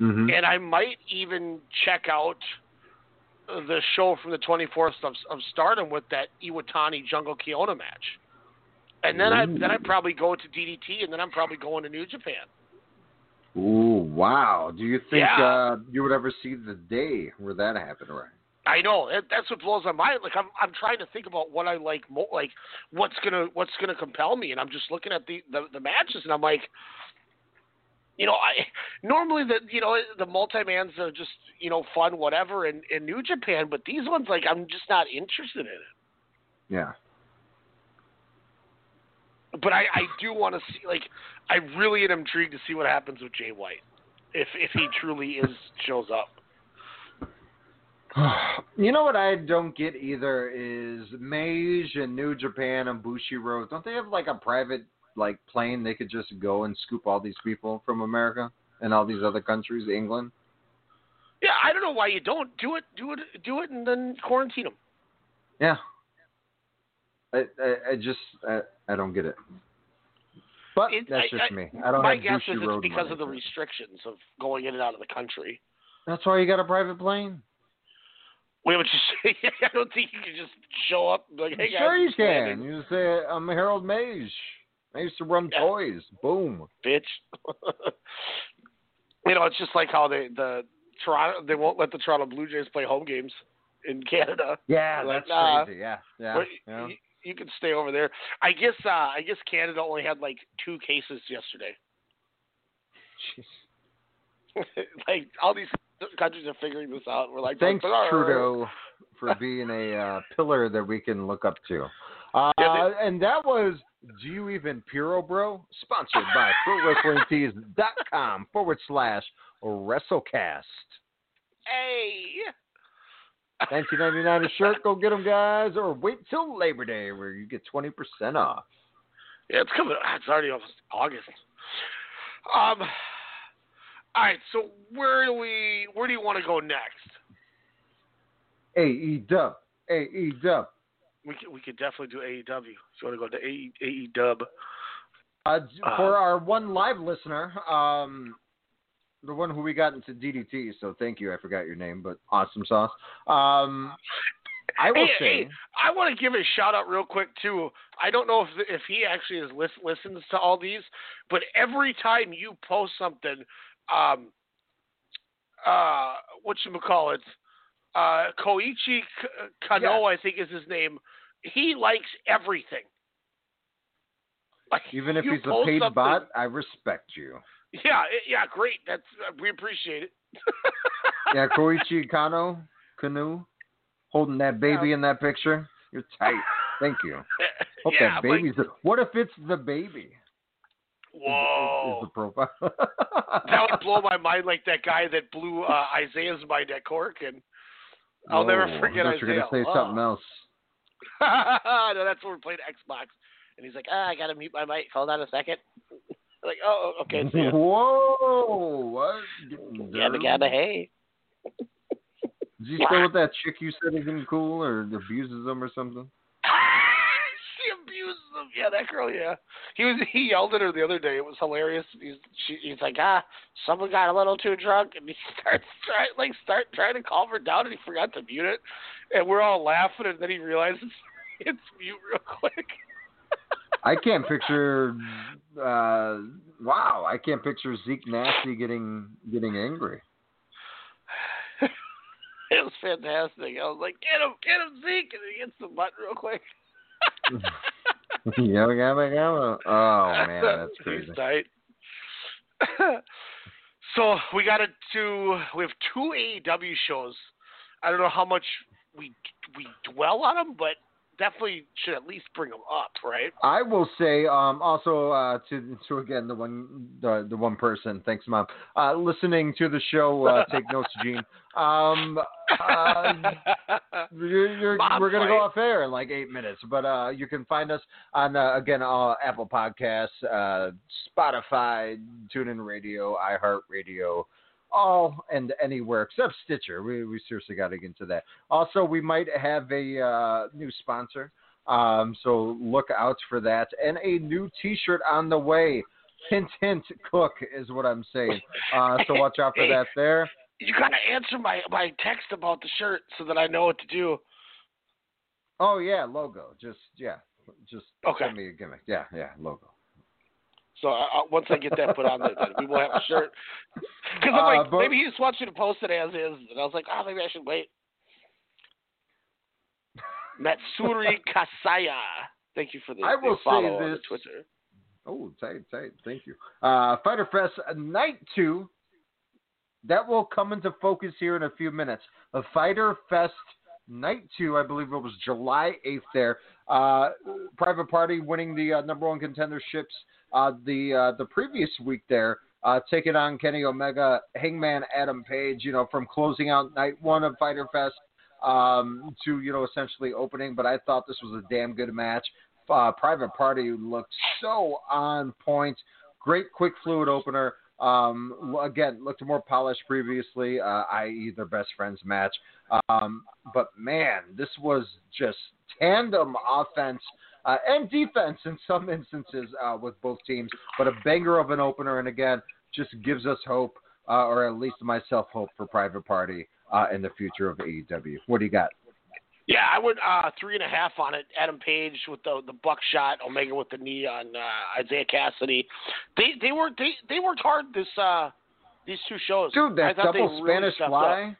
Mm-hmm. and I might even check out the show from the 24th of, of Stardom with that Iwatani Jungle Kyona match, and then I then I probably go to DDT, and then I'm probably going to New Japan. Ooh, wow! Do you think Yeah. uh, you would ever see the day where that happened? Right? I know that, that's what blows my mind. Like I'm, I'm trying to think about what I like, mo- like what's gonna, what's gonna compel me, and I'm just looking at the, the, the matches, and I'm like, you know, I normally the, you know, the multi mans are just, you know, fun, whatever, in, in New Japan, but these ones, like, I'm just not interested in it. Yeah. But I, I do want to see, like, I really am intrigued to see what happens with Jay White, if if he truly is shows up. *sighs* You know what I don't get either is Meij and New Japan and Bushiroad. Don't they have like a private like plane they could just go and scoop all these people from America and all these other countries, England? Yeah, I don't know why you don't do it, do it, do it, and then quarantine them. Yeah. I I, I just I, I don't get it. But It- that's I- just me. I don't my have guess is it's because of the restrictions of going in and out of the country. That's why you got a private plane. Wait, but just, *laughs* I don't think you can just show up like, hey guys, sure you just landed, can. You say I'm Harold Meij. I used to run toys. Boom. bitch. *laughs* you know, it's just like how they the Toronto they won't let the Toronto Blue Jays play home games in Canada. Yeah, They're like, that's "Nah, crazy. Yeah, yeah. yeah. You, you can stay over there. I guess uh I guess Canada only had like two cases yesterday. *laughs* like all these countries are figuring this out. We're like, Thanks, "But, uh, Trudeau, for being a uh, pillar that we can look up to. *laughs* Uh, Yeah, and that was Do You Even Puro Bro? Sponsored by ProWrestlingTees.com forward slash WrestleCast. Hey. 1999 a shirt. Go get them, guys. Or wait till Labor Day where you get 20% off. Yeah, it's coming. It's already almost August. Um. All right. So where do we? Where do you want to go next? AE Dub. We could, we could definitely do AEW. So you want to go to AE, AE Uh, Uh, for our one live listener, um, the one who we got into DDT. So thank you. I forgot your name, but awesome sauce. Um, I will hey, say. hey, I want to give a shout out real quick too. I don't know if if he actually is list, listens to all these, but every time you post something, um, uh, what you call it, uh, Koichi Kano, I think is his name. He likes everything. Like, Even if he's a paid something- bot, I respect you. Yeah, yeah, great. That's uh, we appreciate it. *laughs* Yeah, Koichi Kano, Canoe, holding that baby in that picture. You're tight. Thank you. *laughs* Hope Yeah, that like- baby's. what if it's the baby? Whoa. Is the profile? that would *laughs* blow my mind like that guy that blew uh, Isaiah's mind at Cork, and I'll never forget I thought you were Isaiah. gonna say something else. *laughs* no, that's when we're playing Xbox, and he's like, "Ah, I gotta mute my mic. Hold on a second. *laughs* like, oh, okay. *laughs* See ya. Whoa! What? Gabba gabba hey. Is he still with that chick you said isn't cool or abuses them or something? Yeah, that girl. Yeah, he was. He yelled at her the other day. It was hilarious. He's. She, he's like, ah, someone got a little too drunk, and he *laughs* starts trying, like, start trying to calm her down, and he forgot to mute it, and we're all laughing, and then he realizes *laughs* it's mute real quick. *laughs* I can't picture. Uh, wow, I can't picture Zeke Nasty getting getting angry. *sighs* It was fantastic. I was like, get him, get him, Zeke, and he gets the butt real quick. Yabba yabba yabba. Oh man, that's crazy. *laughs* So we got it to. We have two AEW shows. I don't know how much we we dwell on them, but definitely should at least bring them up, right? I will say um, also uh, to to again the one the, the one person. Thanks, mom. Uh, listening to the show. Uh, *laughs* take notes, Gene. Um, uh, you're, you're, *laughs* Mom we're gonna go off air in like eight minutes, but uh, you can find us on uh, again uh, Apple Podcasts, uh, Spotify, TuneIn Radio, iHeartRadio. All and anywhere except Stitcher. We we seriously got to get into that. Also, we might have a uh, new sponsor. Um, so look out for that. And a new T-shirt on the way. Hint, hint, cook is what I'm saying. Uh, so watch out for *laughs* that there. You gotta answer my my text about the shirt so that I know what to do. Oh yeah, logo. Just yeah, just Okay. send me a gimmick. Yeah, yeah, logo. So uh, uh, once I get that put on there, then we will have a shirt. *laughs* Because I'm Uh, like, but- maybe he just wants you to post it as is, and I was like, oh, maybe I should wait. Matsuri *laughs* Kasaya. Thank you for the, I will the follow say on this. Twitter. Oh, tight, tight. Thank you. Uh, Fyter Fest uh, Night 2. That will come into focus here in a few minutes. A Fyter Fest Night 2, I believe it was July 8th there. Uh, Private Party winning the uh, number one contenderships uh, the uh, the previous week there, uh, taking on Kenny Omega, Hangman Adam Page, you know, from closing out night one of Fyter Fest um, to, you know, essentially opening. But I thought this was a damn good match. Uh, Private Party looked so on point. Great quick fluid opener. Um, again, looked more polished previously, uh, i.e., their best friends match. Um, but man, this was just tandem offense uh, and defense in some instances uh, with both teams. But a banger of an opener, and again, just gives us hope, uh, or at least myself hope for Private Party uh, in the future of AEW. What do you got? Yeah, I went uh, three and a half on it. Adam Page with the the buckshot, Omega with the knee on uh, Isiah Kassidy. They they worked they they worked hard this uh these two shows. Dude, that double really Spanish fly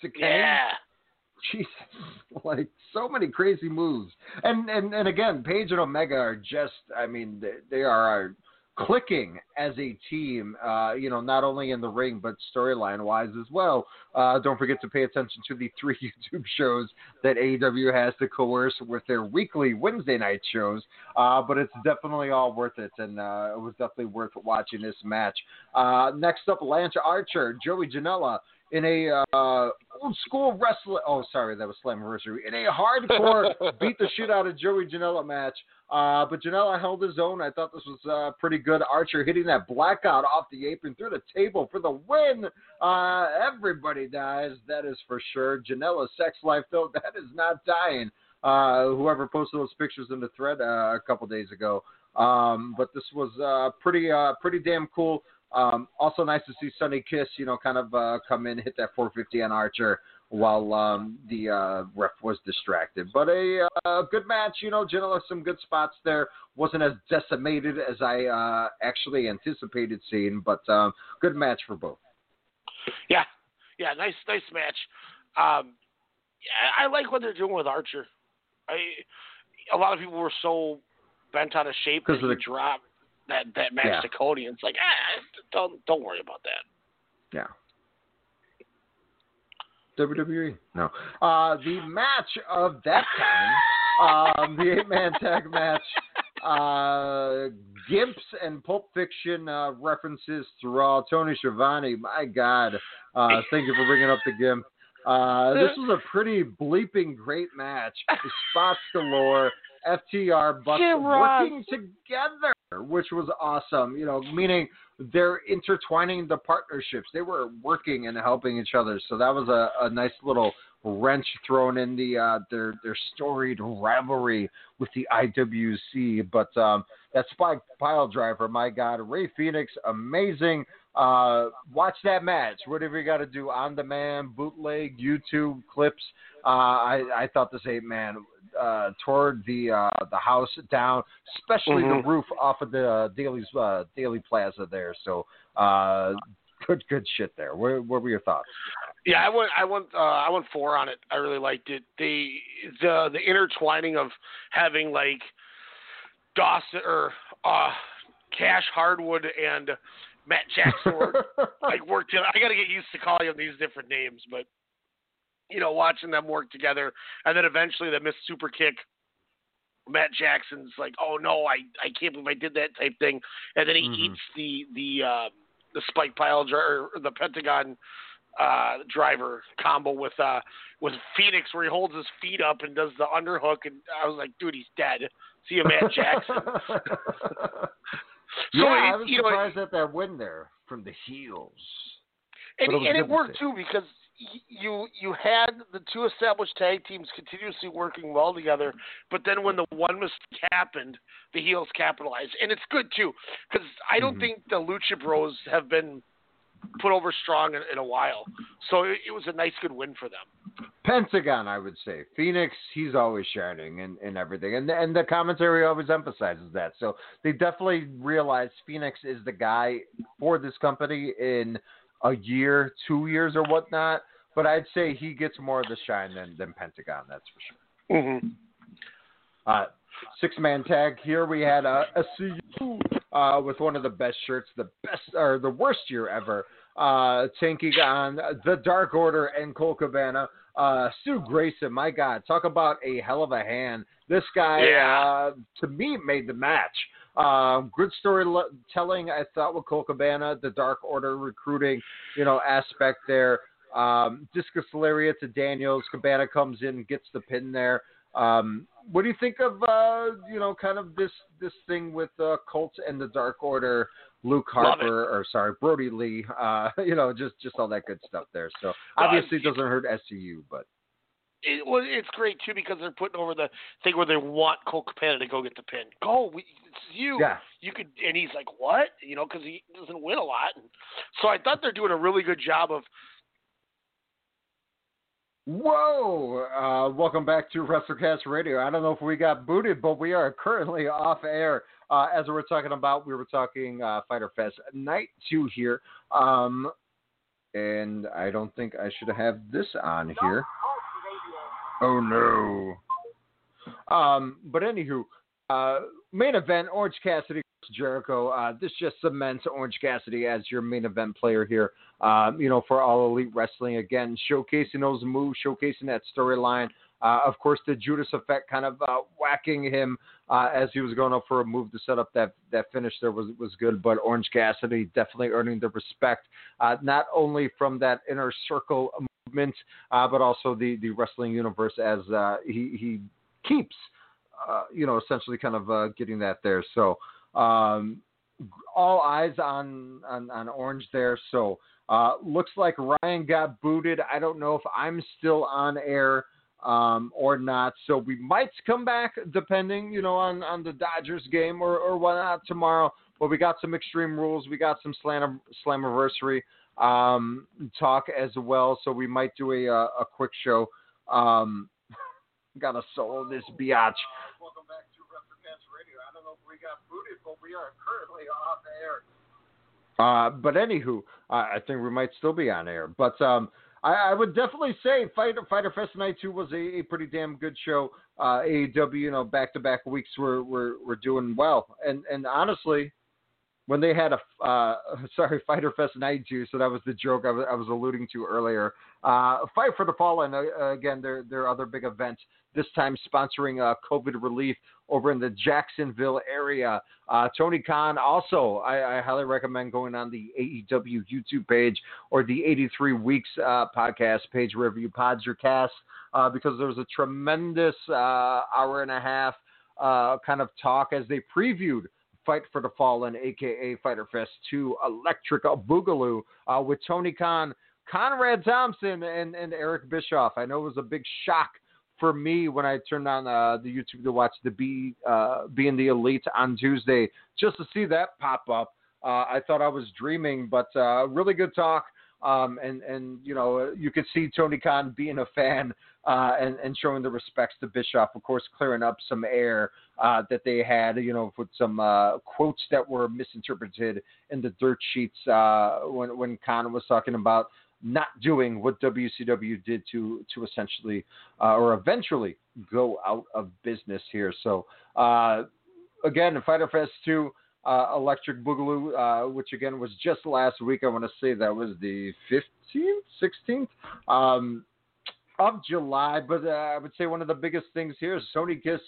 to Kenny. Yeah. *laughs* Jesus, like so many crazy moves. And and and again, Page and Omega are just, I mean, they, they are clicking as a team. Uh, you know, not only in the ring but storyline wise as well. Uh, don't forget to pay attention to the *laughs* three YouTube shows that AEW has to coerce with their weekly Wednesday night shows. Uh, but it's definitely all worth it, and uh, it was definitely worth watching this match. Uh, next up, Lance Archer, Joey Janela in a uh, old school wrestling. Oh, sorry, that was Slammiversary. In a hardcore *laughs* beat the shit out of Joey Janela match. Uh, but Janela held his own. I thought this was uh, pretty good. Archer hitting that blackout off the apron through the table for the win. Uh, everybody dies, that is for sure. Janela's sex life, though, *laughs* that is not dying. Uh, whoever posted those pictures in the thread uh, a couple days ago. Um, but this was uh, pretty, pretty damn cool. Um, also nice to see Sunny Kiss, you know, kind of come in, hit that 450 on Archer while um, the uh, ref was distracted. But a uh, good match, you know, Janela some good spots there. Wasn't as decimated as I uh, actually anticipated seeing, but um, good match for both. Yeah, yeah, nice, nice match. Um, yeah, I like what they're doing with Archer. I, a lot of people were so bent out of shape Because of the- drop that that match Yeah. to Cody, and it's like, ah, don't don't worry about that. Yeah. WWE. No. Uh, the match of that time, um, the eight man tag match, uh, Gimps and Pulp Fiction uh, references throughout. Tony Schiavone, my God. Uh, thank you for bringing up the Gimp. Uh, this was a pretty bleeping great match. Spots galore. FTR Bucks working together, which was awesome. You know, meaning they're intertwining the partnerships. They were working and helping each other. So that was a, a nice little wrench thrown in the uh, their their storied rivalry with the IWC. But um, that Spike Pile Driver, my God, Rey Fenix, amazing. Uh, watch that match. Whatever you got to do, on demand, bootleg, YouTube clips. Uh, I, I thought this eight man uh, tore the uh, the house down, especially Mhm. the roof off of the uh, Daly's uh, Daily Plaza there. So uh, good good shit there. What, what were your thoughts? Yeah, I went, I went, uh, I went four on it. I really liked it. The the the intertwining of having like Dawson or uh, Cash Harwood and Matt Jackson were, *laughs* like worked together. I got to get used to calling them these different names, but you know, watching them work together, and then eventually the missed super kick. Matt Jackson's like, oh no, I I can't believe I did that type thing, and then he Mhm. eats the the uh, the spike pile dri- or the Pentagon uh, driver combo with uh, with Fenix where he holds his feet up and does the underhook, and I was like, dude, he's dead. See you, Matt Jackson. *laughs* yeah, I it- was you know, it- surprised at that win there from the heels. and, it and it worked too because you you had the two established tag teams continuously working well together, but then when the one mistake happened, the heels capitalized, and it's good too because I don't Mhm. think the Lucha Bros have been put over strong in, in a while, so it, it was a nice good win for them. Pentagon, I would say. Fenix, he's always shining and, and everything. And and the commentary always emphasizes that. So they definitely realize Fenix is the guy for this company in a year, two years or whatnot. But I'd say he gets more of the shine than, than Pentagon, that's for sure. Mm-hmm. Uh, six man tag here we had uh, a CU uh, with one of the best shirts, the best or the worst year ever, uh, taking on the Dark Order and Colt Cabana. Uh, Stu Grayson, my God, talk about a hell of a hand. This guy, Yeah. uh, to me, made the match. Um, good storytelling, I thought, with Colt Cabana, the Dark Order recruiting, you know, aspect there. Um, Discus Lariat to Daniels. Cabana comes in, gets the pin there. Um, what do you think of uh, you know kind of this this thing with uh, Colt and the Dark Order, Luke Harper or sorry Brodie Lee, uh, *laughs* you know just just all that good stuff there. So obviously it doesn't hurt SCU, but It, well, it's great too because they're putting over the thing where they want Colt Cabana to go get the pin. Go, we, it's you. Yeah. You could, and he's like, what? You know, because he doesn't win a lot. And so I thought they're doing a really good job of. Whoa! Uh, welcome back to WrestleCast Radio. I don't know if we got booted, but we are currently *laughs* off air. Uh, as we were talking about, we were talking uh, Fyter Fest Night 2 here. Um, and I don't think I should have this on here. Oh, no. Um, but anywho, uh, main event Orange Cassidy Jericho. Uh, this just cements Orange Cassidy as your main event player here. Um, you know, for all elite wrestling again, showcasing those moves, showcasing that storyline. Uh, of course, the Judas effect kind of uh, whacking him uh, as he was going up for a move to set up that that finish there was was good. But Orange Cassidy definitely earning the respect, uh, not only from that inner circle movement, uh, but also the the wrestling universe as uh, he he keeps, uh, you know, essentially kind of uh, getting that there. So um, all eyes on, on on Orange there. So uh, looks like Ryan got booted. I don't know if I'm still on air um, or not. So we might come back depending, you know, on, on the Dodgers game or, or whatnot tomorrow. But we got some extreme rules. We got some slam slammiversary um, talk as well. So we might do a a, a quick show. Um, *laughs* got to solo this biatch. Welcome back to Radio. I don't know if we got booted, but we are currently off air. Uh, but anywho, uh, I think we might still be on air. But um, I, I, would definitely say Fyter Fyter Fest Night Two was a, a pretty damn good show. Uh, AEW, you know, back to back weeks were, were were doing well, and and honestly, when they had a uh, *laughs* sorry Fyter Fest Night Two, so that was the joke I was, I was alluding to earlier. Uh, Fight for the Fallen, uh, again, their their other big event. This time sponsoring uh, COVID relief over in the Jacksonville area. Uh, Tony Khan also, I, I, highly recommend going on the AEW YouTube page or the 83 Weeks uh, podcast page wherever you pods your cast uh, because there was a tremendous hour and a half kind of talk as they previewed Fight for the Fallen, aka Fyter Fest 2 Electric Boogaloo uh, with Tony Khan, Conrad Thompson, and, and Eric Bischoff. I know it was a big shock for me when I turned on uh, the YouTube to watch the B uh, being the elite on Tuesday, just to see that pop up. Uh, I thought I was dreaming, but uh, really good talk. Um, and and you know you could see Tony Khan being a fan uh, and and showing the respects to Bischoff, of course, clearing up some air uh, that they had, you know, with some uh, quotes that were misinterpreted in the dirt sheets uh, when when Khan was talking about not doing what WCW did to to essentially uh, or eventually go out of business here. So uh, again, Fyter Fest two. Uh, Electric Boogaloo, uh, which again was just last week. I want to say that was the 15th, 16th. Um, of July. But uh, I would say one of the biggest things here is Sonny Kiss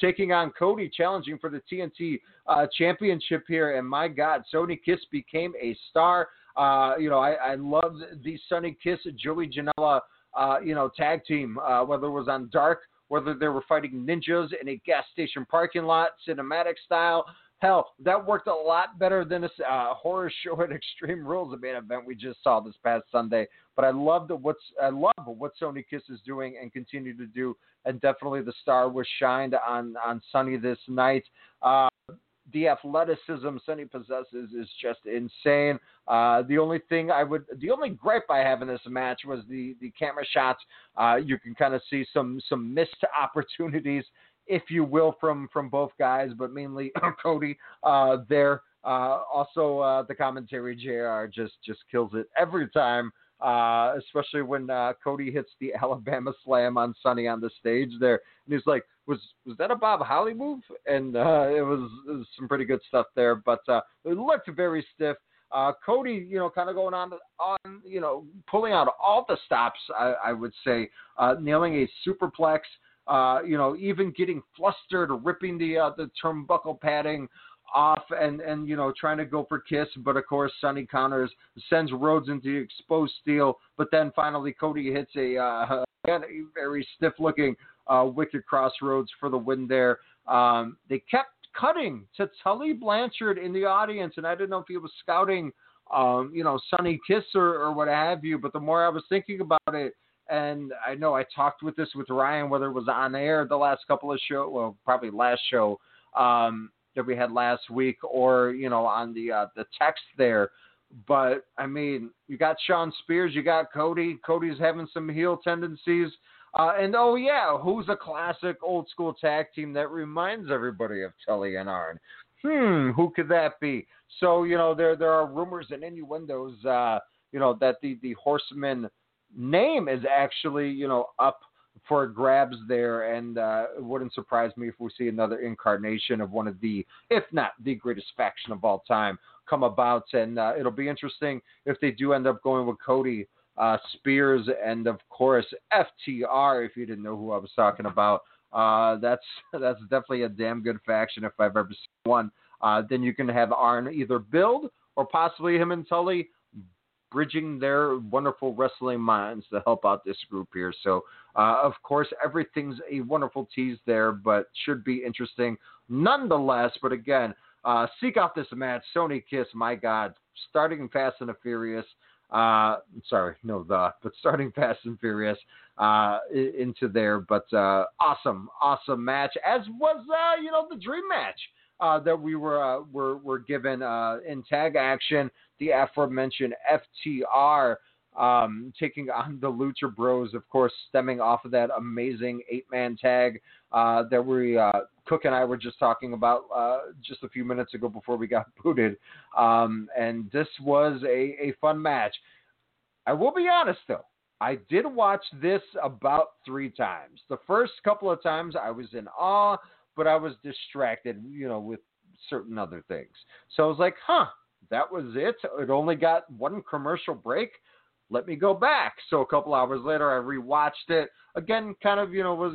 taking on Cody, challenging for the TNT uh, championship here. And my God, Sonny Kiss became a star. Uh, you know, I, I love the Sonny Kiss, Joey Janela, uh, you know, tag team, whether it was on Dark, whether they were fighting ninjas in a gas station parking lot, cinematic style. Hell, that worked a lot better than this uh, horror show at *laughs* Extreme Rules, the main event we just saw this past Sunday. But I love what's I love what Sonny Kiss is doing and continue to do, and definitely the star was shined on on Sonny this night. Uh, the athleticism Sonny possesses is just insane. Uh, the only thing I would, the only gripe I have in this match was the the camera shots. Uh, you can kind of see some some missed *laughs* opportunities if you will, from from both guys, but mainly *clears throat* Cody uh, there. Uh, also, uh, the commentary Jr. just just kills it every time. Uh, especially when uh, Cody hits the *laughs* Alabama Slam on Sonny on the stage there, and he's like, "Was was that a Bob Holly move?" And uh, it, was, it, was, some pretty good stuff there, but it looked very stiff. Uh, Cody, you know, kind of going on, on, you know, pulling out all the stops, I, I would say, uh, nailing a superplex, uh, you know, even getting flustered, ripping the uh, the turnbuckle padding off, and and you know, trying to go for kiss, but of course, Sonny counters, sends Rhodes into exposed steel, but then finally Cody hits a uh, *laughs* a very stiff looking uh, wicked crossroads for the win there. Um, they kept cutting to Tully Blanchard in the audience, and I didn't know if he was scouting, um, you know, Sonny Kiss or, or what have you. But the more I was thinking about it, and I know I talked with this with Ryan, whether it was on air the last couple of show, well, probably last show um, that we had last week, or you know, on the uh, the text there. But I mean, you got Shawn Spears, you got Cody. Cody's having some heel tendencies. Uh, and oh yeah, who's a classic old school tag team that reminds everybody of Tully and Arn? Hmm, who could that be? So you know, there there are rumors and innuendos, uh, you know, that the the Horsemen name is actually, you know, up for grabs there, and uh, it wouldn't surprise me if we see another incarnation of one of the, if not the greatest faction of all time, come about. And uh, it'll be interesting if they do end up going with Cody uh, Spears and of course FTR. If you didn't know who I was talking about, uh, that's *laughs* that's definitely a damn good faction if I've ever seen one. Uh, then you can have Arn either build or possibly him and Tully bridging their wonderful wrestling minds to help out this group here. So, uh, of course, everything's a wonderful tease there, but should be interesting nonetheless. But again, uh, seek out this match. Sonny Kiss, my God, starting Fast and the Furious. Uh, sorry, no the, but starting Fast and Furious uh, into there. But uh, awesome, awesome match, as was uh, you know the dream match uh, that we were uh, were were given uh, in tag action. The aforementioned FTR um, taking on the Lucha Bros, of course, stemming off of that amazing eight man tag uh, that we uh, Cook and I were just talking about uh, just a few minutes ago before we got *laughs* booted. Um, and this was a, a fun match. I will be honest though, I did watch this about three times. The first couple of times I was in awe, but I was distracted, you know, with certain other things. So I was like, huh, that was it. It only got one commercial break. Let me go back. So a couple hours later, I rewatched it again. Kind of, you know, was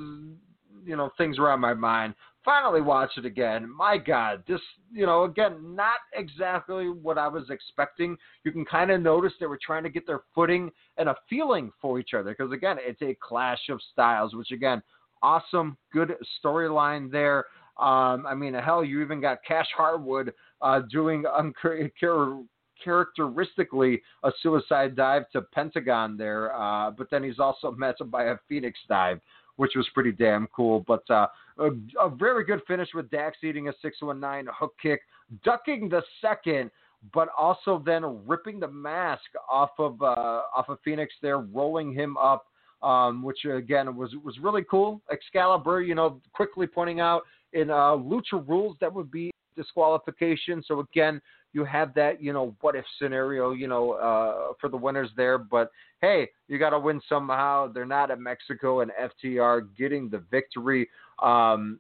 you know things were on my mind. Finally watched it again. My God, this you know again not exactly what I was expecting. You can kind of notice they were trying to get their footing and a feeling for each other because again it's a clash of styles, which again awesome, good storyline there. Um, I mean, hell, you even got Cash Harwood uh, doing unchar- characteristically a suicide dive to Pentagon there, uh, but then he's also *laughs* met by a Phoenix dive, which was pretty damn cool. But uh, a, a very good finish with Dax eating a 619 hook kick, ducking the second, but also then ripping the mask off of uh, off of Phoenix there, rolling him up. Um, which again was was really cool. Excalibur, you know, quickly pointing out in uh, Lucha rules that would be disqualification. So again, you have that, you know, what if scenario, you know, uh, for the winners there. But hey, you got to win somehow. They're not at Mexico and FTR getting the victory. Um,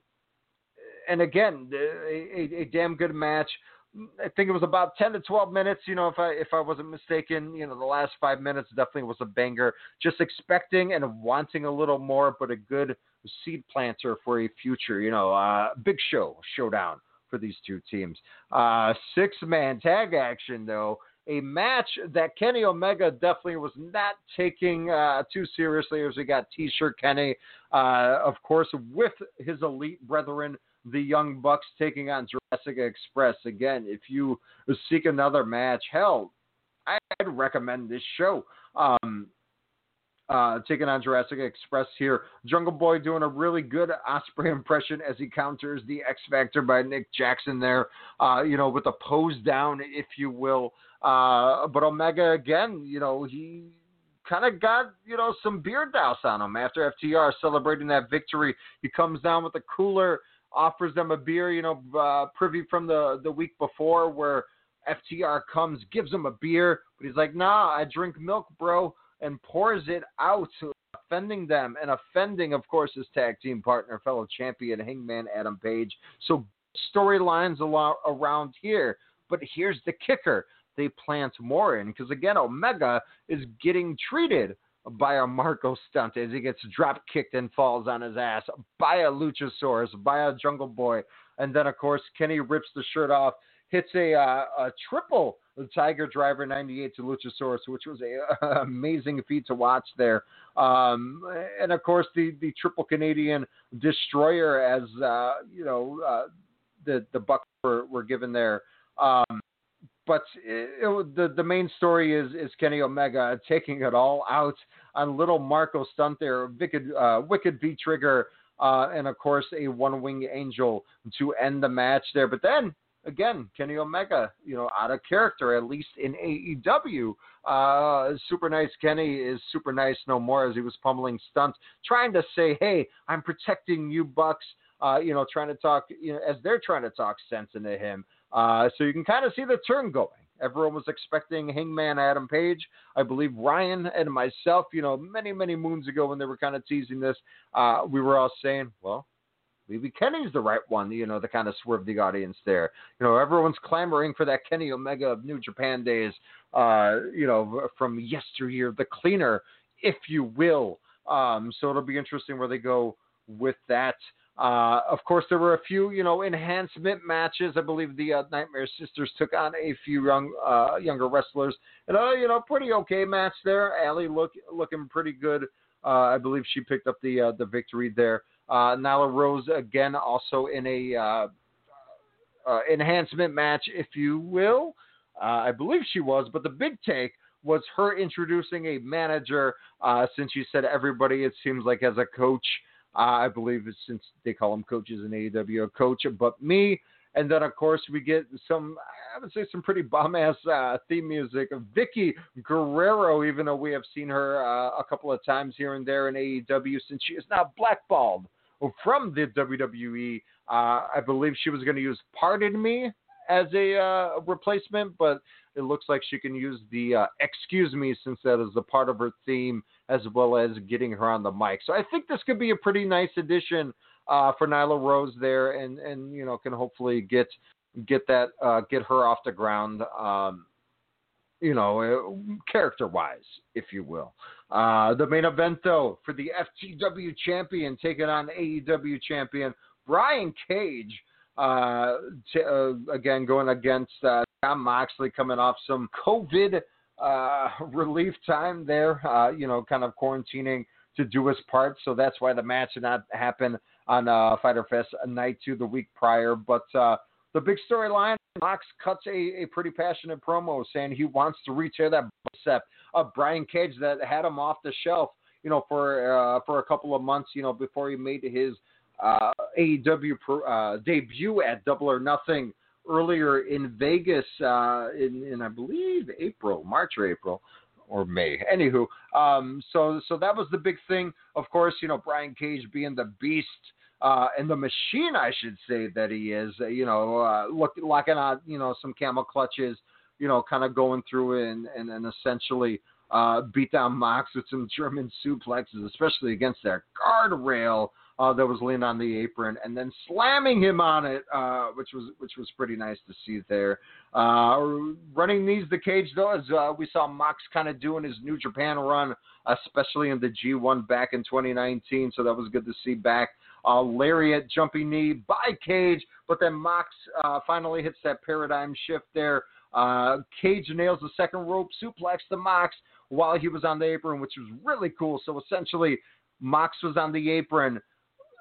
and again, a, a, a damn good match. I think it was about 10 to 12 minutes, you know, if I if I wasn't mistaken, you know, the last 5 minutes definitely was a banger. Just expecting and wanting a little more, but a good seed planter for a future, you know, uh, big show, showdown for these two teams. Uh, six man tag action, though. A match that Kenny Omega definitely was not taking uh, too seriously as we got T shirt Kenny, uh, of course, with his elite brethren, the Young Bucks, taking on Jurassic Express. Again, if you seek another match, hell, I'd recommend this show. Um, uh, taking on Jurassic Express here. Jungle Boy doing a really good Ospreay impression as he counters the X Factor by Nick Jackson there, uh, you know, with a pose down, if you will. Uh, but Omega, again, you know, he kind of got, you know, some beard douse on him after FTR celebrating that victory. He comes down with a cooler, offers them a beer, you know, uh, privy from the, the week before where FTR comes, gives him a beer, but he's like, nah, I drink milk, bro and pours it out, offending them and offending, of course, his tag team partner, fellow champion Hangman Adam Page. So storylines a lot around here. But here's the kicker: they plant more in because again, Omega is getting treated by a Marko Stunt as he gets drop kicked and falls on his ass by a Luchasaurus, by a Jungle Boy, and then of course Kenny rips the shirt off, hits a, uh, a triple Tiger Driver 98 to Luchasaurus, which was a *laughs* uh, amazing feat to watch there. Um, and of course, the, the triple Canadian destroyer, as uh, you know, uh, the the Bucks were, were given there. Um, but it, it, the the main story is is Kenny Omega taking it all out on little Marko Stunt there, wicked uh, wicked V trigger, uh, and of course a one wing angel to end the match there. But then again, Kenny Omega, you know, out of character, at least in AEW. Uh, super nice Kenny is super nice no more as he was pummeling Stunt, trying to say, hey, I'm protecting you, Bucks. Uh, you know, trying to talk, you know, as they're trying to talk sense into him. Uh, so you can kind of see the turn going. Everyone was expecting Hangman Adam Page. I believe Ryan and myself, you know, many, many moons ago when they were kind of teasing this, uh, we were all saying, well, maybe Kenny's the right one, you know, to kind of swerve the audience there. You know, everyone's clamoring for that Kenny Omega of New Japan days, uh, you know, from yesteryear, the cleaner, if you will. Um, so it'll be interesting where they go with that. Uh, of course, there were a few, you know, enhancement matches. I believe the uh, Nightmare Sisters took on a few young, uh, younger wrestlers, and uh, you know, pretty okay match there. Allie look looking pretty good. Uh, I believe she picked up the uh, the victory there. Nyla Rose again also in a enhancement match, if you will. I believe she was, but the big take was her introducing a manager. Since you said everybody, it seems like as a coach. I believe it's since they call them coaches in AEW, a coach, but me. And then, of course, we get some, I would say, some pretty bomb ass uh, theme music of Vickie Guerrero, even though we have seen her uh, a couple of times here and there in AEW since she is now blackballed from the WWE. Uh, I believe she was going to use Pardon Me as a uh, replacement, but it looks like she can use the uh, Excuse Me since that is a part of her theme, as well as getting her on the mic. So I think this could be a pretty nice addition uh, for Nyla Rose there, and and you know can hopefully get get that uh, get her off the ground. Um, you know, character wise, if you will. Uh, the main event, though, for the FTW champion taking on AEW champion Brian Cage. Uh, uh, again, going against uh, Jon Moxley, coming off some COVID uh, *laughs* relief time there. Uh, you know, kind of quarantining to do his part, so that's why the match did not happen on uh, Fyter Fest night two the week prior. But uh, the big storyline, Mox cuts a, a pretty passionate promo saying he wants to retear that bicep of Brian Cage that had him off the shelf, you know, for uh, for a couple of months, you know, before he made his uh, AEW pro, uh, debut at Double or Nothing earlier in Vegas uh, in, in I believe April, March or April or May. Anywho, um, so so that was the big thing. Of course, you know Brian Cage being the beast uh, and the machine, I should say that he is. Uh, you know, uh, look locking on you know some camel clutches. You know, kind of going through and and, and essentially uh, beat down Mox with some German suplexes, especially against that guardrail uh, that was laying on the apron, and then slamming him on it, uh, which was which was pretty nice to see there. Uh, running these the cage though, as uh, we saw Mox kind of doing his New Japan run, especially in the G1 back in 2019, so that was good to see back. Uh, lariat jumping knee by Cage, but then Mox uh, finally hits that paradigm shift there. Cage nails the second rope suplex to Mox while he was on the apron, which was really cool. So essentially, Mox was on the apron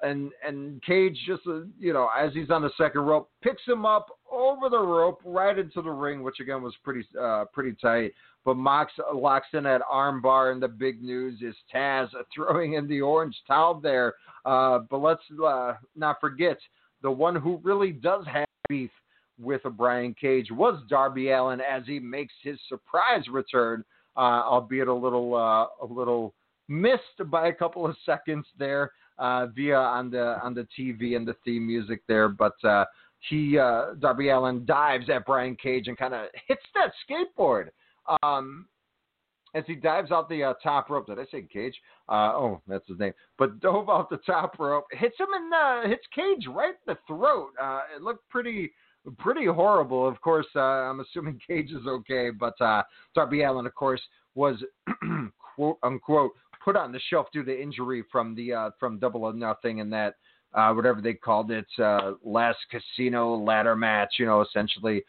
and and Cage just uh, you know as he's on the second rope picks him up over the rope right into the ring, which again was pretty uh, pretty tight. But Mox locks in that armbar, and the big news is Taz *laughs* throwing in the orange towel there. Uh, but let's uh, not forget the one who really does have beef with a Brian Cage was Darby Allin as he makes his surprise return, uh, albeit a little uh, a little missed by a couple of seconds there uh, via on the on the TV and the theme music there. But uh, he uh, Darby Allin dives at Brian Cage and kind of hits that skateboard. Um, as he dives out the uh, top rope. Did I say Cage? Uh, oh, that's his name. But dove off the top rope, hits him in the hits Cage right in the throat. Uh, it looked pretty pretty horrible. Of course, uh, I'm assuming *laughs* Cage is okay, but uh, Darby Allin, of course, was *clears throat* quote unquote put on the shelf due to injury from the uh, from Double or Nothing and that uh, whatever they called it uh, last casino ladder match. You know, essentially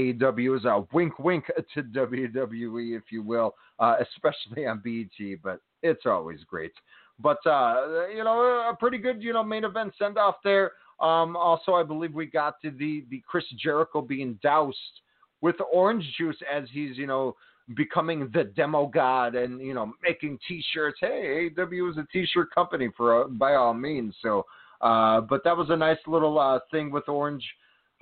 AEW is a wink wink *laughs* to WWE, if you will, uh, especially on BET. But it's always great. But uh, you know, a pretty good you know main event send off there. Um, also, I believe we got to the the Chris Jericho being doused with orange juice as he's you know becoming the demo god and you know making t-shirts. Hey aw is a t-shirt company for uh, by all means. So uh, but that was a nice little uh, thing with orange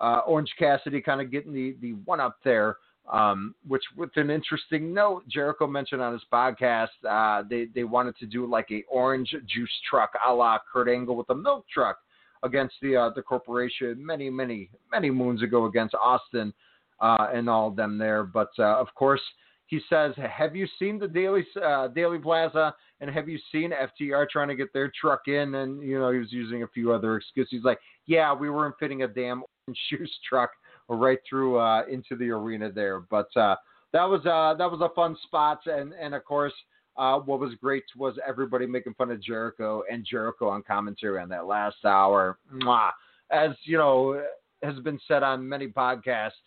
uh, orange cassidy kind of getting the the one up there um, which with an interesting note jericho mentioned on his podcast uh, they they wanted to do like a orange juice truck a la kurt angle with a milk truck against the uh, the corporation many many many moons ago against austin and all of them there. But of course he says, "Have you seen the Daily uh, Daily Plaza? And have you seen FTR trying to get their truck in?" And you know, he was using a few other excuses. He's like, "Yeah, we weren't fitting a damn *laughs* shoes truck right through uh, into the arena there." But uh, that was uh, that was a fun spot, and and of course. Uh, what was great was everybody making fun of Jericho and Jericho on commentary on that last hour. Mwah. As you know, has been said on many podcasts,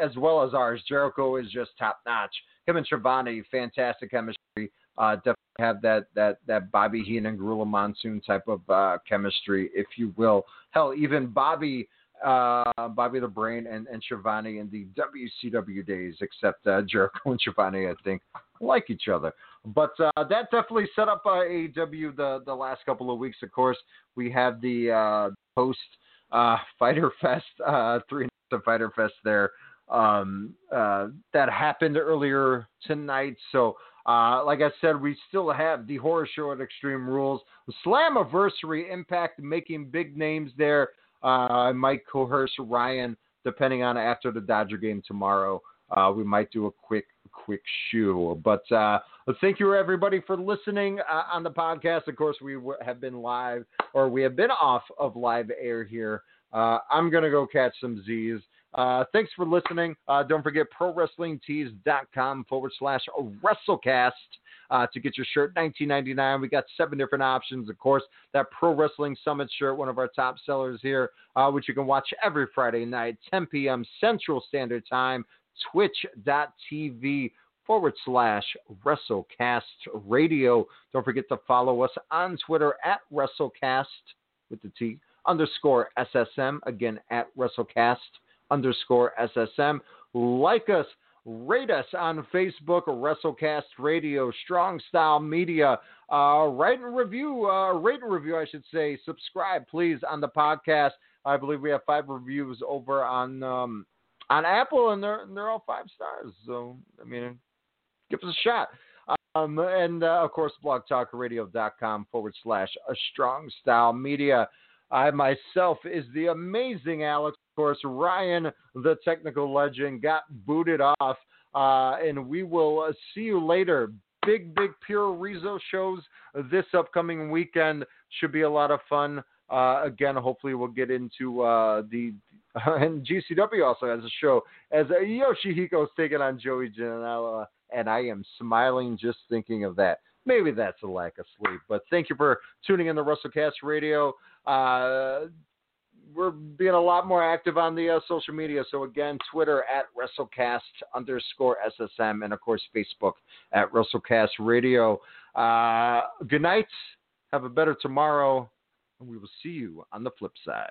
as well as ours. Jericho is just top notch. Him and Schiavone, fantastic chemistry. Uh, definitely have that that that Bobby Heenan, Gorilla Monsoon type of uh, chemistry, if you will. Hell, even Bobby uh, Bobby the Brain and, and Schiavone in the WCW days, except uh, Jericho and Schiavone, I think, like each other. But uh, that definitely set up uh, AEW the, the last couple of weeks. Of course, we have the uh, post uh, *laughs* Fyter Fest, uh, three nights Fyter Fest there um, uh, that happened earlier tonight. So, uh, like I said, we still have the horror show at Extreme Rules, Slammiversary Impact making big names there. Uh, I might coerce Ryan depending on after the Dodger game tomorrow. Uh, we might do a quick quick shoe. But uh, thank you everybody for listening uh, on the podcast. Of course, we w- have been live or we have been off of live air here. Uh, I'm gonna go catch some Z's. Uh, thanks for listening. Uh, don't forget prowrestlingtees.com forward slash WrestleCast uh, to get your shirt. 19.99. We got seven different options. Of course, that Pro Wrestling Summit shirt, one of our top sellers here, uh, which you can watch every Friday night, 10 p.m. Central Standard Time, twitch.tv forward slash WrestleCast Radio. Don't forget to follow us on Twitter at WrestleCast with the T underscore SSM. Again, at WrestleCast underscore SSM. Like us, rate us on Facebook, WrestleCast Radio, Strong Style Media. Uh, write and review, uh, rate and review, I should say. Subscribe, please, on the podcast. I believe we have five reviews over on um, on Apple, and they're they're all five stars. So I mean, give us a shot. Um, and uh, of course, blogtalkradio.com forward slash a strong style media. I myself is the amazing Alex. Of course, Ryan, the technical legend, got booted off. Uh, and we will uh, see you later. Big, big Puroresu shows this upcoming weekend. Should be a lot of fun. Uh, again, hopefully, we'll get into uh, the. *laughs* and GCW also has a show as Yoshihiko's taking on Joey Janela, and I am smiling just thinking of that. Maybe that's a lack of sleep, but thank you for tuning in to WrestleCast Radio. Uh, we're being a lot more active on the uh, social media. So again, Twitter at WrestleCast underscore SSM, and of course Facebook at WrestleCast Radio. Uh, good night. Have a better tomorrow, and we will see you on the flip side.